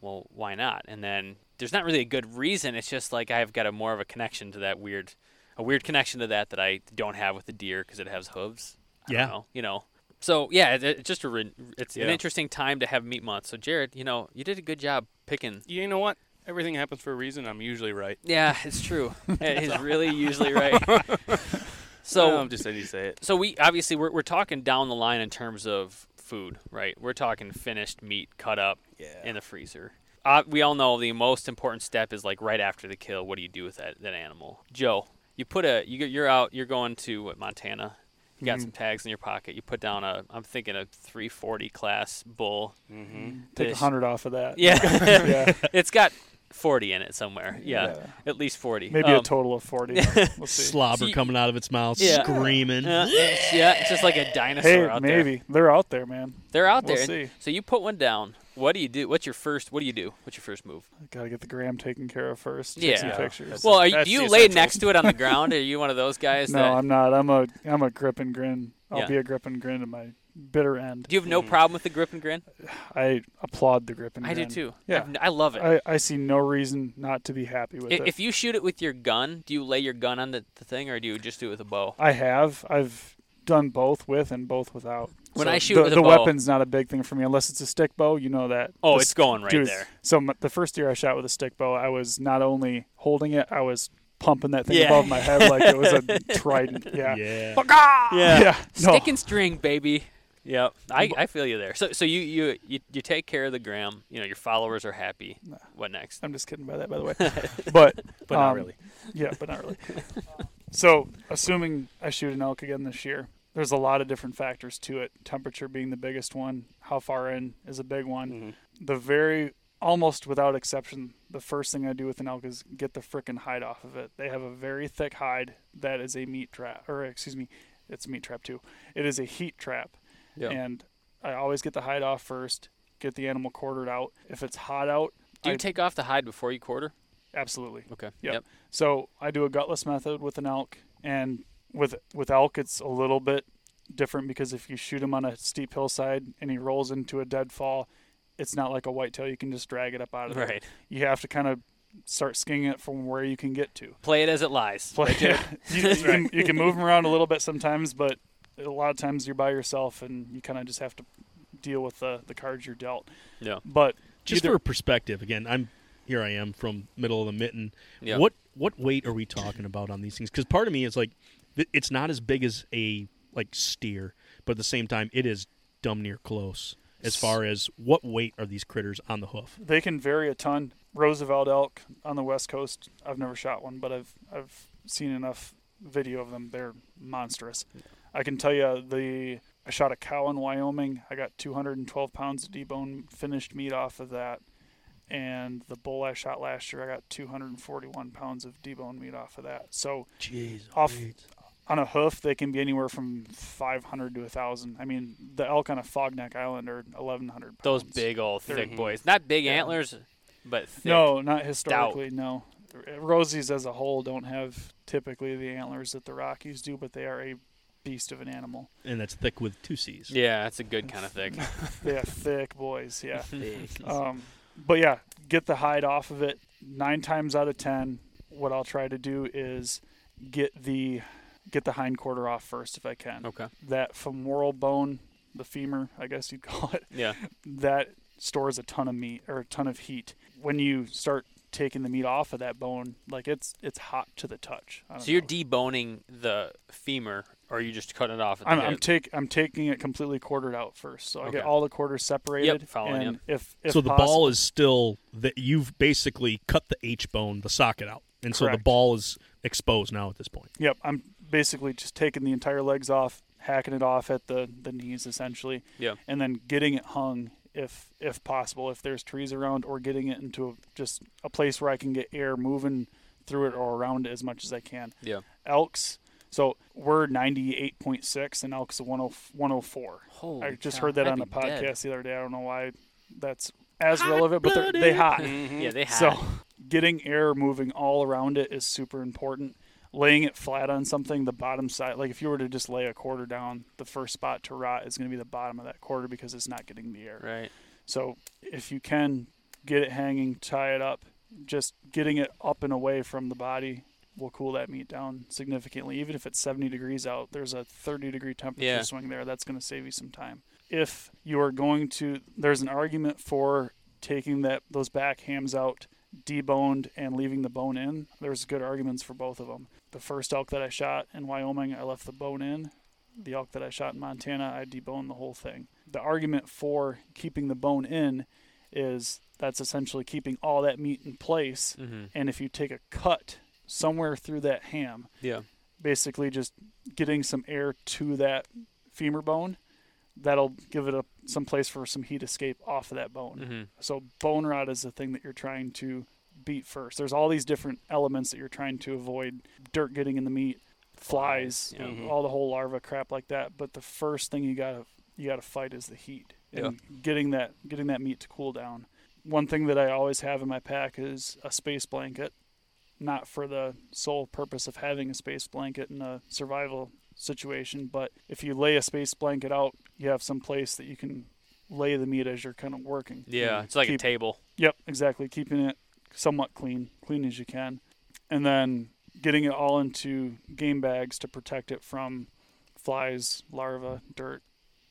Well, why not? And then there's not really a good reason. It's just like I've got a more of a connection to that weird, a weird connection to that that I don't have with the deer because it has hooves. I Yeah. don't know, you know. So yeah, it, it's just a re- it's an interesting time to have meat month. So Jared, you know, you did a good job picking. You know what? Everything happens for a reason. I'm usually right. Yeah, it's true. it is really usually right. so I'm just saying you say it. so we obviously we're we're talking down the line in terms of food, right? We're talking finished meat cut up Yeah. in the freezer. Uh, we all know the most important step is like right after the kill. What do you do with that that animal? Joe, you put a you get- you're out. You're going to what, Montana. You got some tags in your pocket. You put down a I'm thinking a 340 class bull. Mm-hmm. Take a hundred off of that. Yeah, yeah. it's got 40 in it somewhere. Yeah, Yeah. at least 40. Maybe a Um, total of forty. we'll see. Slobber See- coming out of its mouth, Yeah. screaming. Uh, it's- yeah, it's just like a dinosaur Hey, out there. maybe they're out there, man. They're out We'll there. see. So you put one down. What do you do? What's your first? What do you do? What's your first move? Got to get the gram taken care of first. Yeah. Take some pictures. Well, are you, do you lay essentials. next to it on the ground? Are you one of those guys? no, that, I'm not. I'm a I'm a grip and grin. I'll Yeah. be a grip and grin to my bitter end. do you have no Mhm. problem with the grip and grin? I applaud the grip and grin. I grin. do too. Yeah. I've- I love it. I, I see no reason not to be happy with I- it. if you shoot it with your gun, do you lay your gun on the, the thing, or do you just do it with a bow? I have. I've done both with and both without. When So I shoot the, with a the bow- weapon's not a big thing for me unless it's a stick bow. You know that. Oh, The it's going right dude, there. So m- the first year I shot with a stick bow, I was not only holding it, I was pumping that thing Yeah. above my head like it was a trident. Yeah. Yeah. Yeah. No. Stick and string, baby. Yep, I, I feel you there. So so you, you you you take care of the gram. You know your followers are happy. What next? I'm just kidding by that, by the way. But But not um, really. Yeah, but not really. so, assuming I shoot an elk again this year, there's a lot of different factors to it. Temperature being the biggest one. How far in is a big one. Mhm. The very almost without exception, the first thing I do with an elk is get the frickin' hide off of it. They have a very thick hide that is a meat trap, or excuse me, it's a meat trap too. It is a heat trap, Yeah. and I always get the hide off first. Get the animal quartered out. If it's hot out, Do you I- take off the hide before you quarter? absolutely. Okay. Yep. So I do a gutless method with an elk, and with with elk it's a little bit different because if you shoot him on a steep hillside and he rolls into a deadfall, it's not like a whitetail you can just drag it up out of there. Right. You have to kind of start skinning it from where you can get to. Play it as it lies. Play, you, you can, you can move them around a little bit sometimes, but a lot of times you're by yourself and you kind of just have to deal with the the cards you're dealt. Yeah. But Just either- for perspective, again, I'm here. I am from middle of the mitten. Yeah. What what weight are we talking about on these things? Because part of me is like, it's not as big as a like steer, but at the same time, it is dumb near close as far as what weight are these critters on the hoof. They can vary a ton. Roosevelt elk on the west coast. I've never shot one, but I've I've seen enough video of them. They're monstrous. I can tell you the I shot a cow in Wyoming. I got 212 pounds of debone finished meat off of that, and the bull I shot last year, I got 241 pounds of debone meat off of that. So Jeez. Off- on a hoof, they can be anywhere from 500 to 1,000. I mean, the elk on Afognak Island are 1,100 pounds. Those big old They're- thick boys. Not big Yeah. antlers, but thick. No, not historically. No, Rosies as a whole don't have typically the antlers that the Rockies do, but they are a beast of an animal. and that's thick with two C's. Yeah, that's a good kind of thick. They have thick boys. Yeah. Um, but yeah, get the hide off of it. Nine times out of ten, what I'll try to do is get the get the hind quarter off first if I can. Okay. That femoral bone, the femur, I guess you'd call it. Yeah. that stores a ton of meat or a ton of heat. When you start taking the meat off of that bone, like it's it's hot to the touch. I don't So you're know. deboning the femur, or are you just cutting it off at the I'm, I'm hip? take I'm taking it completely quartered out first, so I get all the quarters separated. following and if, if so the possible- ball is still that you've basically cut the H bone, the socket out, and so the ball is exposed now at this point. Yep, I'm basically just taking the entire legs off, hacking it off at the the knees essentially, Yeah. and then getting it hung if if possible, if there's trees around, or getting it into a, just a place where I can get air moving through it or around it as much as I can. Yeah. Elks. So we're 98.6 and elk's a 10 104. Holy I just cow, heard that I'd on a be dead. podcast the other day. I don't know why that's as relevant, but they're, they hot. Mm-hmm. Yeah, they had. So getting air moving all around it is super important. laying it flat on something, the bottom side, like if you were to just lay a quarter down, the first spot to rot is going to be the bottom of that quarter because it's not getting the air. Right. So if you can get it hanging, tie it up, just getting it up and away from the body will cool that meat down significantly. Even if it's 70 degrees out, there's a 30 degree temperature Yeah. swing there. That's going to save you some time. If you are going to, there's an argument for taking that those back hams out deboned and leaving the bone in. There's good arguments for both of them. The first elk that I shot in Wyoming, I left the bone in. The elk that I shot in Montana, I deboned the whole thing. The argument for keeping the bone in is that's essentially keeping all that meat in place. Mm-hmm. And if you take a cut somewhere through that ham, Yeah. basically just getting some air to that femur bone, that'll give it a some place for some heat escape off of that bone. Mm-hmm. So bone rot is the thing that you're trying to beat first. There's all these different elements that you're trying to avoid: dirt getting in the meat, flies, yeah. you know, all the whole larva crap like that. But the first thing you gotta you gotta fight is the heat and getting that getting that meat to cool down. One thing that I always have in my pack is a space blanket, not for the sole purpose of having a space blanket in a survival situation, but if you lay a space blanket out, you have some place that you can lay the meat as you're kind of working. Yeah. It's like Keep- a table. Yep, exactly. Keeping it somewhat clean, clean as you can, and then getting it all into game bags to protect it from flies, larvae, dirt,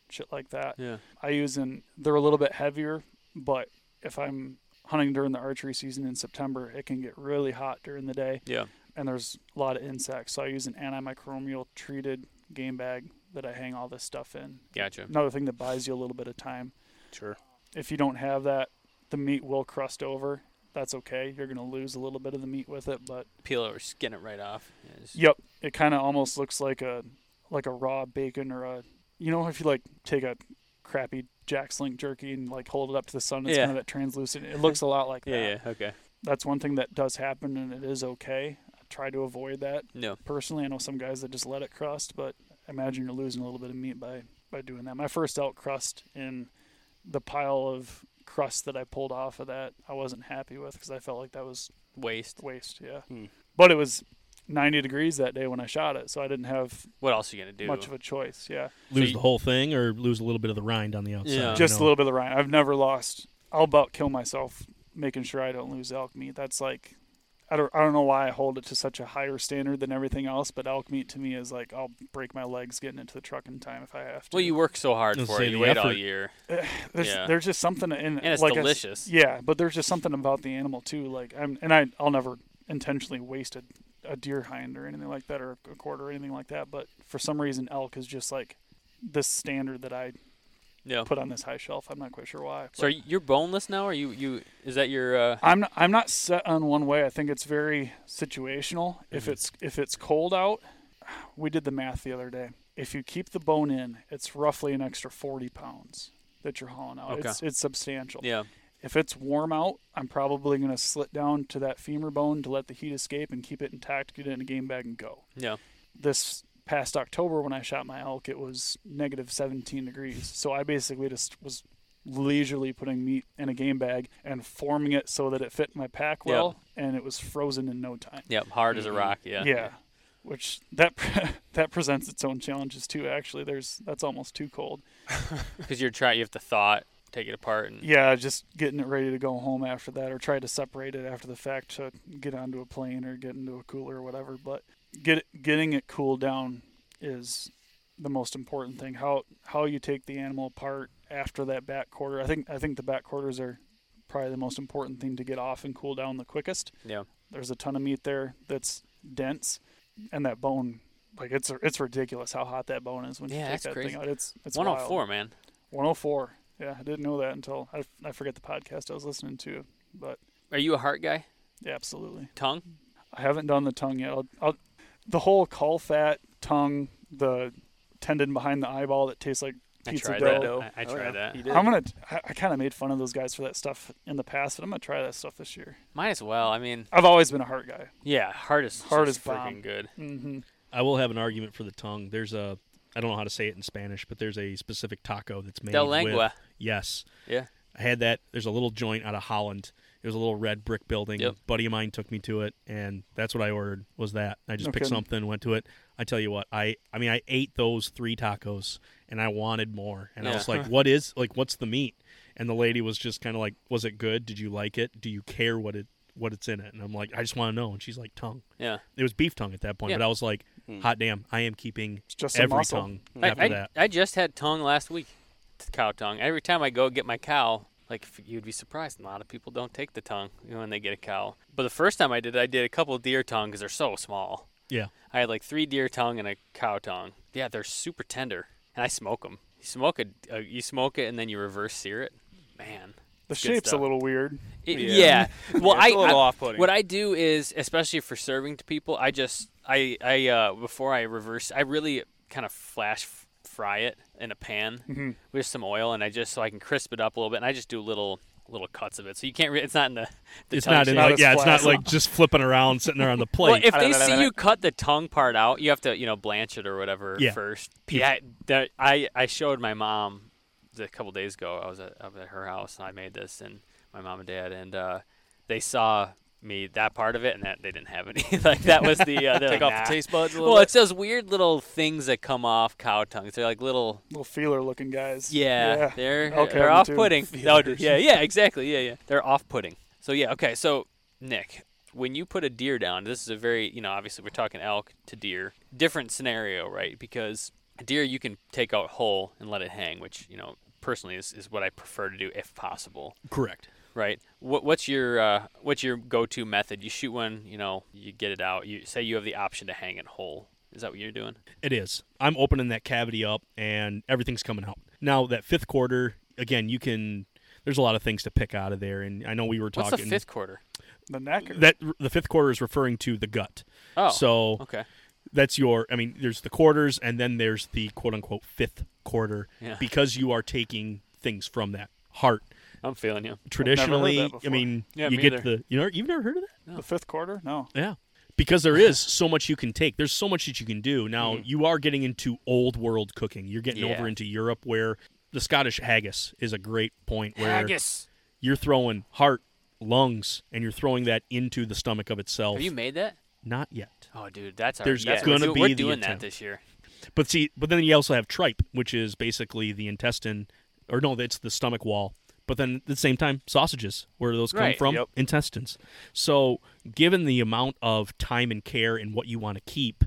shit like that. Yeah. I use an they're a little bit heavier, but if I'm hunting during the archery season in September, it can get really hot during the day Yeah. and there's a lot of insects. So I use an antimicrobial treated game bag that I hang all this stuff in. Gotcha. Another thing that buys you a little bit of time. Sure. If you don't have that, the meat will crust over. That's okay. You're going to lose a little bit of the meat with it, but Peel it or skin it right off. Yeah, Yep, it kind of almost looks like a like a raw bacon or a you know if you like take a crappy Jack Link's jerky and like hold it up to the sun, it's Yeah. kind of that translucent. It looks a lot like that. Yeah. Yeah. Okay. That's one thing that does happen, and it is okay. I try to avoid that No. personally. I know some guys that just let it crust, but I imagine you're losing a little bit of meat by by doing that. My first elk crust in the pile of crust that I pulled off of that, I wasn't happy with because I felt like that was Waste. waste. Yeah, Hmm. but it was 90 degrees that day when I shot it, so I didn't have What else are you gonna do? much of a choice. Yeah, Lose you- the whole thing or lose a little bit of the rind on the outside. Yeah. you just a little bit of the rind. I've never lost. I'll about kill myself making sure I don't lose elk meat. That's like, I don't, I don't know why I hold it to such a higher standard than everything else, but elk meat to me is like I'll break my legs getting into the truck in time if I have to. well, you work so hard Let's for it. You the wait all effort. year. Eh, there's, yeah. there's just something in And it's like I s- delicious. yeah, but there's just something about the animal too. Like I'm, and I, I'll never intentionally waste a, deer hind or anything like that or a quarter or anything like that. But for some reason, elk is just like this standard that I Yeah. put on this high shelf. I'm not quite sure why. So you're boneless now? Or you you is that your uh, I'm not, I'm not set on one way. I think it's very situational. If Mm-hmm. it's if it's cold out, we did the math the other day. If you keep the bone in, it's roughly an extra 40 pounds that you're hauling out. Okay. It's it's substantial. yeah If it's warm out, I'm probably going to slit down to that femur bone to let the heat escape and keep it intact, get it in a game bag and go. yeah This past October when I shot my elk, it was negative 17 degrees. So I basically just was leisurely putting meat in a game bag and forming it so that it fit my pack Yep. well and it was frozen in no time. yep hard as a rock. Yeah Yeah. Which that that presents its own challenges too actually. There's that's almost too cold. Because you're trying you have to thaw it, take it apart, and Yeah, just getting it ready to go home after that, or try to separate it after the fact to get onto a plane or get into a cooler or whatever. But get getting it cooled down is the most important thing. How how you take the animal apart after that back quarter. I think I think the back quarters are probably the most important thing to get off and cool down the quickest. yeah There's a ton of meat there that's dense, and that bone. Like it's it's ridiculous how hot that bone is when you take that crazy. thing out. It's it's 104 wild. man. 104. Yeah, I didn't know that until I, I forget the podcast I was listening to, but Are you a heart guy? yeah, absolutely. Tongue? I haven't done the tongue yet. I'll, I'll, the whole caul fat tongue, the tendon behind the eyeball that tastes like pizza I pizza tried dough. that. I, I oh, tried yeah. that. I'm gonna. I, I kind of made fun of those guys for that stuff in the past, but I'm gonna try that stuff this year. Might as well. I mean, I've always been a heart guy. yeah, heart is Heart just is bomb. freaking good. hmm I will have an argument for the tongue. There's a I don't know how to say it in Spanish, but there's a specific taco that's made Del with lengua. yes. Yeah. I had that. There's a little joint out of Holland, It was a little red brick building. Yep. Buddy of mine took me to it, and that's what I ordered. Was that I just No picked something, went to it. I tell you what, I I mean I ate those three tacos, and I wanted more. And I was like, what is like what's the meat? And the lady was just kind of like, was it good? Did you like it? Do you care what it what it's in it? And I'm like, I just want to know. And she's like, tongue. Yeah. It was beef tongue at that point, Yeah. but I was like, Hmm. hot damn, I am keeping It's just every muscle. tongue I, after I, that. I just had tongue last week, t- cow tongue. Every time I go get my cow, like you'd be surprised, a lot of people don't take the tongue you know, when they get a cow. But the first time I did I did a couple of deer tongue because they're so small. Yeah. I had like three deer tongue and a cow tongue. Yeah, they're super tender, and I smoke them. You smoke it, uh, you smoke it, and then you reverse sear it. Man, The it's good shape's a little weird. It- Yeah. yeah. Well, Yeah, it's I, a little I- off-putting. what I do is, especially for serving to people, I just I I uh, before I reverse, I really kind of flash fry it in a pan Mhm. with some oil, and I just so I can crisp it up a little bit, and I just do little little cuts of it, so you can't. Re- it's not in the. the it's not in shape. Not like yeah, it's not like just flipping around sitting there on the plate. Well, if they see you cut the tongue part out, you have to, you know, blanch it or whatever Yeah. first. Yeah, that, I I showed my mom a couple days ago. I was at, up at her house and I made this, and my mom and dad, and uh, they saw me that part of it, and that they didn't have any. like that was the uh, they're Take like, off "Nah." the taste buds a little Well, bit. it's those weird little things that come off cow tongues. They're like little. Little feeler looking guys. Yeah, Yeah. they're Okay, they're off putting. No, yeah, yeah, exactly. Yeah, yeah. They're off putting. So yeah, okay. So Nick, when you put a deer down, this is a very you know obviously we're talking elk to deer, different scenario, right? Because a deer you can take out whole and let it hang, which you know personally is, is what I prefer to do if possible. Correct. Right. What, what's your uh, what's your go-to method? You shoot one, you know, you get it out. You say you have the option to hang it whole. Is that what you're doing? It is. I'm opening that cavity up and everything's coming out. Now that fifth quarter, again, you can. There's a lot of things to pick out of there, and I know we were talking. What's talking the fifth quarter? The neck. or- that the fifth quarter is referring to the gut. Oh, So okay. that's your. I mean, there's the quarters, and then there's the quote unquote fifth quarter Yeah. because you are taking things from that heart. I'm feeling you. Traditionally, I mean, Yeah, you me get either. the. You know, you've never heard of that? the fifth quarter? No. Yeah. Because there is so much you can take. There's so much that you can do. Now, Mhm. you are getting into old world cooking. You're getting Yeah. over into Europe where the Scottish haggis is a great point where Haggis. you're throwing heart, lungs, and you're throwing that into the stomach of itself. Have you made that? Not yet. Oh, dude, that's our. There's that's gonna do- be we're the doing that this year. But see, but then you also have tripe, which is basically the intestine, or no, it's the stomach wall. But then at the same time, sausages, where those come Right, from, yep. intestines. So, given the amount of time and care and what you want to keep,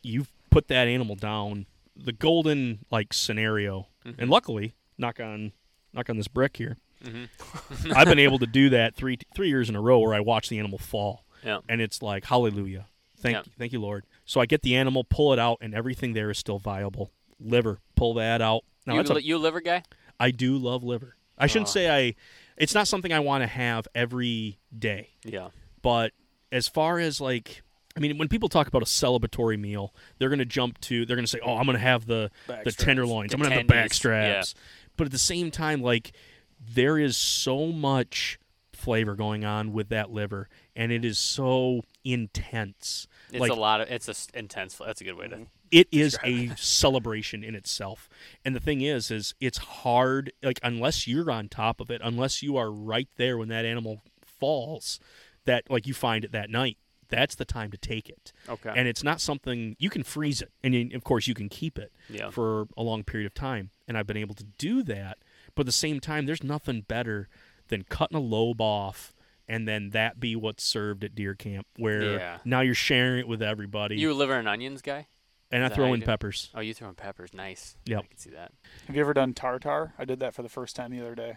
you've put that animal down. The golden like scenario, Mm-hmm. and luckily, knock on, knock on this brick here. Mm-hmm. I've been able to do that three three years in a row where I watch the animal fall, Yeah. and it's like hallelujah, thank Yeah. you, thank you Lord. So I get the animal, pull it out, and everything there is still viable. Liver, pull that out. Now you, that's a, you a liver guy? I do love liver. I shouldn't Oh. say I. It's not something I want to have every day, Yeah. but as far as like. I mean, when people talk about a celebratory meal, they're going to jump to, they're going to say, "Oh, I'm going to have the Back the straps. tenderloins. The I'm going to have the back tendies, straps." But at the same time, like there is so much flavor going on with that liver, and it is so intense. It's like a lot of. It's a s- intense. That's a good way to. Mm-hmm. It is a celebration in itself. And the thing is, is it's hard. Like unless you're on top of it, unless you are right there when that animal falls, that like you find it that night. That's the time to take it. Okay. And it's not something you can freeze it, and you- of course you can keep it Yeah. for a long period of time. And I've been able to do that. But at the same time, there's nothing better than cutting a lobe off and then that be what's served at deer camp, where Yeah. now you're sharing it with everybody. you a liver and onions guy? And I throw how in do peppers. Oh, you throwing peppers? Nice. Yep. I can see that. Have you ever done tartar? I did that for the first time the other day.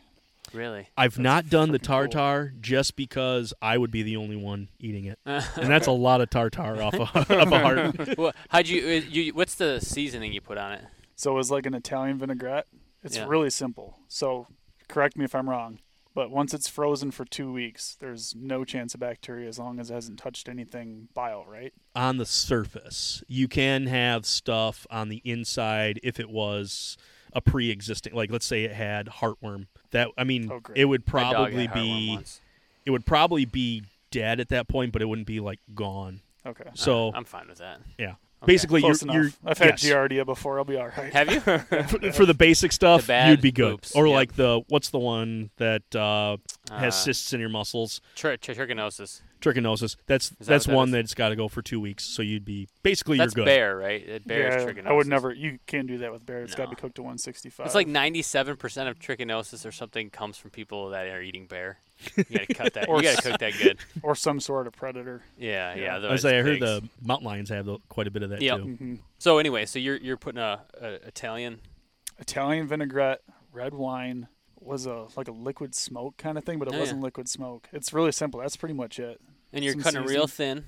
Really? I've That's not done the freaking cool. tartar just because I would be the only one eating it, and that's a lot of tartar off a, off a heart. well, how'd you, uh, you? What's the seasoning you put on it? So it was like an Italian vinaigrette. It's Yeah. really simple. So correct me if I'm wrong, but once it's frozen for two weeks, there's no chance of bacteria as long as it hasn't touched anything bile, right? on the surface, you can have stuff on the inside if it was a pre-existing, like let's say it had heartworm. That I mean, Oh, it would probably be once. it would probably be dead at that point, but it wouldn't be like gone. Okay. So I'm fine with that. Yeah. Basically, Close you're, enough. you're I've had yes. Giardia before. I'll be all right. Have you? for, for the basic stuff, bad you'd be good. poops, Or yep. like the what's the one that uh, has Uh, cysts in your muscles, Tri- tri- trichinosis. Trichinosis. That's that that's that one is? that's got to go for two weeks. So you'd be basically That's you're good. bear, right? Bear is yeah, trichinosis. I would never. You can't do that with bear. It's got to be cooked to 165. It's like 97% of trichinosis or something comes from people that are eating bear. You gotta cut that. Or you gotta cook that good. or some sort of predator. Yeah, yeah. Yeah. I otherwise say I heard the mountain lions have quite a bit of that Yep. too. hmm So anyway, so you're you're putting a, a Italian. Italian vinaigrette, red wine was a like a liquid smoke kind of thing, but it Oh, wasn't liquid smoke. It's really simple. That's pretty much it. And you're Some cutting it real thin,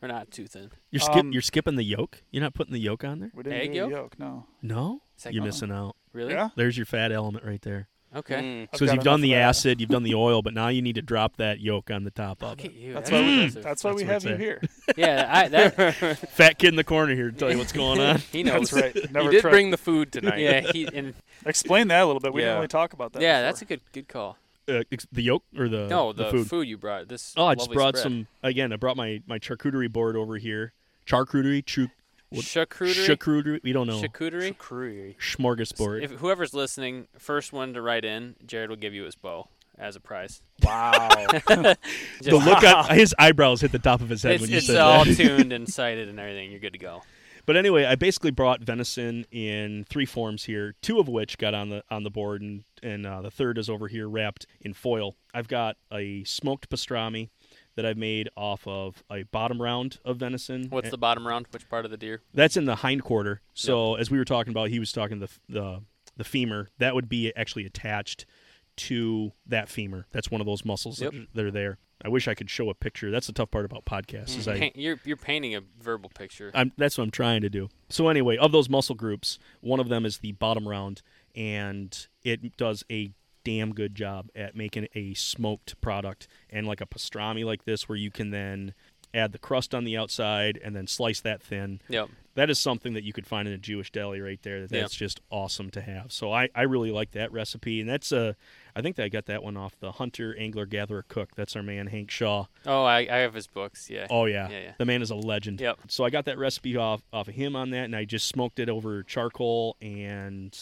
or not too thin. You're skip, Um, you're skipping the yolk. You're not putting the yolk on there. We didn't Egg do yolk? yolk. No. No, Is you're gone? missing out. Really? Yeah. There's your fat element right there. Okay. Mm. I've you've done the acid, you've done the oil, but now you need to drop that yolk on the top of Look at it. you. That's That's why we. impressive. That's why That's we have you here. Yeah, I, that Fat kid in the corner here to tell you what's going on. he knows. That's right. Never you did tried- bring the food tonight. Yeah, he and Explain that a little bit. We Yeah. didn't really talk about that. yeah, before. that's a good good call. Uh, the yolk or the no, the, food. food. you brought. This. Oh, I just brought spread. some. Again, I brought my my charcuterie board over here. Charcuterie, chu, what- charcuterie. charcuterie. We don't know. Charcuterie. Curry. Smorgasbord. If whoever's listening, first one to write in, Jared will give you his bow as a prize. Wow. the Just- look on his eyebrows hit the top of his head it's when you it's said all tuned and sighted and everything. You're good to go. But anyway, I basically brought venison in three forms here, two of which got on the on the board, and and uh, the third is over here wrapped in foil. I've got a smoked pastrami that I've made off of a bottom round of venison. What's the bottom round? Which part of the deer? That's in the hind quarter. So as we were talking about, he was talking the the the femur. That would be actually attached to that femur. That's one of those muscles Yep. that, are, there. I wish I could show a picture. That's the tough part about podcasts. Is mm-hmm. I Paint- you're you're painting a verbal picture. I'm, that's what I'm trying to do. So anyway, of those muscle groups, one of them is the bottom round, and it does a damn good job at making a smoked product and like a pastrami like this, where you can then add the crust on the outside and then slice that thin. Yep. That is something that you could find in a Jewish deli right there. Yeah. That's just awesome to have. So I, I really like that recipe, and that's a I think that I got that one off the Hunter Angler Gardener Cook. That's our man Hank Shaw. Oh, I, I have his books. Yeah. Oh yeah. Yeah, yeah. the man is a legend. Yep. So I got that recipe off off of him on that, and I just smoked it over charcoal and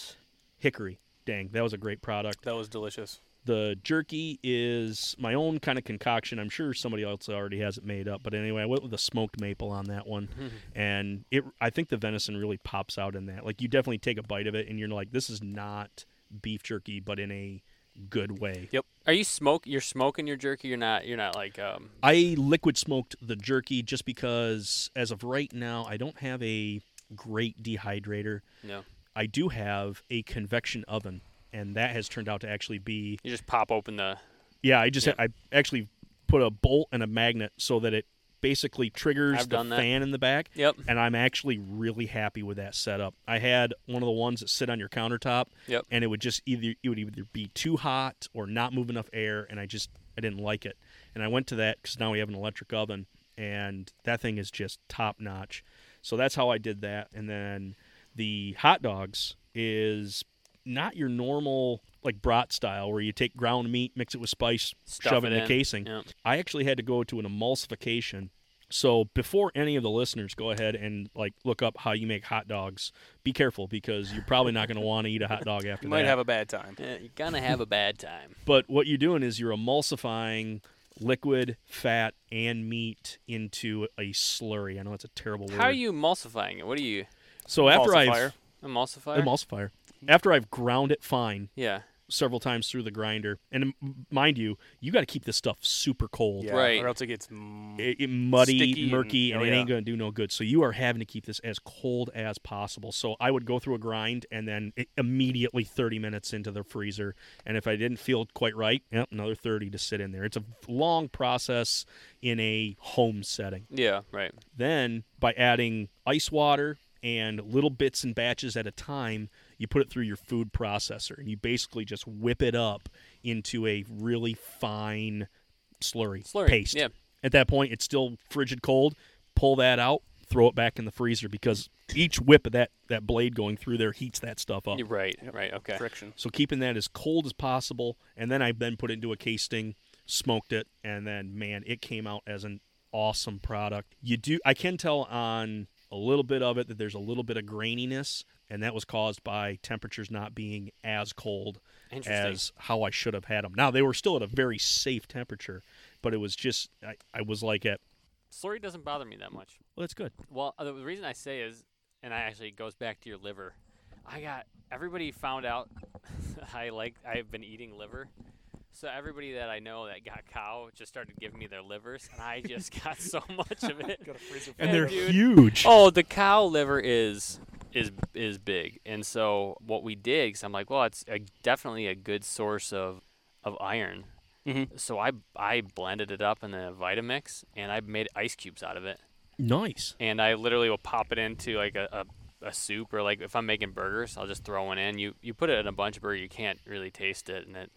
hickory. Dang, that was a great product. That was delicious. The jerky is my own kind of concoction. I'm sure somebody else already has it made up, but anyway, I went with the smoked maple on that one, and it. I think the venison really pops out in that. Like you definitely take a bite of it, and you're like, this is not beef jerky, but in a good way. Yep. Are you smoke? You're smoking your jerky. You're not. You're not like. Um. I liquid smoked the jerky just because, as of right now, I don't have a great dehydrator. No. I do have a convection oven, and that has turned out to actually be You just pop open the. yeah. I just Yeah. I actually put a bolt and a magnet so that it basically triggers the that. fan in the back. Yep. And I'm actually really happy with that setup. I had one of the ones that sit on your countertop, Yep. and it would just either it would either be too hot or not move enough air, and I just I didn't like it. And I went to that because now we have an electric oven, and that thing is just top notch. So that's how I did that. And then the hot dogs is not your normal like brat style where you take ground meat, mix it with spice, Stuff shove it it in in. a casing. Yep. I actually had to go to an emulsification. So before any of the listeners go ahead and like look up how you make hot dogs, be careful because you're probably not going to want to eat a hot dog after that. You might that. have a bad time. Yeah, you're gonna have a bad time. but what you're doing is you're emulsifying liquid, fat, and meat into a slurry. I know it's a terrible word. How are you emulsifying it? What are you So after I've Emulsifier. emulsifier? emulsifier, after I've ground it fine, yeah. several times through the grinder. And m- mind you, you got to keep this stuff super cold. Yeah, Right. Or else it gets. Mm, It, it muddy, Sticky and- murky, and, oh, it ain't going to do no good. So you are having to keep this as cold as possible. So I would go through a grind and then it, immediately 30 minutes into the freezer. And if I didn't feel quite right, yep, another 30 to sit in there. It's a long process in a home setting. Yeah. Right. Then by adding ice water and little bits and batches at a time, you put it through your food processor and you basically just whip it up into a really fine slurry, Slurry, paste. yeah. At that point, it's still frigid cold. Pull that out, throw it back in the freezer because each whip of that, that blade going through there heats that stuff up. You're right. Right. Okay. friction. So keeping that as cold as possible, and then I then put it into a casing, smoked it, and then man, it came out as an awesome product. You do I can tell on a little bit of it that there's a little bit of graininess, and that was caused by temperatures not being as cold as how I should have had them. Now they were still at a very safe temperature, but it was just I, I was like at Slurry doesn't bother me that much. well, that's good. Well, uh, the reason I say is, and I actually goes back to your liver. I got everybody found out I like I've been eating liver. So everybody that I know that got cow just started giving me their livers, and I just got so much of it. Got a freezer And they're dude. huge. Oh, the cow liver is is is big, and so what we did, because I'm like, well, it's a, definitely a good source of of iron. Mhm. So I I blended it up in the Vitamix, and I made ice cubes out of it, Nice. and I literally will pop it into like a, a, a soup, or like if I'm making burgers, I'll just throw one in. You you put it in a bunch of burger, you can't really taste it, and it.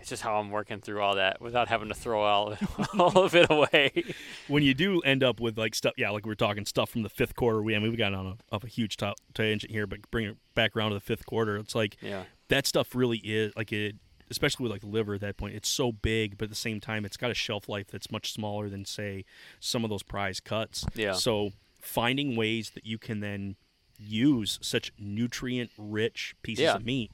It's just how I'm working through all that without having to throw all, all of it away. when you do end up with like stuff, yeah, like we are talking stuff from the fifth quarter. We I mean we got on a, of a huge top tangent here, but bring it back around to the fifth quarter. It's like Yeah. that stuff really is like it, especially with like the liver at that point. It's so big, but at the same time, it's got a shelf life that's much smaller than say some of those prize cuts. Yeah. So finding ways that you can then use such nutrient rich pieces Yeah. of meat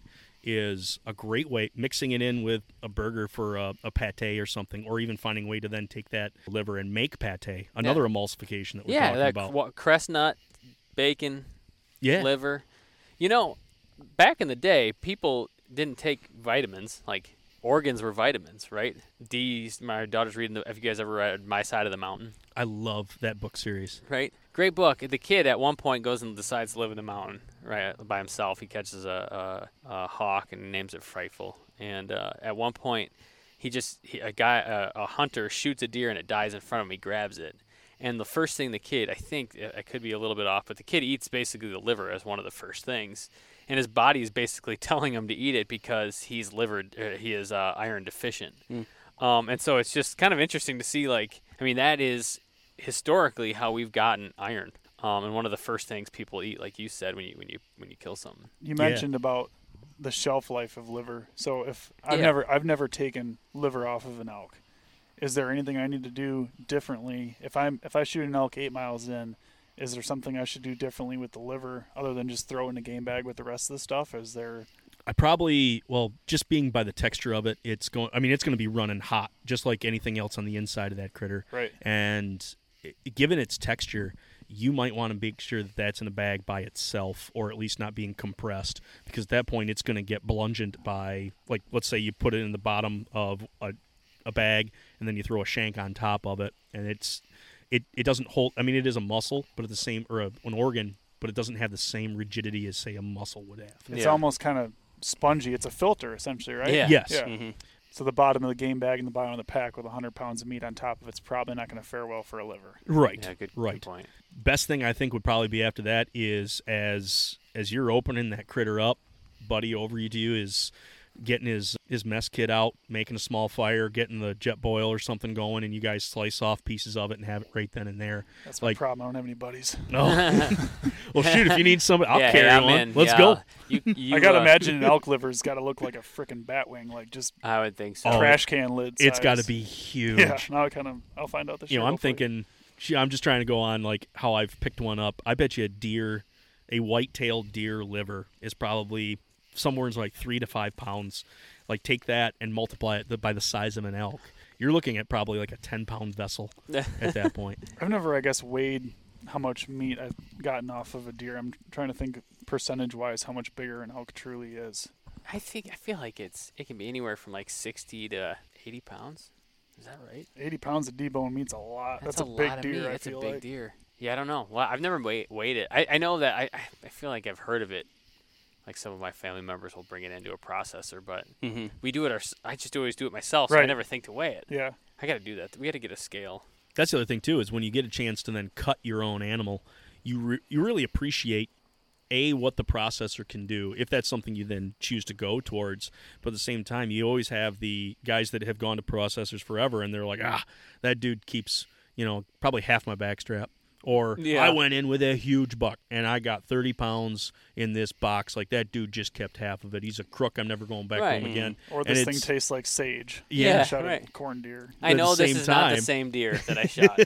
is a great way mixing it in with a burger for a, a pate or something or even finding a way to then take that liver and make pate another emulsification that we're yeah, talking that about what, crest nut, bacon, yeah liver. You know, back in the day, people didn't take vitamins. Like organs were vitamins, right? D. My daughter's reading. The, have you guys ever read My Side of the Mountain? i love that book series Right, great book. The kid at one point goes and decides to live in the mountain, right, by himself. He catches a, a, a hawk and names it Frightful. And uh, at one point, he just he, a guy, a, a hunter, shoots a deer and it dies in front of him. He grabs it, and the first thing the kid, I think I could be a little bit off, but the kid eats basically the liver as one of the first things, and his body is basically telling him to eat it because he's liver, uh, he is uh, iron deficient. Um, and so it's just kind of interesting to see, like, I mean, that is historically how we've gotten iron. Um, and one of the first things people eat, like you said, when you when you when you kill something. You Yeah. mentioned about the shelf life of liver. So if I've Yeah. never I've never taken liver off of an elk. Is there anything I need to do differently if I'm if I shoot an elk eight miles in? Is there something I should do differently with the liver other than just throw in a game bag with the rest of the stuff? Is there I probably well, just being by the texture of it, it's going. I mean, it's going to be running hot, just like anything else on the inside of that critter. Right. And given its texture, you might want to make sure that that's in a bag by itself, or at least not being compressed, because at that point it's going to get bludgeoned by, like, let's say you put it in the bottom of a, a bag, and then you throw a shank on top of it, and it's it, it doesn't hold. I mean, it is a muscle, but at the same or a, an organ, but it doesn't have the same rigidity as say a muscle would have. it's Yeah. almost kind of spongy? It's a filter essentially, right? Yeah. Yes. Yeah. Mhm. So the bottom of the game bag and the bottom of the pack with 100 pounds of meat on top of it's probably not going to fare well for a liver. Right. Yeah, good, right. good point. best thing I think would probably be after that is as as you're opening that critter up, buddy over you to you is getting his his mess kit out, making a small fire, getting the Jetboil or something going, and you guys slice off pieces of it and have it right then and there. That's my problem. I don't have any buddies. No, well shoot, if you need somebody, I'll yeah, carry hey, one. in. Let's Yeah. go. You, you, I gotta uh, imagine an elk liver's got to look like a freaking bat wing, like just I would think so. Oh, trash can lid. It's got to be huge. Yeah. Now I kind of I'll find out this. you know, I'm hopefully. thinking. I'm just trying to go on like how I've picked one up. I bet you a deer, a white-tailed deer liver is probably somewhere in like three to five pounds. Like take that and multiply it by the size of an elk. You're looking at probably like a 10-pound vessel at that point. I've never, I guess, weighed how much meat I've gotten off of a deer. I'm trying to think percentage wise how much bigger an elk truly is. I think I feel like it's it can be anywhere from like 60 to 80 pounds. Is that right? 80 pounds of debone meat's a lot. That's, a, a, big lot of deer. meat. I That's a big like. deer. Yeah, I don't know. Well, I've never weighed, weighed it. I, I know that I, I I feel like I've heard of it. Like some of my family members will bring it into a processor, but Mhm. we do it. Our, I just always do it myself, so I never think to weigh it. Yeah. I got to do that. We got to get a scale. That's the other thing too is when you get a chance to then cut your own animal, you re- you really appreciate a what the processor can do if that's something you then choose to go towards. But at the same time, you always have the guys that have gone to processors forever, and they're like, ah, that dude keeps you know probably half my backstrap Or Yeah. I went in with a huge buck and I got 30 pounds in this box. Like that dude just kept half of it. He's a crook. I'm never going back Right. to him again. Mm. Or And this thing tastes like sage. Yeah, shot a right. corn deer. I know this same is not the same deer that I shot.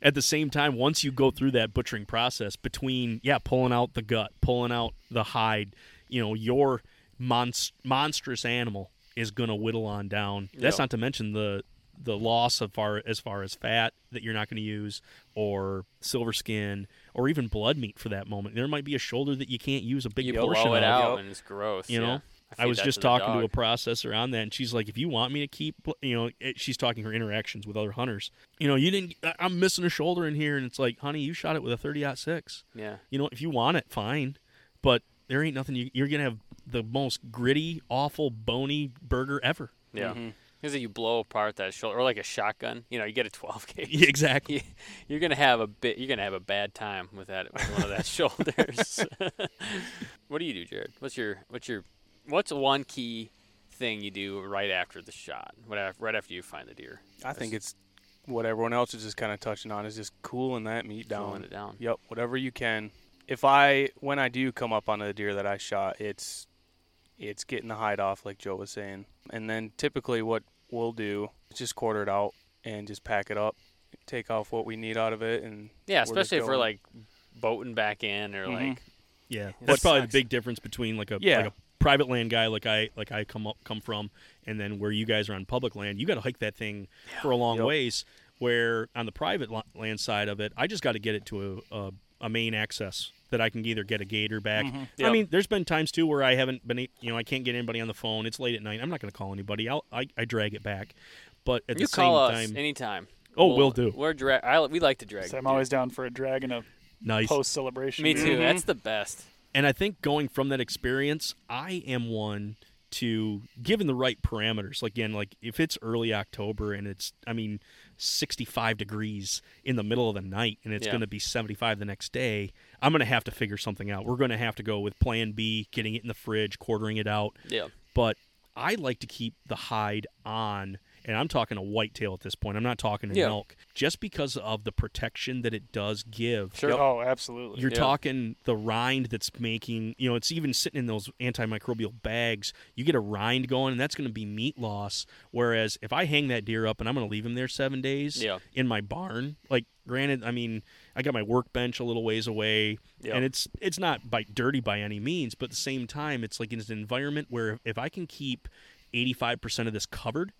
At the same time, once you go through that butchering process between, yeah, pulling out the gut, pulling out the hide, you know, your monst- monstrous animal is going to whittle on down. That's Yeah. not to mention the the loss of far as far as fat that you're not going to use or silver skin or even blood meat for that moment. There might be a shoulder that you can't use a big you portion blow it of. out and it's gross. You yeah. know, I feed was just to the talking to a dog. processor on that, and she's like, "If you want me to keep, you know," it, she's talking her interactions with other hunters. You know, you didn't. I- I'm missing a shoulder in here, and it's like, honey, you shot it with a 30-06. Yeah. You know, if you want it, fine, but there ain't nothing. You, you're gonna have the most gritty, awful, bony burger ever. Yeah. Mhm. Because you blow apart that shoulder, or like a shotgun. You know, you get a 12 gauge. Yeah, exactly. You, you're gonna have a bit. You're gonna have a bad time with that with one of that shoulders. what do you do, Jared? What's your what's your what's one key thing you do right after the shot? What af- right after you find the deer? I think it's what everyone else is just kind of touching on is just cooling that meat down. Cooling it down. Yep, whatever you can. If I when I do come up on the deer that I shot, it's it's getting the hide off like Joe was saying. And then typically what we'll do is just quarter it out and just pack it up, take off what we need out of it and Yeah, especially if we're like boating back in or Mhm. like Yeah, That that's probably sucks. the big difference between like a Yeah. like a private land guy like I like I come up come from, and then where you guys are on public land. You got to hike that thing for a long Yep. ways. Where on the private land side of it, I just got to get it to a, a a main access that I can either get a gator back. I Mm-hmm. Yep. mean, there's been times too where I haven't been, you know, I can't get anybody on the phone. It's late at night. I'm not going to call anybody. I'll, I I drag it back, but at you the same call us time, anytime. Oh, we'll do. We're dra- I, we like to drag. So I'm deer. always down for a drag and a nice. post celebration. Me too. Mhm. That's the best. And I think going from that experience, I am one to given the right parameters. Like again, like if it's early October and it's I mean 65 degrees in the middle of the night and it's Yeah. going to be 75 the next day, I'm going to have to figure something out. We're going to have to go with plan B, getting it in the fridge, quartering it out. Yeah. But I like to keep the hide on and I'm talking a whitetail at this point. I'm not talking a Yeah. elk, just because of the protection that it does give. Sure. Oh, absolutely. You're Yeah. talking the rind that's making, you know, it's even sitting in those antimicrobial bags. You get a rind going, and that's going to be meat loss. Whereas if I hang that deer up and I'm going to leave him there seven days Yeah. in my barn, like, granted, I mean, I got my workbench a little ways away, Yeah. and it's it's not by dirty by any means, but at the same time, it's like it's an environment where if I can keep 85% of this covered,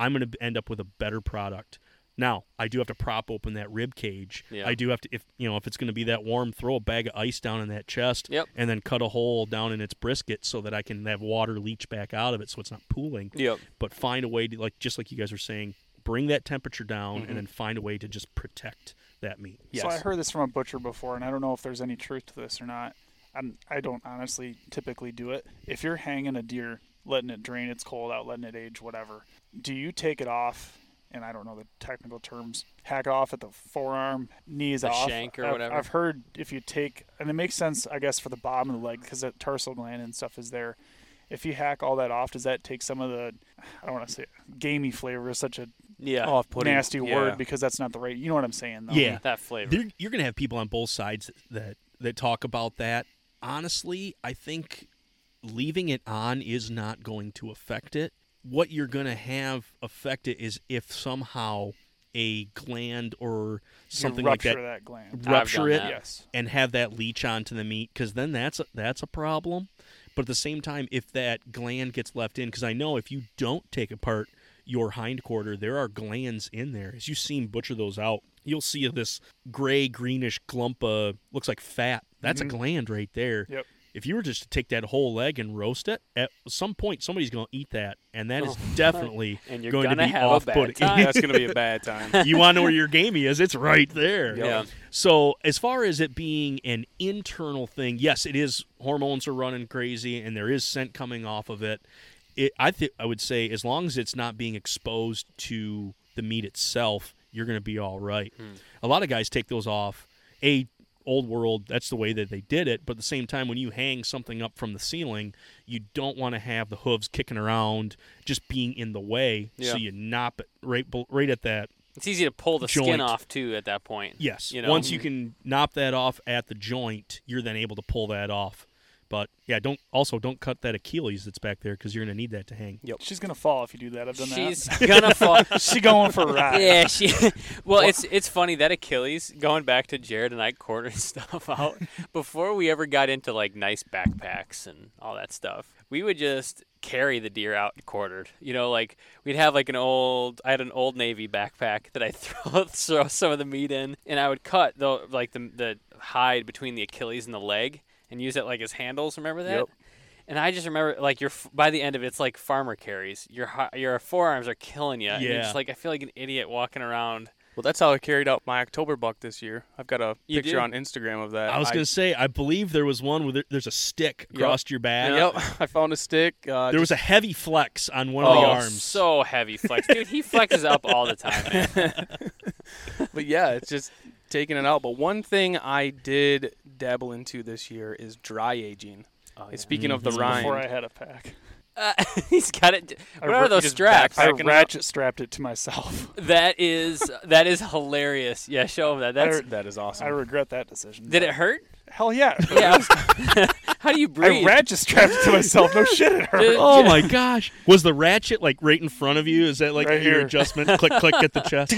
I'm going to end up with a better product. Now, I do have to prop open that rib cage. Yeah. I do have to, if you know, if it's going to be that warm, throw a bag of ice down in that chest, Yep. and then cut a hole down in its brisket so that I can have water leach back out of it, so it's not pooling. Yep. But find a way to, like, just like you guys were saying, bring that temperature down, Mm-hmm. and then find a way to just protect that meat. Yes. So I heard this from a butcher before, and I don't know if there's any truth to this or not. And I don't honestly typically do it. If you're hanging a deer, letting it drain its cold out, letting it age, whatever, do you take it off? And I don't know the technical terms. Hack it off at the forearm, knees The off. shank or I've- whatever. I've heard if you take, and it makes sense, I guess, for the bottom of the leg because the tarsal gland and stuff is there. If you hack all that off, does that take some of the, I don't want to say gamey flavor, is such a Yeah. off-putting. nasty Yeah. word because that's not the right. You know what I'm saying? Though. Yeah. that flavor. There- you're going to have people on both sides that that talk about that. Honestly, I think leaving it on is not going to affect it. What you're going to have affect it is if somehow a gland or You something like rupture that gland. rupture it that. Yes. and have that leach onto the meat because then that's a, that's a problem. But at the same time, if that gland gets left in, because I know if you don't take apart your hind quarter, there are glands in there. As you've seen butcher those out, you'll see this gray greenish glump of looks like fat. That's Mhm. a gland right there. Yep. If you were just to take that whole leg and roast it, at some point somebody's going to eat that, and that is Oh, definitely and you're going gonna to be have off-putting. That's going to be a bad time. you want to know where your gamey is? It's right there. Yeah. So as far as it being an internal thing, yes, it is. Hormones are running crazy, and there is scent coming off of it. It, I think I would say as long as it's not being exposed to the meat itself, you're going to be all right. Hmm. A lot of guys take those off. A old world, that's the way that they did it. But at the same time, when you hang something up from the ceiling, you don't want to have the hooves kicking around, just being in the way. Yeah. So you nop it right, right at that It's easy to pull the skin off too at that point. Yes. You know? Once you mm-hmm. can knock that off at the joint, you're then able to pull that off. But yeah, don't also don't cut that Achilles that's back there because you're gonna need that to hang. Yep. She's gonna fall if you do that. I've done She's that. She's gonna fall. She's going for a ride. Yeah, she. Well, it's it's funny that Achilles going back to Jared and I quartering stuff out before we ever got into like nice backpacks and all that stuff. We would just carry the deer out quartered. You know, like we'd have like an old. I had an old Navy backpack that I throw throw some of the meat in, and I would cut the like the the hide between the Achilles and the leg and use it like as handles. Remember that? Yep. And I just remember, like, you're by the end of it, it's like farmer carries. Your your forearms are killing you. And you're Yeah. just like I feel like an idiot walking around. Well, that's how I carried out my October buck this year. I've got a You picture do? on Instagram of that. I was gonna say, I believe there was one where there, there's a stick Yep. across your back. Yep, I found a stick. Uh, There was a heavy flex on one of oh, the arms. so heavy flex, dude. He flexes up all the time, man. but yeah, it's just taking it out. But one thing I did dabble into this year is dry aging. And Speaking of the rind, Before I had a pack, Uh, he's got it. I What are those straps? I Packing it up. ratchet strapped it to myself. That is that is hilarious. Yeah, show him that. That's. I- that is awesome. I regret that decision. Did it hurt? Hell yeah. Yeah. How do you breathe? I breathe? ratchet strapped it to myself. No shit, it hurt. Dude, Oh my gosh! Was the ratchet like right in front of you? Is that like Right your here. adjustment? click, click, get the chest.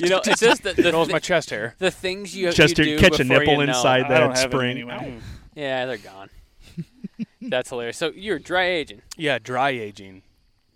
You know, it's just the, the, that was my chest hair. the things you, Chest you hair- do catch a before nipple you know. inside I that don't have spring. It anyway. Yeah, they're gone. That's hilarious. So you're dry aging. Yeah, dry aging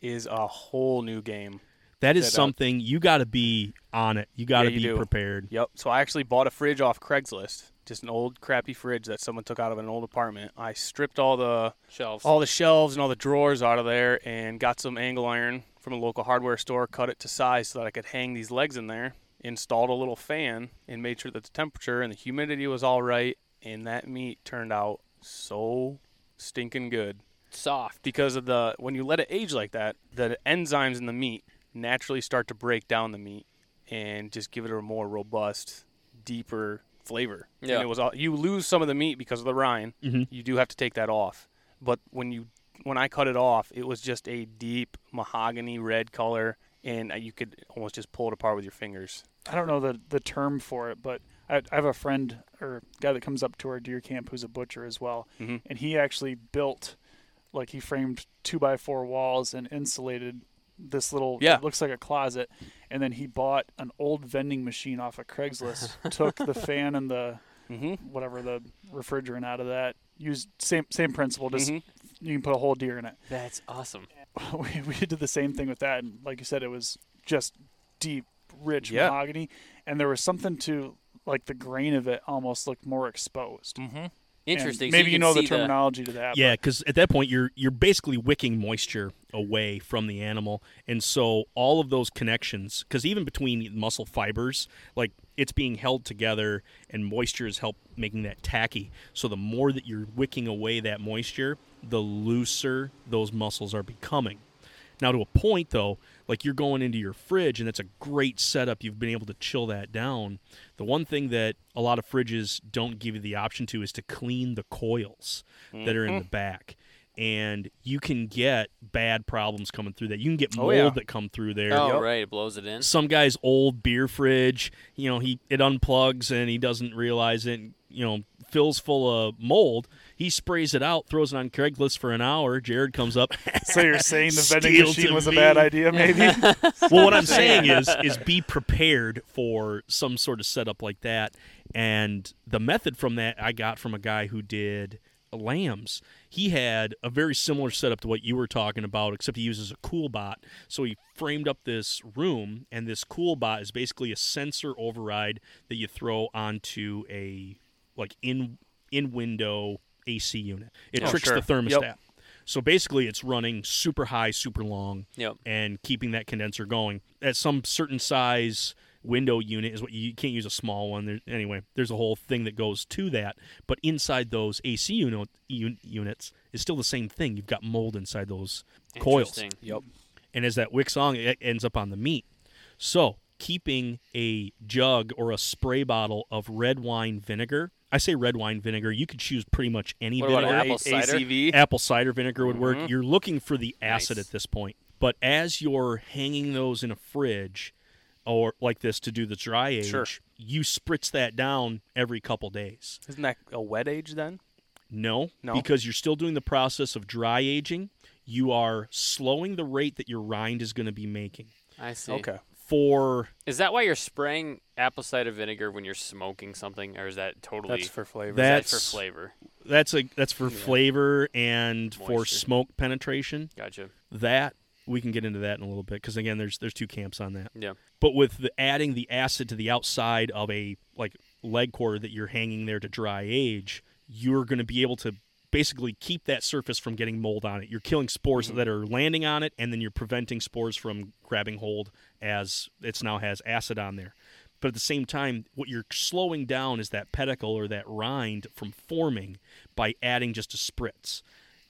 is a whole new game. That is That, uh, something you got to be on it. You got to Yeah, you be do. prepared. Yep. So I actually bought a fridge off Craigslist. Just an old crappy fridge that someone took out of an old apartment. I stripped all the Shelves. all the shelves and all the drawers out of there and got some angle iron from a local hardware store, cut it to size so that I could hang these legs in there, installed a little fan and made sure that the temperature and the humidity was all right and that meat turned out so stinking good soft. because of the when you let it age like that, the enzymes in the meat naturally start to break down the meat and just give it a more robust, deeper flavor. Yeah. And it was all you lose some of the meat because of the rind. Mhm. You do have to take that off. But when you when I cut it off, it was just a deep mahogany red color, and you could almost just pull it apart with your fingers. I don't know the the term for it, but I, I have a friend or guy that comes up to our deer camp who's a butcher as well, Mhm. and he actually built, like he framed two by four walls and insulated this little. Yeah. it looks like a closet, and then he bought an old vending machine off of Craigslist, took the fan and the Mm-hmm. whatever the refrigerant out of that. Used same same principle. Just Mhm. you can put a whole deer in it. That's awesome. we, we did the same thing with that and like you said it was just deep rich Yeah. mahogany and there was something to like the grain of it almost looked more exposed Mm-hmm. And Interesting. So maybe you, know the see terminology to that Yeah, because at that point you're you're basically wicking moisture away from the animal, and so all of those connections, because even between muscle fibers, like it's being held together, and moisture is help making that tacky. So the more that you're wicking away that moisture, the looser those muscles are becoming. Now, to a point though, like you're going into your fridge, and that's a great setup. You've been able to chill that down. The one thing that a lot of fridges don't give you the option to is to clean the coils that are in the mm-hmm. back. And you can get bad problems coming through that. You can get Oh, mold yeah. that come through there. Oh, Yep. right. It blows it in. Some guy's old beer fridge, you know, he it unplugs and he doesn't realize it. You know, fills full of mold. He sprays it out, throws it on Craigslist for an hour. Jared comes up. so you're saying the vending machine to was a bad idea maybe well, what I'm saying is is be prepared for some sort of setup like that. And the method from that I got from a guy who did lambs. He had a very similar setup to what you were talking about, except he uses a CoolBot. So he framed up this room, and this CoolBot is basically a sensor override that you throw onto a like in in window AC unit. It Oh, tricks sure. the thermostat. Yep. So basically, it's running super high, super long, Yep. and keeping that condenser going. At some certain size window unit is what you, you can't use a small one. There, anyway, there's a whole thing that goes to that. But inside those AC unit, un, units is still the same thing. You've got mold inside those coils, Yep. and as that wicks on, it ends up on the meat. So keeping a jug or a spray bottle of red wine vinegar. I say red wine vinegar. You could choose pretty much any What about vinegar apple cider? ACV. apple cider vinegar would work. Mhm. You're looking for the acid Nice. at this point. But as you're hanging those in a fridge, or like this to do the dry age, Sure. you spritz that down every couple days. Isn't that a wet age then? No, No? because you're still doing the process of dry aging. You are slowing the rate that your rind is going to be making. I see. Okay. For Is that why you're spraying apple cider vinegar when you're smoking something, or is that totally That's for flavor. That- is that that's- for flavor? that's a that's for flavor and for smoke penetration. Gotcha. That we can get into that in a little bit because again, there's there's two camps on that. Yeah. But with the adding the acid to the outside of a like leg quarter that you're hanging there to dry age, you're going to be able to basically keep that surface from getting mold on it. You're killing spores mm-hmm. that are landing on it, and then you're preventing spores from grabbing hold as it's now has acid on there. But at the same time, what you're slowing down is that pellicle or that rind from forming by adding just a spritz.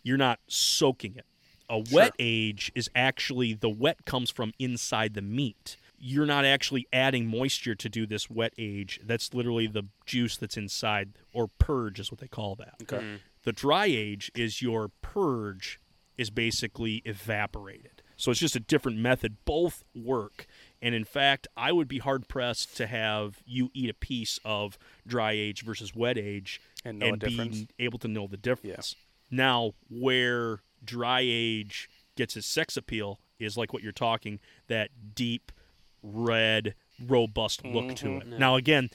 You're not soaking it. A wet age is actually the wet comes from inside the meat. You're not actually adding moisture to do this wet age. That's literally the juice that's inside, or purge is what they call that. Okay. Mm. The dry age is your purge is basically evaporated. So it's just a different method. Both work. And in fact, I would be hard pressed to have you eat a piece of dry age versus wet age And know a difference? be able to know the difference. Now, where dry age gets its sex appeal is like what you're talking that deep, red, robust look to Mm-hmm. it. Now, again,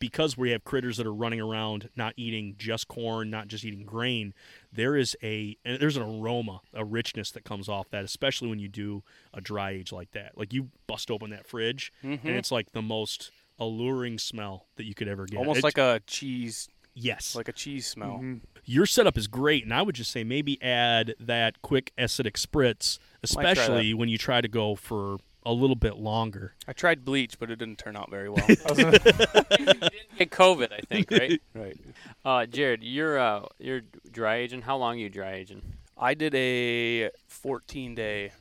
because we have critters that are running around not eating just corn, not just eating grain, there is a and there's an aroma, a richness that comes off that, especially when you do a dry age like that. Like you bust open that fridge, Mm-hmm. and it's like the most alluring smell that you could ever get. Almost It's- like a cheese, yes, like a cheese smell. your setup is great, and I would just say maybe add that quick acidic spritz, especially when you try to go for a little bit longer. I tried bleach, but it didn't turn out very well. Get COVID, I think, right? right. uh, Jared, you're uh, you're dry aging. How long are you dry aging? I did a 14 day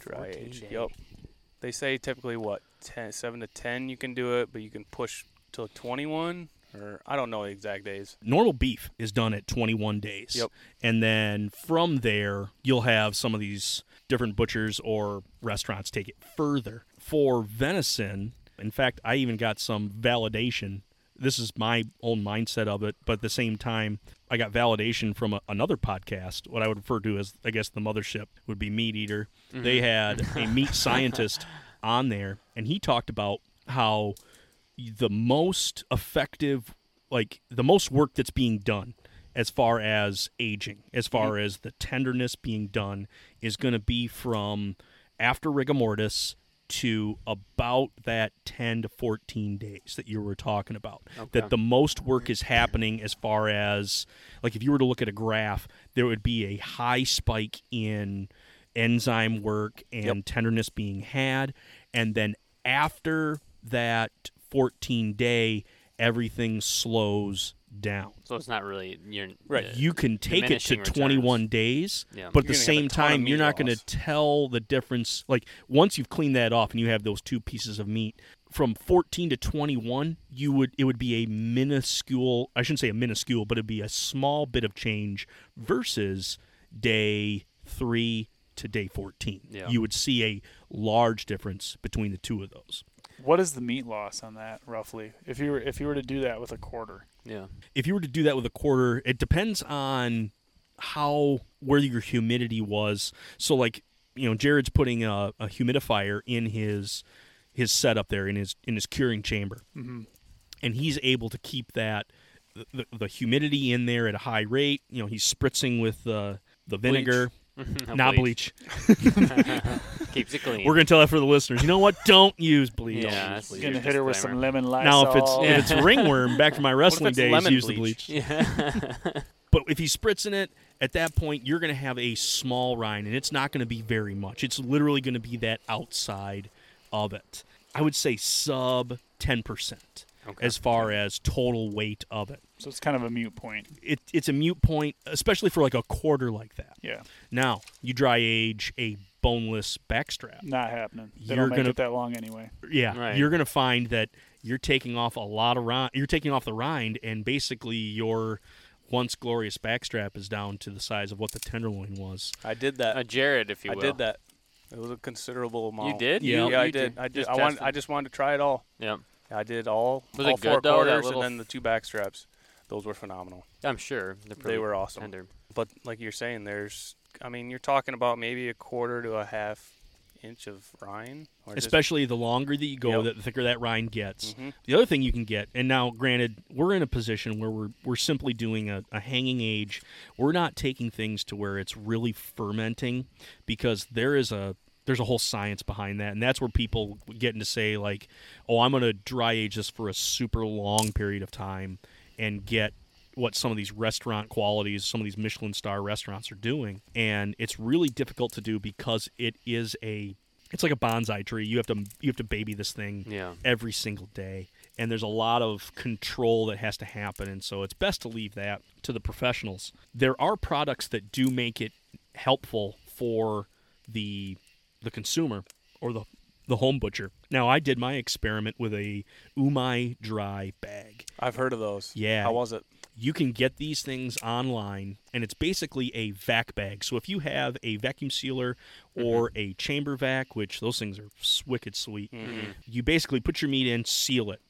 dry 14 age. day. Yep. They say typically what 10, 7 to 10 you can do it, but you can push till 21 or I don't know the exact days. Normal beef is done at 21 days. Yep. And then from there, you'll have some of these different butchers or restaurants take it further. For venison, in fact, I even got some validation. This is my own mindset of it, but at the same time, I got validation from a, another podcast. What I would refer to as, I guess, the mothership would be MeatEater. Mm-hmm. They had a meat scientist on there, and he talked about how the most effective like the most work that's being done as far as aging as far mm. as the tenderness being done is going to be from after rigor mortis to about that 10 to 14 days that you were talking about. That the most work is happening as far as like if you were to look at a graph there would be a high spike in enzyme work and tenderness being had. And then after that 14 day everything slows down So it's not really you're Right. uh, you can take it to diminishing 21 days Yeah. but at You're the gonna have a same time you're not going to tell the difference like once you've cleaned that off and you have those two pieces of meat from 14 to 21 you would it would be a minuscule i shouldn't say a minuscule but it'd be a small bit of change versus day 3 to day 14 Yeah. you would see a large difference between the two of those What is the meat loss on that roughly? If you were if you were to do that with a quarter, yeah. if you were to do that with a quarter, it depends on how where your humidity was. So like you know, Jared's putting a, a humidifier in his his setup there in his in his curing chamber, mm-hmm. and he's able to keep that the, the humidity in there at a high rate. You know, he's spritzing with the the vinegar, not bleach. Keeps it clean. We're gonna tell that for the listeners. You know what? Don't use bleach. Yeah, Don't use bleach. gonna hit her with some lemon Lysol. Now, if it's Yeah. if it's ringworm, back to my wrestling days, lemon use the bleach? bleach. yeah. But if he's spritzing it, at that point, you're going to have a small rind, and it's not going to be very much. It's literally going to be that outside of it. I would say sub 10% Okay. as far as total weight of it. so it's kind of a mute point. it. It's a mute point, especially for like a quarter like that. Yeah, Now, you dry age a boneless backstrap. not happening. They You're don't make gonna- it that long anyway. Yeah, Right. you're going to find that you're taking off a lot of rind. You're taking off the rind, and basically your once glorious backstrap is down to the size of what the tenderloin was. I did that. Uh, Jared, if you will. I will. did that. It was a considerable amount. You did? Yeah. You, I you did. I did. just I wanted. I just wanted to try it all. Yeah, I did all. Was all good, four though, quarters little and then the two back straps. Those were phenomenal. I'm sure they're pretty were awesome. Tender. But like you're saying, there's. I mean, you're talking about maybe a quarter to a half inch of rind. Or just- Especially the longer that you go, Yep. that the thicker that rind gets. Mhm. The other thing you can get, and now granted, we're in a position where we're we're simply doing a, a hanging age. We're not taking things to where it's really fermenting because there is a there's a whole science behind that, and that's where people get into say like, oh, I'm going to dry age this for a super long period of time and get what some of these restaurant qualities, some of these Michelin star restaurants are doing, and it's really difficult to do because it is a it's like a bonsai tree. You have to you have to baby this thing Yeah. every single day. And there's a lot of control that has to happen. And so it's best to leave that to the professionals. There are products that do make it helpful for the the consumer or the the home butcher. Now I did my experiment with a Umai dry bag. I've heard of those. Yeah. How was it? You can get these things online, and it's basically a vac bag. So if you have a vacuum sealer or mm-hmm. a chamber vac, which those things are wicked sweet, mm-hmm. you basically put your meat in, seal it.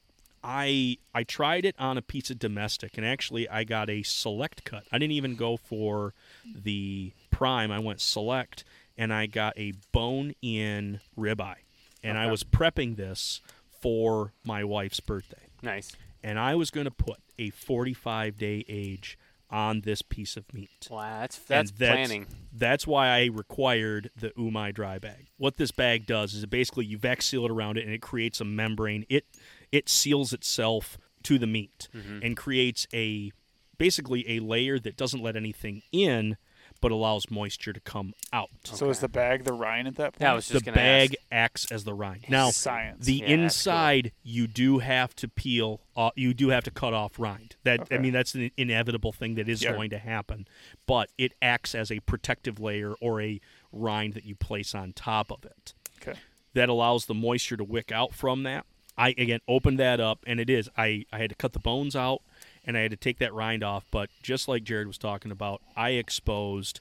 I I tried it on a pizza domestic, and actually I got a select cut. I didn't even go for the prime. I went select, and I got a bone in ribeye, and I was prepping this for my wife's birthday Nice. and I was going to put a 45 day age on this piece of meat. Wow, that's And that's, planning. That's why I required the Umai dry bag. What this bag does is it basically you vac seal it around it and it creates a membrane. It it seals itself to the meat Mm-hmm. and creates a basically a layer that doesn't let anything in but allows moisture to come out. So is the bag the rind at that point? Yeah, I was The just gonna bag ask. acts as the rind. Now, Science. the Yeah, that's cool. inside you do have to peel uh, you do have to cut off rind that i mean that's an inevitable thing that is Yeah. going to happen but it acts as a protective layer or a rind that you place on top of it okay. that allows the moisture to wick out from that i again opened that up and it is i i had to cut the bones out and i had to take that rind off but just like jared was talking about i exposed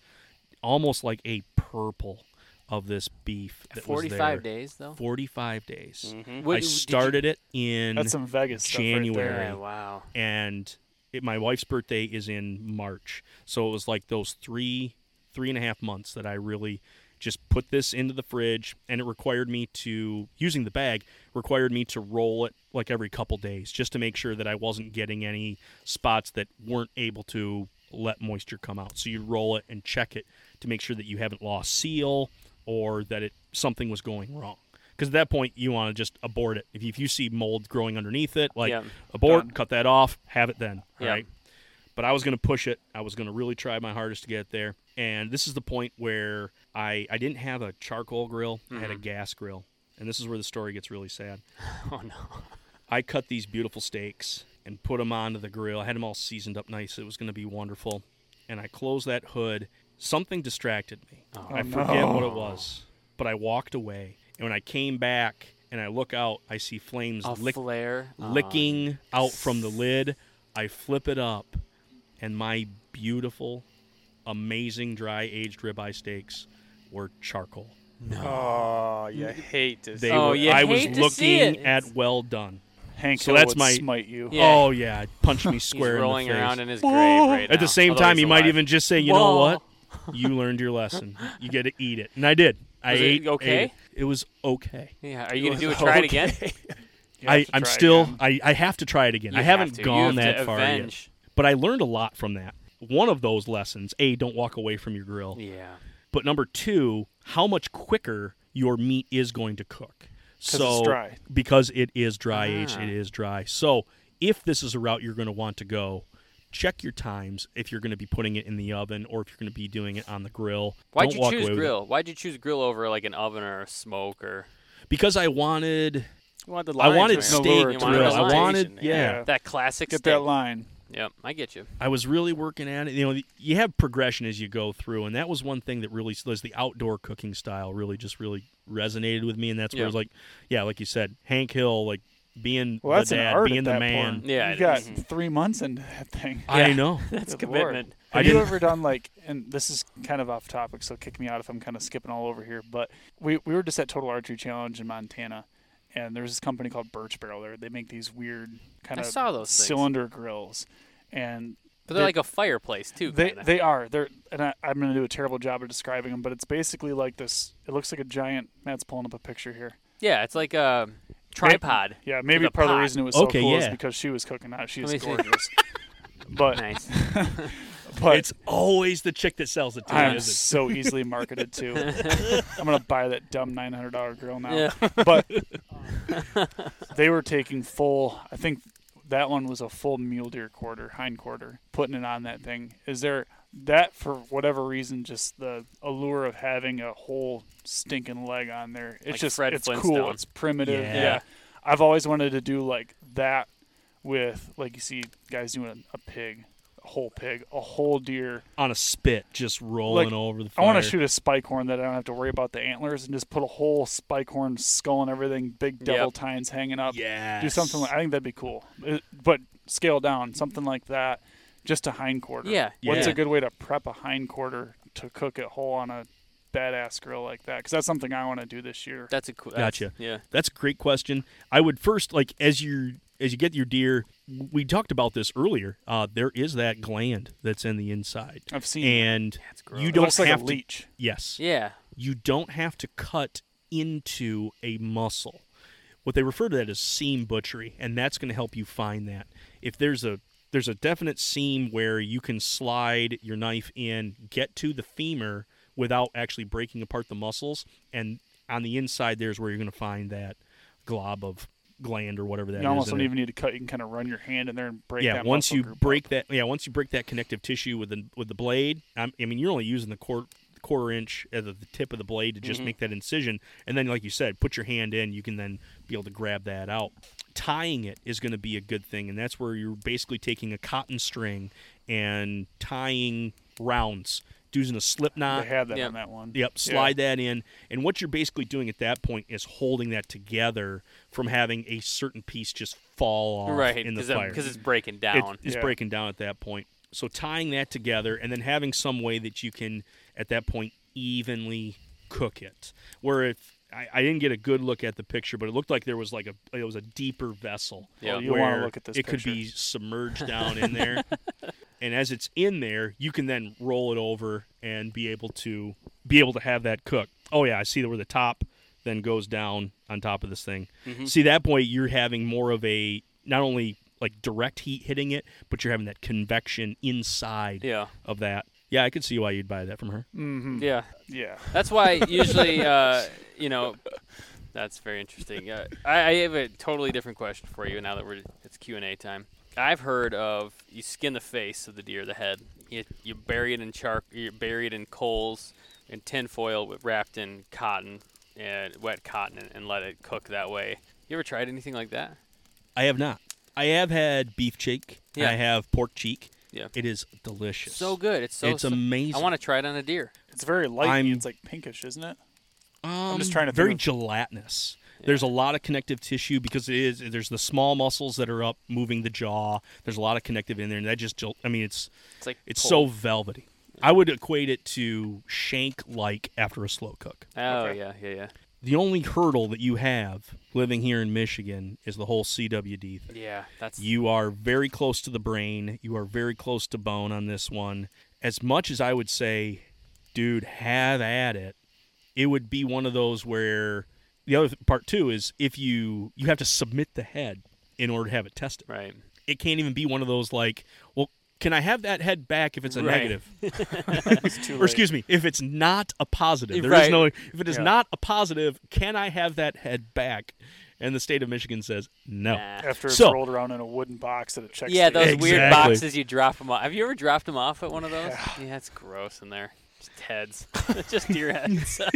almost like a purple of this beef that was 45 there. days though. 45 days mm-hmm. What- I did you- started it in That's some Vegas stuff right January. there. Yeah, wow. and it, my wife's birthday is in March. So it was like those three, three and a half months that I really just put this into the fridge, and it required me to using the bag required me to roll it like every couple days just to make sure that I wasn't getting any spots that weren't able to let moisture come out. So you roll it and check it to make sure that you haven't lost seal or that it something was going wrong. Because at that point, you want to just abort it. If you, if you see mold growing underneath it, like Yeah. abort, Done. cut that off, have it then. Yeah. Right. But I was going to push it. I was going to really try my hardest to get there. And this is the point where I I didn't have a charcoal grill. I had a mm-hmm. gas grill. And this is where the story gets really sad. Oh no. I cut these beautiful steaks and put them onto the grill. I had them all seasoned up nice. It was going to be wonderful. And I closed that hood. Something distracted me. Oh, I forget what it was, but I walked away. And when I came back and I look out, I see flames lick, flare. Oh, licking out from the lid. I flip it up, and my beautiful, amazing dry aged ribeye steaks were charcoal. Oh, you mm. hate to They see Oh, were, you I was hate to see looking it. at well done. Hank So Hill that's would my- smite you. Yeah. Oh yeah, it punched me He's square rolling in the face. around in his grave right At the same although time, he's you might even just say, you know what? You learned your lesson. You get to eat it, and I did. I Was it ate. okay? ate it. It was okay. Yeah. Are you gonna do it? was Try it again? I, I'm still. again. I, I have to try it again. You I have haven't to. You gone have that to far yet. Avenge. But I learned a lot from that. One of those lessons: a, don't walk away from your grill. Yeah. But number two, how much quicker your meat is going to cook. 'Cause So it's dry. because it is dry aged, Ah. it is dry. So if this is a route you're going to want to go, check your times if you're going to be putting it in the oven or if you're going to be doing it on the grill. Why'd Don't you choose away with it. grill? Why'd you choose grill over like an oven or a smoke or Because I wanted You want the I wanted steak lure You to wanted grill. I wanted yeah. Yeah. that classic Get steak? that line. Yep, I get you. I was really working at it. You know, you have progression as you go through, and that was one thing that really was the outdoor cooking style. Really, just really resonated with me, and that's where Yeah. it was like, yeah, like you said, Hank Hill, like being Well, that's the an dad, art being at the that man. point. Yeah, you it got is. three months into that thing. I Yeah. know. That's Good Lord. commitment. I Have you ever done like, and this is kind of off topic, so kick me out if I'm kind of skipping all over here. But we we were just at Total Archery Challenge in Montana, and there's this company called Birch Barrel there. They make these weird kind I of saw those things. cylinder grills, and But they're They- like a fireplace too. they kinda. they are they're and I, I'm going to do a terrible job of describing them, but it's basically like this. It looks like a giant. Matt's pulling up a picture here. yeah, it's like a tripod. Yeah, maybe a part of the pot. reason it was so Okay, cool is yeah. because she was cooking out. She Let is me see. gorgeous. but Nice. but it's always the chick that sells it to I'm isn't it? so easily marketed to. I'm gonna buy that dumb nine hundred dollar grill now. Yeah. But they were taking full. I think that one was a full mule deer quarter, hind quarter, putting it on that thing. Is there that for whatever reason? Just the allure of having a whole stinking leg on there. It's Like just Fred it's cool. It's primitive. Yeah. Yeah. I've always wanted to do like that with like you see guys doing a, a pig, a whole pig, a whole deer. on a spit, just rolling Like, over the Fire. I want to shoot a spike horn that I don't have to worry about the antlers and just put a whole spike horn skull and everything, big devil Yep. tines hanging up. Yeah. Do something like I think that'd be cool, It- but scale down something like that, just a hind quarter. Yeah. What's Yeah. a good way to prep a hind quarter to cook it whole on a badass grill like that? Because that's something I want to do this year. That's a cool. that's- Gotcha. Yeah. That's a great question. I would first like as you as you get your deer. We talked about this earlier. Uh, there is that gland that's in the inside, I've seen. and gross. you don't looks like a to. leech. Yes, Yeah. you don't have to cut into a muscle. What they refer to that as seam butchery, and that's going to help you find that. If there's a there's a definite seam where you can slide your knife in, get to the femur without actually breaking apart the muscles, and on the inside there's where you're going to find that glob of gland or whatever that is. You almost don't it. even need to cut. You can kind of run your hand in there and break. yeah, that once you break that, yeah, once you break that connective tissue with the with the blade, I'm, I mean, you're only using the quarter quarter inch at the, tip of the blade to Mm-hmm. just make that incision, and then, like you said, put your hand in. You can then be able to grab that out. Tying it is going to be a good thing, and that's where you're basically taking a cotton string and tying rounds, using a slip knot. They had that Yep. on that one. Yep, slide that in. And what you're basically doing at that point is holding that together from having a certain piece just fall off Right. in the Because fire. it's breaking It- down. it's Yeah. breaking down at that point. So tying that together and then having some way that you can at that point evenly cook it. Where if I, I didn't get a good look at the picture, but it looked like there was like a it was a deeper vessel. Yeah. Well, you wanna look at this It could be submerged down in there. And as it's in there, you can then roll it over and be able to be able to have that cook. Oh yeah, I see where the top then goes down on top of this thing. Mm-hmm. See that point you're having more of a not only like direct heat hitting it, but you're having that convection inside Yeah. of that. Yeah, I could see why you'd buy that from her. Mm-hmm. Yeah. Yeah. That's why usually, uh, you know, that's very interesting. Uh, I, I have a totally different question for you now that we're it's Q and A time. I've heard of you skin the face of the deer, the head. You, you bury it in char, you bury it in coals and tin foil wrapped in cotton and wet cotton and, and let it cook that way. You ever tried anything like that? I have not. I have had beef cheek. Yeah. I have pork cheek. Yeah. It is delicious. So good. It's so. It's so- amazing. I want to try it on a deer. It's very light. I'm- It's like pinkish, isn't it? Um, just trying to very think gelatinous. There's a lot of connective tissue because it is. There's the small muscles that are up moving the jaw. There's a lot of connective in there, and that just. I mean, it's It's like it's pulled. so velvety. I would equate it to shank like after a slow cook. Oh Okay. yeah, yeah, yeah. The only hurdle that you have living here in Michigan is the whole CWD thing. Yeah, that's You are very close to the brain. You are very close to bone on this one. As much as I would say, dude, have at it, it would be one of those where the other part too is if you you have to submit the head in order to have it tested. right. It can't even be one of those like, well, can I have that head back if it's a Right. negative? It's too or excuse me, if it's not a positive. There is Right. no if it is Yeah. not a positive, can I have that head back? And the state of Michigan says no. Nah. After it's So- rolled around in a wooden box at a check Yeah, those station. weird boxes you drop them off. Have you ever dropped them off at one of those? Yeah, it's gross in there. Just heads. Just deer heads.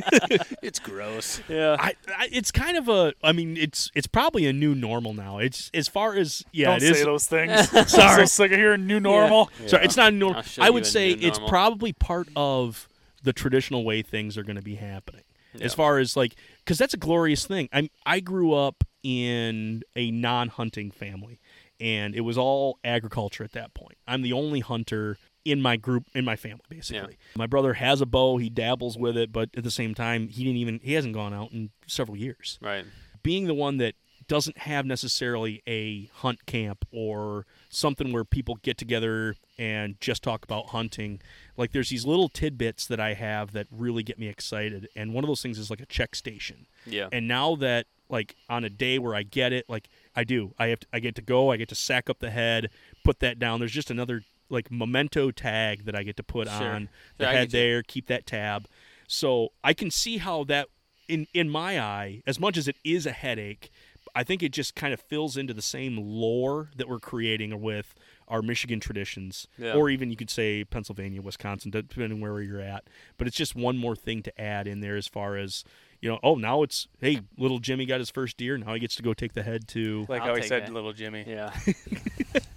It's gross. yeah. I, I, it's kind of a. I mean, it's it's probably a new normal now. It's as far as yeah, Don't it say is. those things. Sorry. I'm so sick of hearing new normal. Sorry, it's not normal. I'll I would say it's normal. probably part of the traditional way things are going to be happening. As far as like because that's a glorious thing. I I grew up in a non-hunting family, and it was all agriculture at that point. I'm the only hunter in my group in my family basically. My brother has a bow, he dabbles with it, but at the same time, he didn't even he hasn't gone out in several years. Right. Being the one that doesn't have necessarily a hunt camp or something where people get together and just talk about hunting. Like there's these little tidbits that I have that really get me excited, and one of those things is like a check station. Yeah. And now that like on a day where I get it, like I do, I have to, I get to go, I get to sack up the head, put that down. There's just another like memento tag that I get to put Sure. on the Yeah, head there, keep that tab. So I can see how that in in my eye, as much as it is a headache, I think it just kind of fills into the same lore that we're creating with our Michigan traditions, Yeah. or even you could say Pennsylvania, Wisconsin, depending where you're at. But it's just one more thing to add in there as far as you know. Oh, now it's hey, little Jimmy got his first deer. Now he gets to go take the head to. Like I'll how he said, that. little Jimmy. Yeah.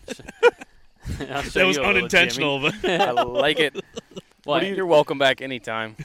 I'll show That was you a unintentional, but I like it. Well, What You're welcome back anytime.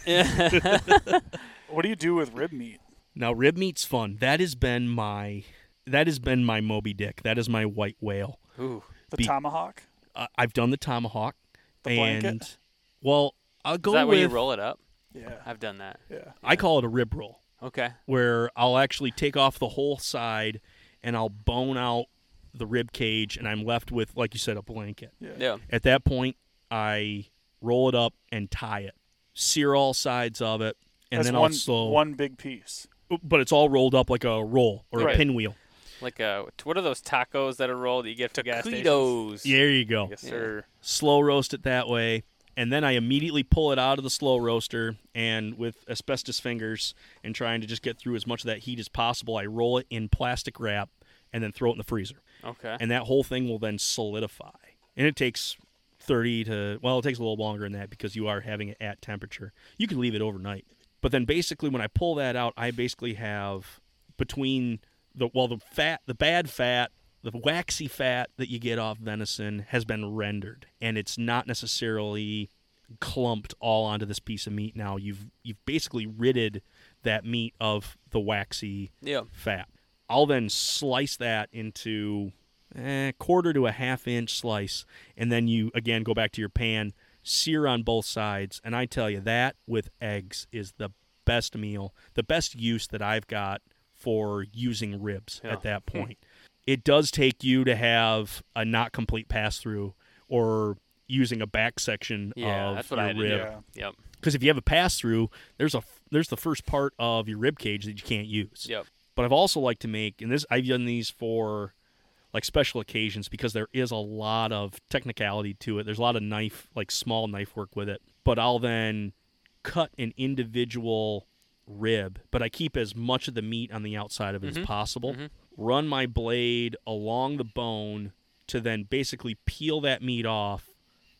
What do you do with rib meat? now rib meat's fun. That has been my that has been my Moby Dick. That is my white whale. Ooh. The Be- tomahawk? Uh, I've done the tomahawk, The and blanket? well, I'll go Is that with where you roll it up? Yeah. I've done that. Yeah. I call it a rib roll. Okay. where I'll actually take off the whole side and I'll bone out the rib cage and I'm left with like you said a blanket. Yeah. Yeah. At that point I roll it up and tie it. Sear all sides of it and That's then one, also one big piece. but it's all rolled up like a roll or Right. a pinwheel. Like uh, what are those tacos that are rolled that you get from gas stations? Taquitos. There you go. Yes, sir. Slow roast it that way and then I immediately pull it out of the slow roaster and with asbestos fingers and trying to just get through as much of that heat as possible I roll it in plastic wrap and then throw it in the freezer. Okay. and that whole thing will then solidify. And it takes 30 to well, it takes a little longer than that because you are having it at temperature. You can leave it overnight. But then basically when I pull that out, I basically have between the well the fat, the bad fat, the waxy fat that you get off venison has been rendered and it's not necessarily clumped all onto this piece of meat now. You've you've basically ridded that meat of the waxy yeah. fat. I'll then slice that into eh, quarter to a half inch slice, and then you again go back to your pan, sear on both sides, and I tell you that with eggs is the best meal, the best use that I've got for using ribs Yeah. at that point. it does take you to have a not complete pass through or using a back section Yeah, of that's what your I rib. do. Yep. Because if you have a pass through, there's a there's the first part of your rib cage that you can't use. Yep. But I've also like to make, and this I've done these for like special occasions because there is a lot of technicality to it. There's a lot of knife, like small knife work with it. But I'll then cut an individual rib, but I keep as much of the meat on the outside of it Mhm. as possible. Mhm. Run my blade along the bone to then basically peel that meat off.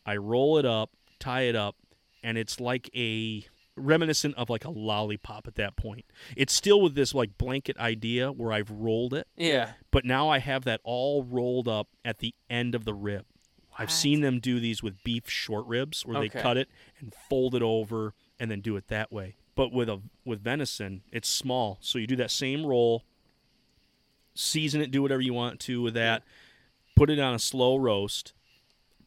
I roll it up, tie it up, and it's like a reminiscent of like a lollipop at that point. It's still with this like blanket idea where I've rolled it, Yeah. but now I have that all rolled up at the end of the rib. I've seen them do these with beef short ribs where they cut it and fold it over and then do it that way. But with a with venison, it's small. So you do that same roll, season it, do whatever you want to with that. Put it on a slow roast,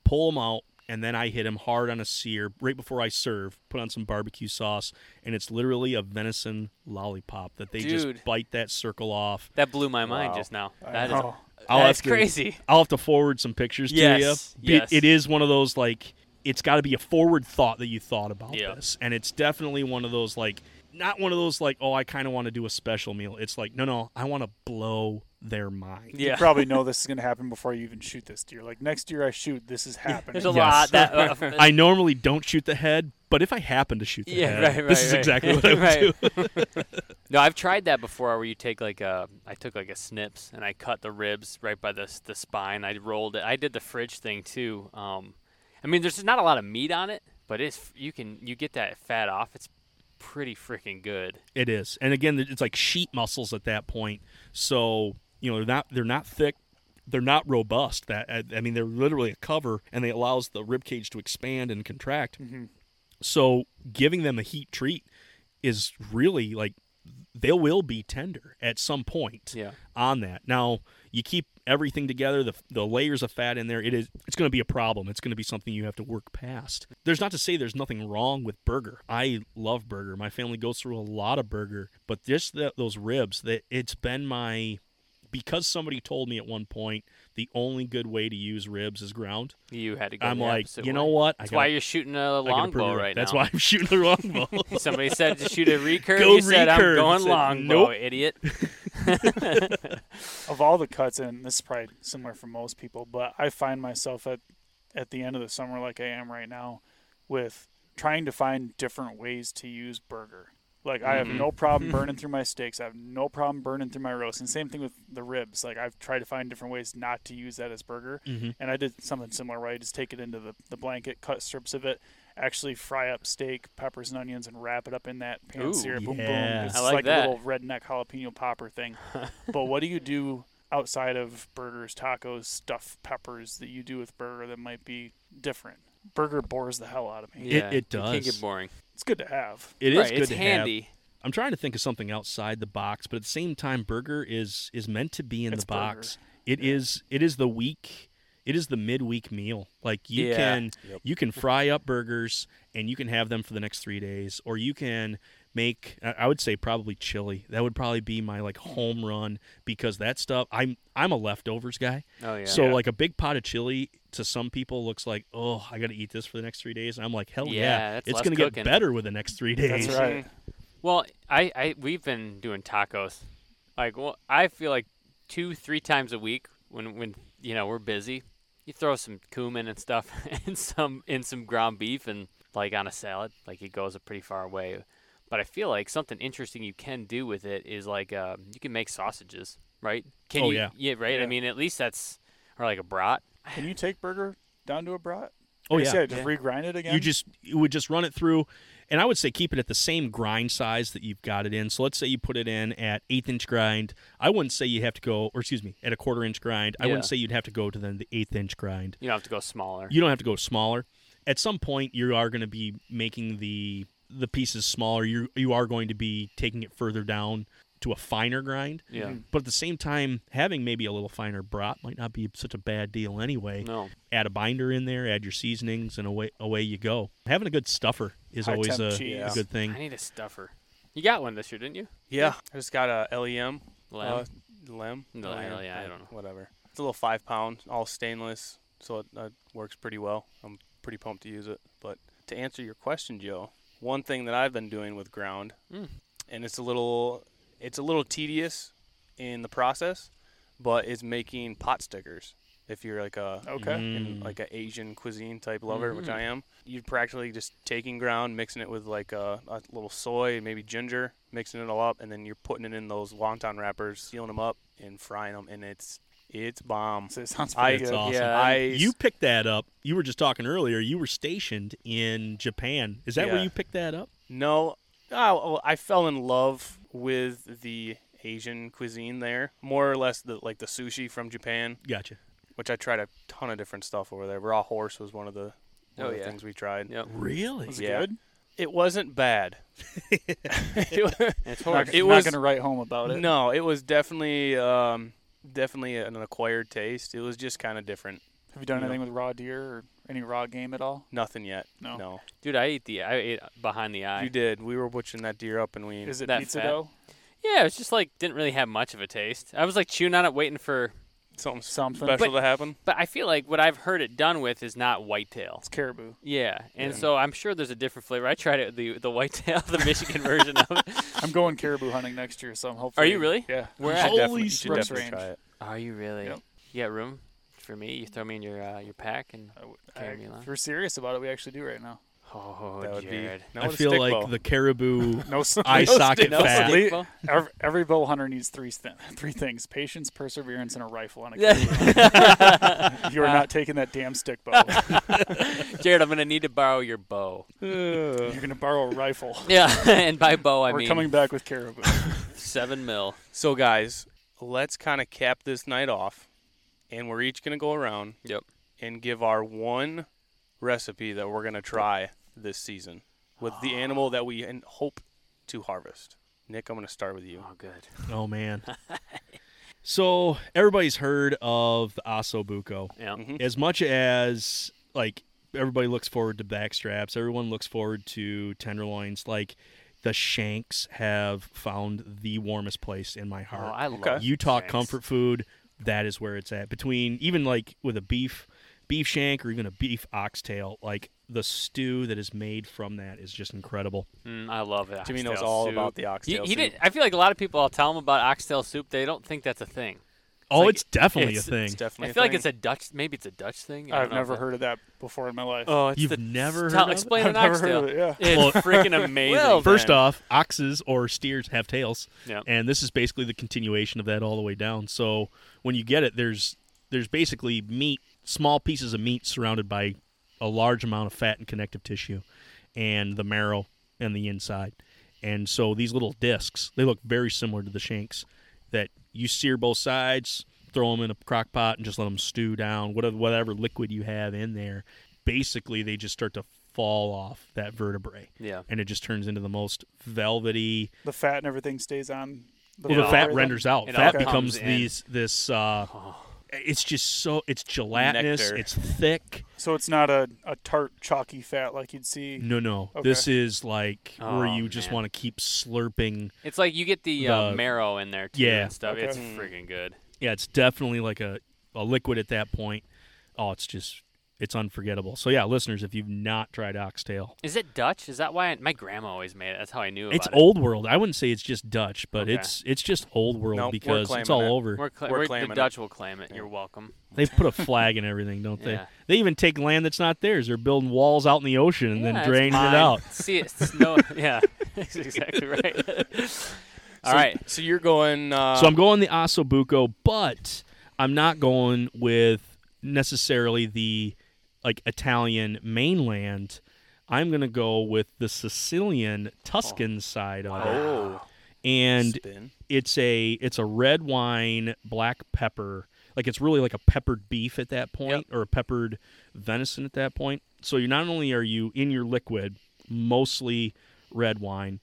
pull them out, and then I hit him hard on a sear right before I serve. Put on some barbecue sauce, and it's literally a venison lollipop that they Dude. just bite that circle off. That blew my mind Wow. just now. That is know. I'll that's to- crazy. I'll have to forward some pictures to Yes, you. It- yes. it is one of those like it's got to be a forward thought that you thought about Yeah. this, and it's definitely one of those like not one of those like oh I kind of want to do a special meal. It's like no no I want to blow their mind. Yeah. You probably know this is going to happen before you even shoot this deer. Like next year I shoot, this is happening. There's a Yes. lot that. Uh, I normally don't shoot the head, but if I happen to shoot the Yeah, head, right, this right, is right. exactly what I would Right. do. no, I've tried that before, where you take like a, I took like a snips and I cut the ribs right by the the spine. I rolled it. I did the fridge thing too. Um, I mean, there's not a lot of meat on it, but it's you can you get that fat off. It's pretty freaking good. It is, and again, it's like sheet muscles at that point. So you know they're not they're not thick, they're not robust. That I, mean, they're literally a cover, and they allows the rib cage to expand and contract. Mhm. So giving them a heat treat is really like they will be tender at some point Yeah. on that. Now you keep everything together, the the layers of fat in there. It is it's going to be a problem. It's going to be something you have to work past. There's not to say there's nothing wrong with burger. I love burger. My family goes through a lot of burger, but just that those ribs that it's been my because somebody told me at one point the only good way to use ribs is ground. You had to go. I'm the like, you way. know what? I That's gotta- why you're shooting a gotta prove longbow right That's now. That's why I'm shooting the longbow. Somebody said to shoot a recurve. Go you said I'm recurve. going Said, longbow, nope. idiot. of all the cuts, and this is probably similar for most people, but I find myself at at the end of the summer, like I am right now, with trying to find different ways to use burger. Like I have Mhm. no problem burning through my steaks. I have no problem burning through my roast. And same thing with the ribs. Like I've tried to find different ways not to use that as burger. Mhm. And I did something similar where I just take it into the, the blanket, cut strips of it, actually fry up steak, peppers and onions, and wrap it up in that pan Ooh, sear. Boom, yeah. boom. It's I like like that. a little redneck jalapeno popper thing. but what do you do outside of burgers, tacos, stuffed peppers that you do with burger that might be different? Burger bores the hell out of me. Yeah, It- Yeah, it can get boring. It's good to have. It is right, good it's to have. handy. I'm trying to think of something outside the box, but at the same time, burger is is meant to be in It's the box. burger. It is it is the week. It is the midweek meal. Like you Yeah. can Yep. you can fry up burgers and you can have them for the next three days, or you can make. I I would say probably chili. That would probably be my like home run because that stuff. I'm I'm a leftovers guy. Oh yeah. So Yeah. like a big pot of chili to some people looks like oh I got to eat this for the next three days. And I'm like hell Yeah, yeah, that's it's gonna cooking. get better with the next three days. That's right. Well, I, I we've been doing tacos. Like, well, I feel like two, three times a week when when you know we're busy. You throw some cumin and stuff and some in some ground beef and like on a salad, like it goes a pretty far way. But I feel like something interesting you can do with it is like uh, you can make sausages, right? Can Oh, you, yeah. yeah, right. I mean, at least that's or like a brat. Can you take burger down to a brat? Oh Like I yeah. said, just Yeah. regrind it again. You just you would just run it through, and I would say keep it at the same grind size that you've got it in. So let's say you put it in at eighth inch grind. I wouldn't say you have to go, or excuse me, at a quarter inch grind. I wouldn't say you'd have to go to then the eighth inch grind. You don't have to go smaller. You don't have to go smaller. At some point, you are going to be making the the pieces smaller. You you are going to be taking it further down to a finer grind. yeah. But at the same time, having maybe a little finer brat might not be such a bad deal anyway. No. Add a binder in there, add your seasonings, and away away you go. Having a good stuffer is High always a, cheese. a good thing. I need a stuffer. You got one this year, didn't you? Yeah, I just got a LEM. Lamb? Uh, lem? No, LEM? yeah, I don't know. Whatever. It's a little five pound, all stainless, so it uh, works pretty well. I'm pretty pumped to use it. But to answer your question, Joe, one thing that I've been doing with ground, Mm. and it's a little, it's a little tedious in the process, but it's making pot stickers. If you're like a okay. in Mm. like a Asian cuisine type lover, which Mhm. I am, you're practically just taking ground, mixing it with like a, a little soy, maybe ginger, mixing it all up, and then you're putting it in those wonton wrappers, sealing them up, and frying them, and it's it's bomb. So it sounds I- pretty That's good. awesome. Yeah, I You picked that up. You were just talking earlier. You were stationed in Japan. Is that where Yeah. you picked that up? no, oh, well, I fell in love with the Asian cuisine there, more or less the like the sushi from Japan, Gotcha. which I tried a ton of different stuff over there. Raw horse was one of the one Oh, of the yeah. things we tried. Yep. Really? Was it Yeah. good? It wasn't bad. It wa- It's Not, horse. It not was- going to write home about it. No, it was definitely um, definitely an acquired taste. It was just kind of different. Have you done No. anything with raw deer or any raw game at all? Nothing yet. No. No. Dude, I ate the I ate behind the eye. You did. We were butchering that deer up, and we. Is it That pizza fat? dough? Yeah, it's just like didn't really have much of a taste. I was like chewing on it, waiting for. something Something. special But- to happen. But I feel like what I've heard it done with is not whitetail. It's caribou. Yeah, and Yeah. so I'm sure there's a different flavor. I tried it the the whitetail, the Michigan version of it. I'm going caribou hunting next year, so I'm hopefully. Are you really? Yeah. Where You at? should Holy definitely, you should definitely Range. try it. Are you really? Yep. You got room for me? You throw me in your uh, your pack and I w- Carry I- me along. if we're serious about it, we actually do right now. oh, That would Jared. be. Not I feel like bow. the caribou No, s- eye no socket stick- No fat. stick Le- bow? Every, every bow hunter needs three st- three things: patience, perseverance, and a rifle on a caribou. you are not taking that damn stick bow. Jared, I'm gonna need to borrow your bow. You're going to borrow a rifle. Yeah, and by bow I mean. We're mean coming back with caribou. seven mil. So, guys, let's kind of cap this night off, and we're each gonna go around Yep. and give our one recipe that we're gonna try this season with the animal that we in- hope to harvest. Nick, I'm going to start with you. Oh, good. Oh man. so everybody's heard of the Ossobuco. Yeah. Mhm. As much as like everybody looks forward to backstraps, everyone looks forward to tenderloins. Like the shanks have found the warmest place in my Oh, heart. I love you talk shanks. comfort food, that is where it's at. Between even like with a beef beef shank or even a beef oxtail, like the stew that is made from that is just incredible. Mm, I love it. Jimmy knows Oxtail all soup. about the He, oxtail he soup. didn't. I feel like a lot of people. I'll tell them about oxtail soup. They don't think that's a thing. Oh, like- it's definitely it's- a thing. It's definitely I a feel like thing. it's a Dutch. Maybe it's a Dutch thing. I I've never heard of that before in my life. Oh, it's You've the, never tell, heard of explain I've an never oxtail. heard of it. Yeah. It's freaking amazing. Well, First then. off, oxes or steers have tails, Yeah. and this is basically the continuation of that all the way down. So when you get it, there's there's basically meat, small pieces of meat surrounded by a large amount of fat and connective tissue, and the marrow and the inside. And so these little discs, they look very similar to the shanks that you sear both sides, throw them in a crock pot, and just let them stew down. Whatever whatever liquid you have in there, basically they just start to fall off that vertebrae Yeah. and it just turns into the most velvety. The fat and everything stays on. The Well, the fat renders out. it Fat becomes comes in. these this. Uh, Oh. It's just so it's gelatinous. Nectar. It's thick. So it's not a, a tart, chalky fat like you'd see. No, no. Okay. This is like where Oh, you just want to keep slurping. It's like you get the, uh, marrow in there too Yeah. and stuff. It's Okay. freaking good. Yeah, it's definitely like a a liquid at that point. Oh, it's just it's unforgettable. So yeah, listeners, if you've not tried oxtail, Is it Dutch? Is that why I, my grandma always made it? That's how I knew about it's it. old world. I wouldn't say it's just Dutch, but Okay. it's it's just old world Nope, because it's all it. over. We're, cla- We're we're- claiming the it. Dutch will claim it. Yeah. You're welcome. They put a flag and everything, don't they? Yeah. They even take land that's not theirs. They're building walls out in the ocean and Yeah, then draining it out. See, it's no, yeah, that's exactly right. All so, right. So you're going. Uh, so I'm going the Ossobuco, but I'm not going with necessarily the like Italian mainland. I'm to go with the Sicilian Tuscan oh. side of it. Oh. And spin. it's a it's a red wine black pepper like it's really like a peppered beef at that point or a peppered venison at that point so you not only are you in your liquid mostly red wine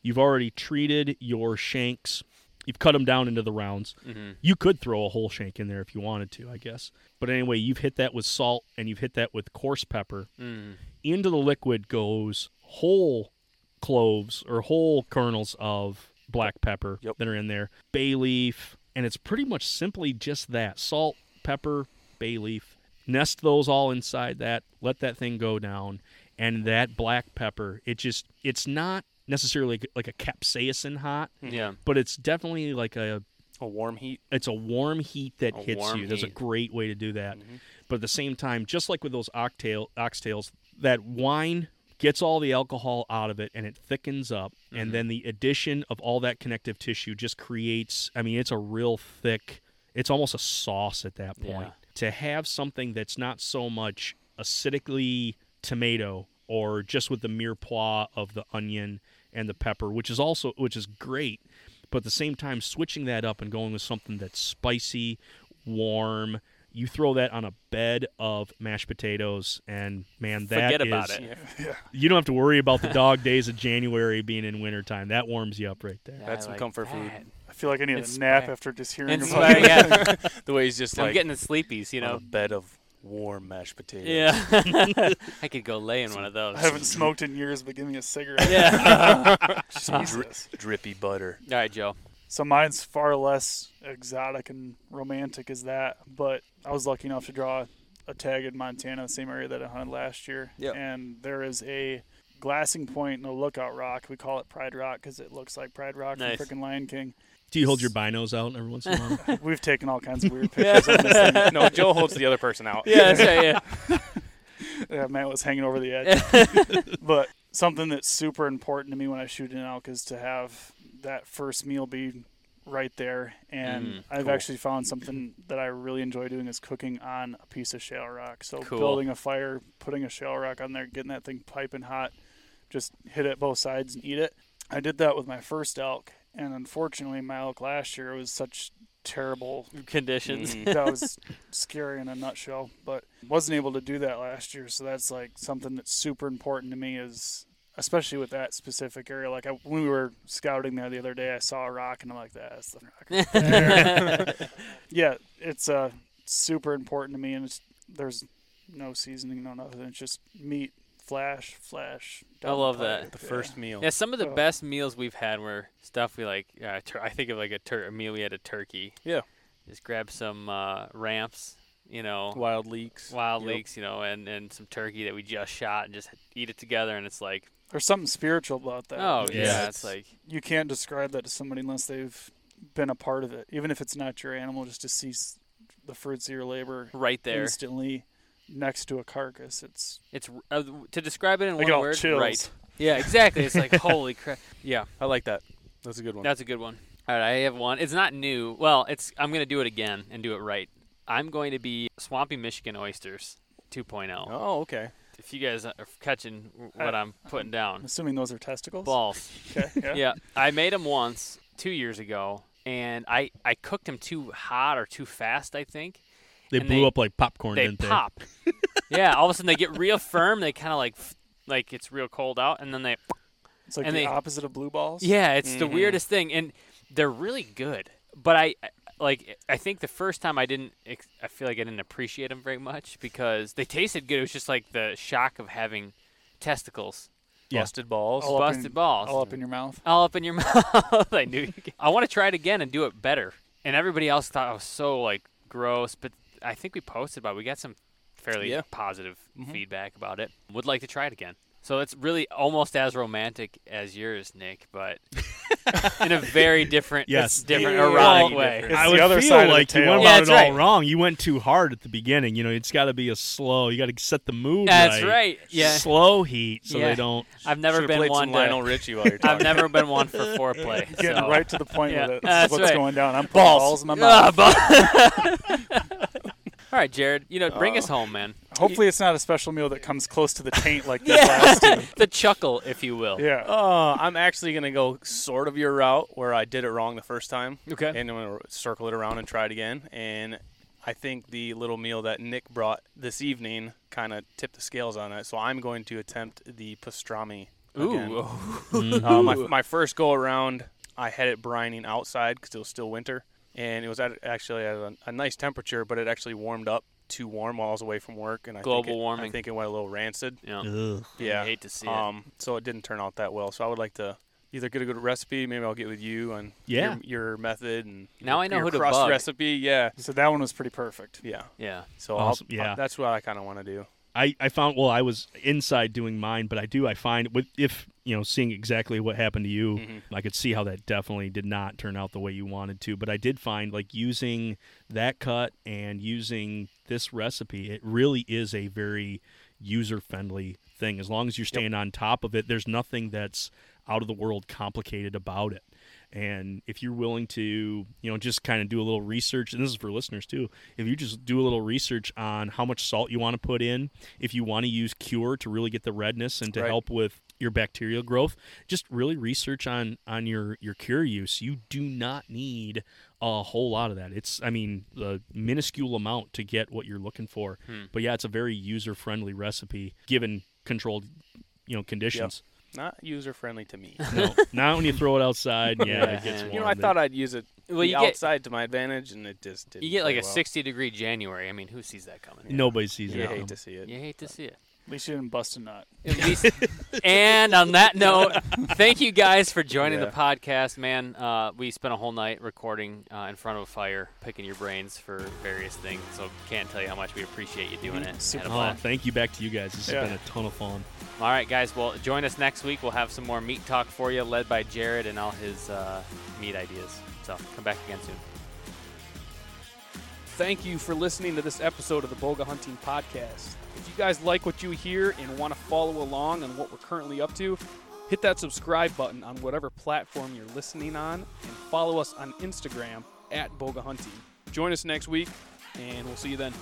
you've already treated your shanks you've cut them down into the rounds Mhm. you could throw a whole shank in there if you wanted to i guess but anyway you've hit that with salt and you've hit that with coarse pepper Mm. into the liquid goes whole cloves or whole kernels of black pepper Yep. that are in there, bay leaf, and it's pretty much simply just that salt, pepper, bay leaf. Nest those all inside that, let that thing go down, and that black pepper, it just, it's not necessarily like- like a capsaicin hot, Yeah. but it's definitely like a A warm heat. it's a warm heat that A hits warm you. There's a great way to do that. Mhm. But at the same time, just like with those oxtail oxtails, that wine gets all the alcohol out of it and it thickens up. Mm-hmm. And then the addition of all that connective tissue just creates I mean, it's a real thick it's almost a sauce at that point. Yeah. To have something that's not so much acidically tomato or just with the mirepoix of the onion and the pepper, which is also which is great, but at the same time switching that up and going with something that's spicy, warm. You throw that on a bed of mashed potatoes, and man, that Forget about is- it. You don't have to worry about the dog days of January being in wintertime. That warms you up right there. Yeah, That's I some like comfort food. I feel like I need It's a nap spa- after just hearing It's about like, it. yeah, The way he's just I'm like getting the sleepies, you on a know. bed of warm mashed potatoes. Yeah, I could go lay in one of those. I haven't smoked in years, but give me a cigarette. Yeah. Some dri- drippy butter. All right, Joe. So mine's far less exotic and romantic as that, but I was lucky enough to draw a tag in Montana, the same area that I hunted last year. Yep. And there is a glassing point and a lookout rock. We call it Pride Rock because it looks like Pride Rock Nice. from freaking Lion King. Do you hold your binos out every once in a while? We've taken all kinds of weird pictures on this thing. no, Joe holds the other person out. Yeah, that's right. Yeah. Yeah, Matt was hanging over the edge. but something that's super important to me when I shoot an elk is to have that first meal be right there. And Mm, I've cool. actually found something that I really enjoy doing is cooking on a piece of shale rock. So Cool. building a fire, putting a shale rock on there, getting that thing piping hot, just hit it both sides and eat it. I did that with my first elk, and unfortunately, my elk last year was such terrible Conditions. Mm. that was scary in a nutshell. But wasn't able to do that last year, so that's like something that's super important to me is especially with that specific area. Like I, when we were scouting there the other day, I saw a rock and I'm like, that's the rock. right yeah, it's uh super important to me, and it's, there's no seasoning, no nothing. It's just meat, flash, flash. I love pipe. that. The Yeah. first meal. Yeah, some of the Oh. best meals we've had were stuff we like. Uh, tur- I think of like a, tur- a meal we had a turkey. Yeah. Just grab some uh, ramps, you know, Wild leeks. wild Yep. leeks, you know, and, and some turkey that we just shot and just eat it together. And it's like, There's something spiritual about that. oh, yeah, Yeah. it's like, you can't describe that to somebody unless they've been a part of it. Even if it's not your animal, just to see the fruits of your labor right there. instantly next to a carcass. It's It's uh, to describe it in I one got word, chills. right? Yeah, exactly. It's like, holy crap. Yeah, I like that. That's a good one. that's a good one. All right, I have one. It's not new. Well, it's I'm going to do it again and do it right. I'm going to be Swampy Michigan Oysters 2.0. oh, okay. If you guys are catching what I'm putting I'm down. assuming those are testicles. Balls. Okay. Yeah. yeah, I made them once two years ago, and I I cooked them too hot or too fast. I think They blew they- up like popcorn, they didn't they? pop. yeah, all of a sudden they get real firm. They kind of like like it's real cold out, and then they It's like And the they- opposite of blue balls. yeah, it's the Mhm. weirdest thing, and they're really good. But I I- like I think the first time I didn't I feel like I didn't appreciate them very much because they tasted good. It was just like the shock of having testicles, Yeah. Busted balls. All up busted in- balls. All up in your mouth. all up in your mouth. I knew. You could. I want to try it again and do it better. And everybody else thought I was so like gross, but I think we posted about. It. We got some fairly Yeah. positive Mhm. feedback about it. Would like to try it again. So it's really almost as romantic as yours, Nick, but in a very different, Yes. different Yeah. erotic Well, way. It's I the would other feel side of the like you went Yeah, about that's it all right. wrong. You went too hard at the beginning. You know, it's got to be a slow. You got to set the mood That's right. right. Yeah, Slow heat so Yeah. they don't. I've never been one to. Lionel Richie while you're talking. I've never been one for foreplay. Getting so. right to the point Yeah, with it. That's is what's right. going down. I'm Balls. balls in my mouth. ball- All right, Jared. You know, bring us home, man. Hopefully, it's not a special meal that comes close to the taint like this last two. the chuckle, if you will. Yeah. Uh, I'm actually gonna go sort of your route where I did it wrong the first time, Okay. and I'm gonna circle it around and try it again. And I think the little meal that Nick brought this evening kind of tipped the scales on it. So I'm going to attempt the pastrami again. Ooh. Mhm. Uh, my, my first go around, I had it brining outside because it was still winter, and it was at actually at a, a nice temperature, but it actually warmed up too warm while I was away from work, and I Global think it, warming. I think it went a little rancid. Yeah. Ugh. Yeah, I hate to see it. um, so it didn't turn out that well. So I would like to either get a good recipe, maybe I'll get with you on Yeah. your, your method and Now your, I know your who to crust bug. recipe. Yeah, So that one was pretty perfect. yeah. Yeah. So Awesome, I'll, yeah. that's what I kind of want to do. I, I found well I was inside doing mine, but I do I find with if you know seeing exactly what happened to you, Mhm. I could see how that definitely did not turn out the way you wanted to. But I did find like using that cut and using this recipe, it really is a very user friendly thing. As long as you're staying on top of it, there's nothing that's out of the world complicated about it. And if you're willing to, you know, just kind of do a little research, and this is for listeners too, if you just do a little research on how much salt you want to put in, if you want to use Cure to really get the redness and to Right. help with your bacterial growth, just really research on on your your Cure use. You do not need a whole lot of that. It's, I mean, a minuscule amount to get what you're looking for. Hmm. But yeah, it's a very user friendly recipe given controlled, you know, conditions. Not user friendly to me. No, not when you throw it outside. Yeah, it gets You warm. you know, I thought I'd use it Well, the you get outside to my advantage, and it just didn't. you get like a well. 60 degree January. I mean, who sees that coming? nobody sees You it. You hate to see it. You hate to see it. At least you didn't bust a nut. At least, and on that note, thank you guys for joining the podcast, man. Uh, we spent a whole night recording uh, in front of a fire, picking your brains for various things. So can't tell you how much we appreciate you doing it. Super Had Oh, thank you back to you guys. This Yeah. has been a ton of fun. All right, guys. Well, join us next week. We'll have some more meat talk for you, led by Jared and all his uh, meat ideas. So come back again soon. Thank you for listening to this episode of the Boga Hunting Podcast. If you guys like what you hear and want to follow along on what we're currently up to, hit that subscribe button on whatever platform you're listening on and follow us on Instagram at Boga Hunting. Join us next week, and we'll see you then.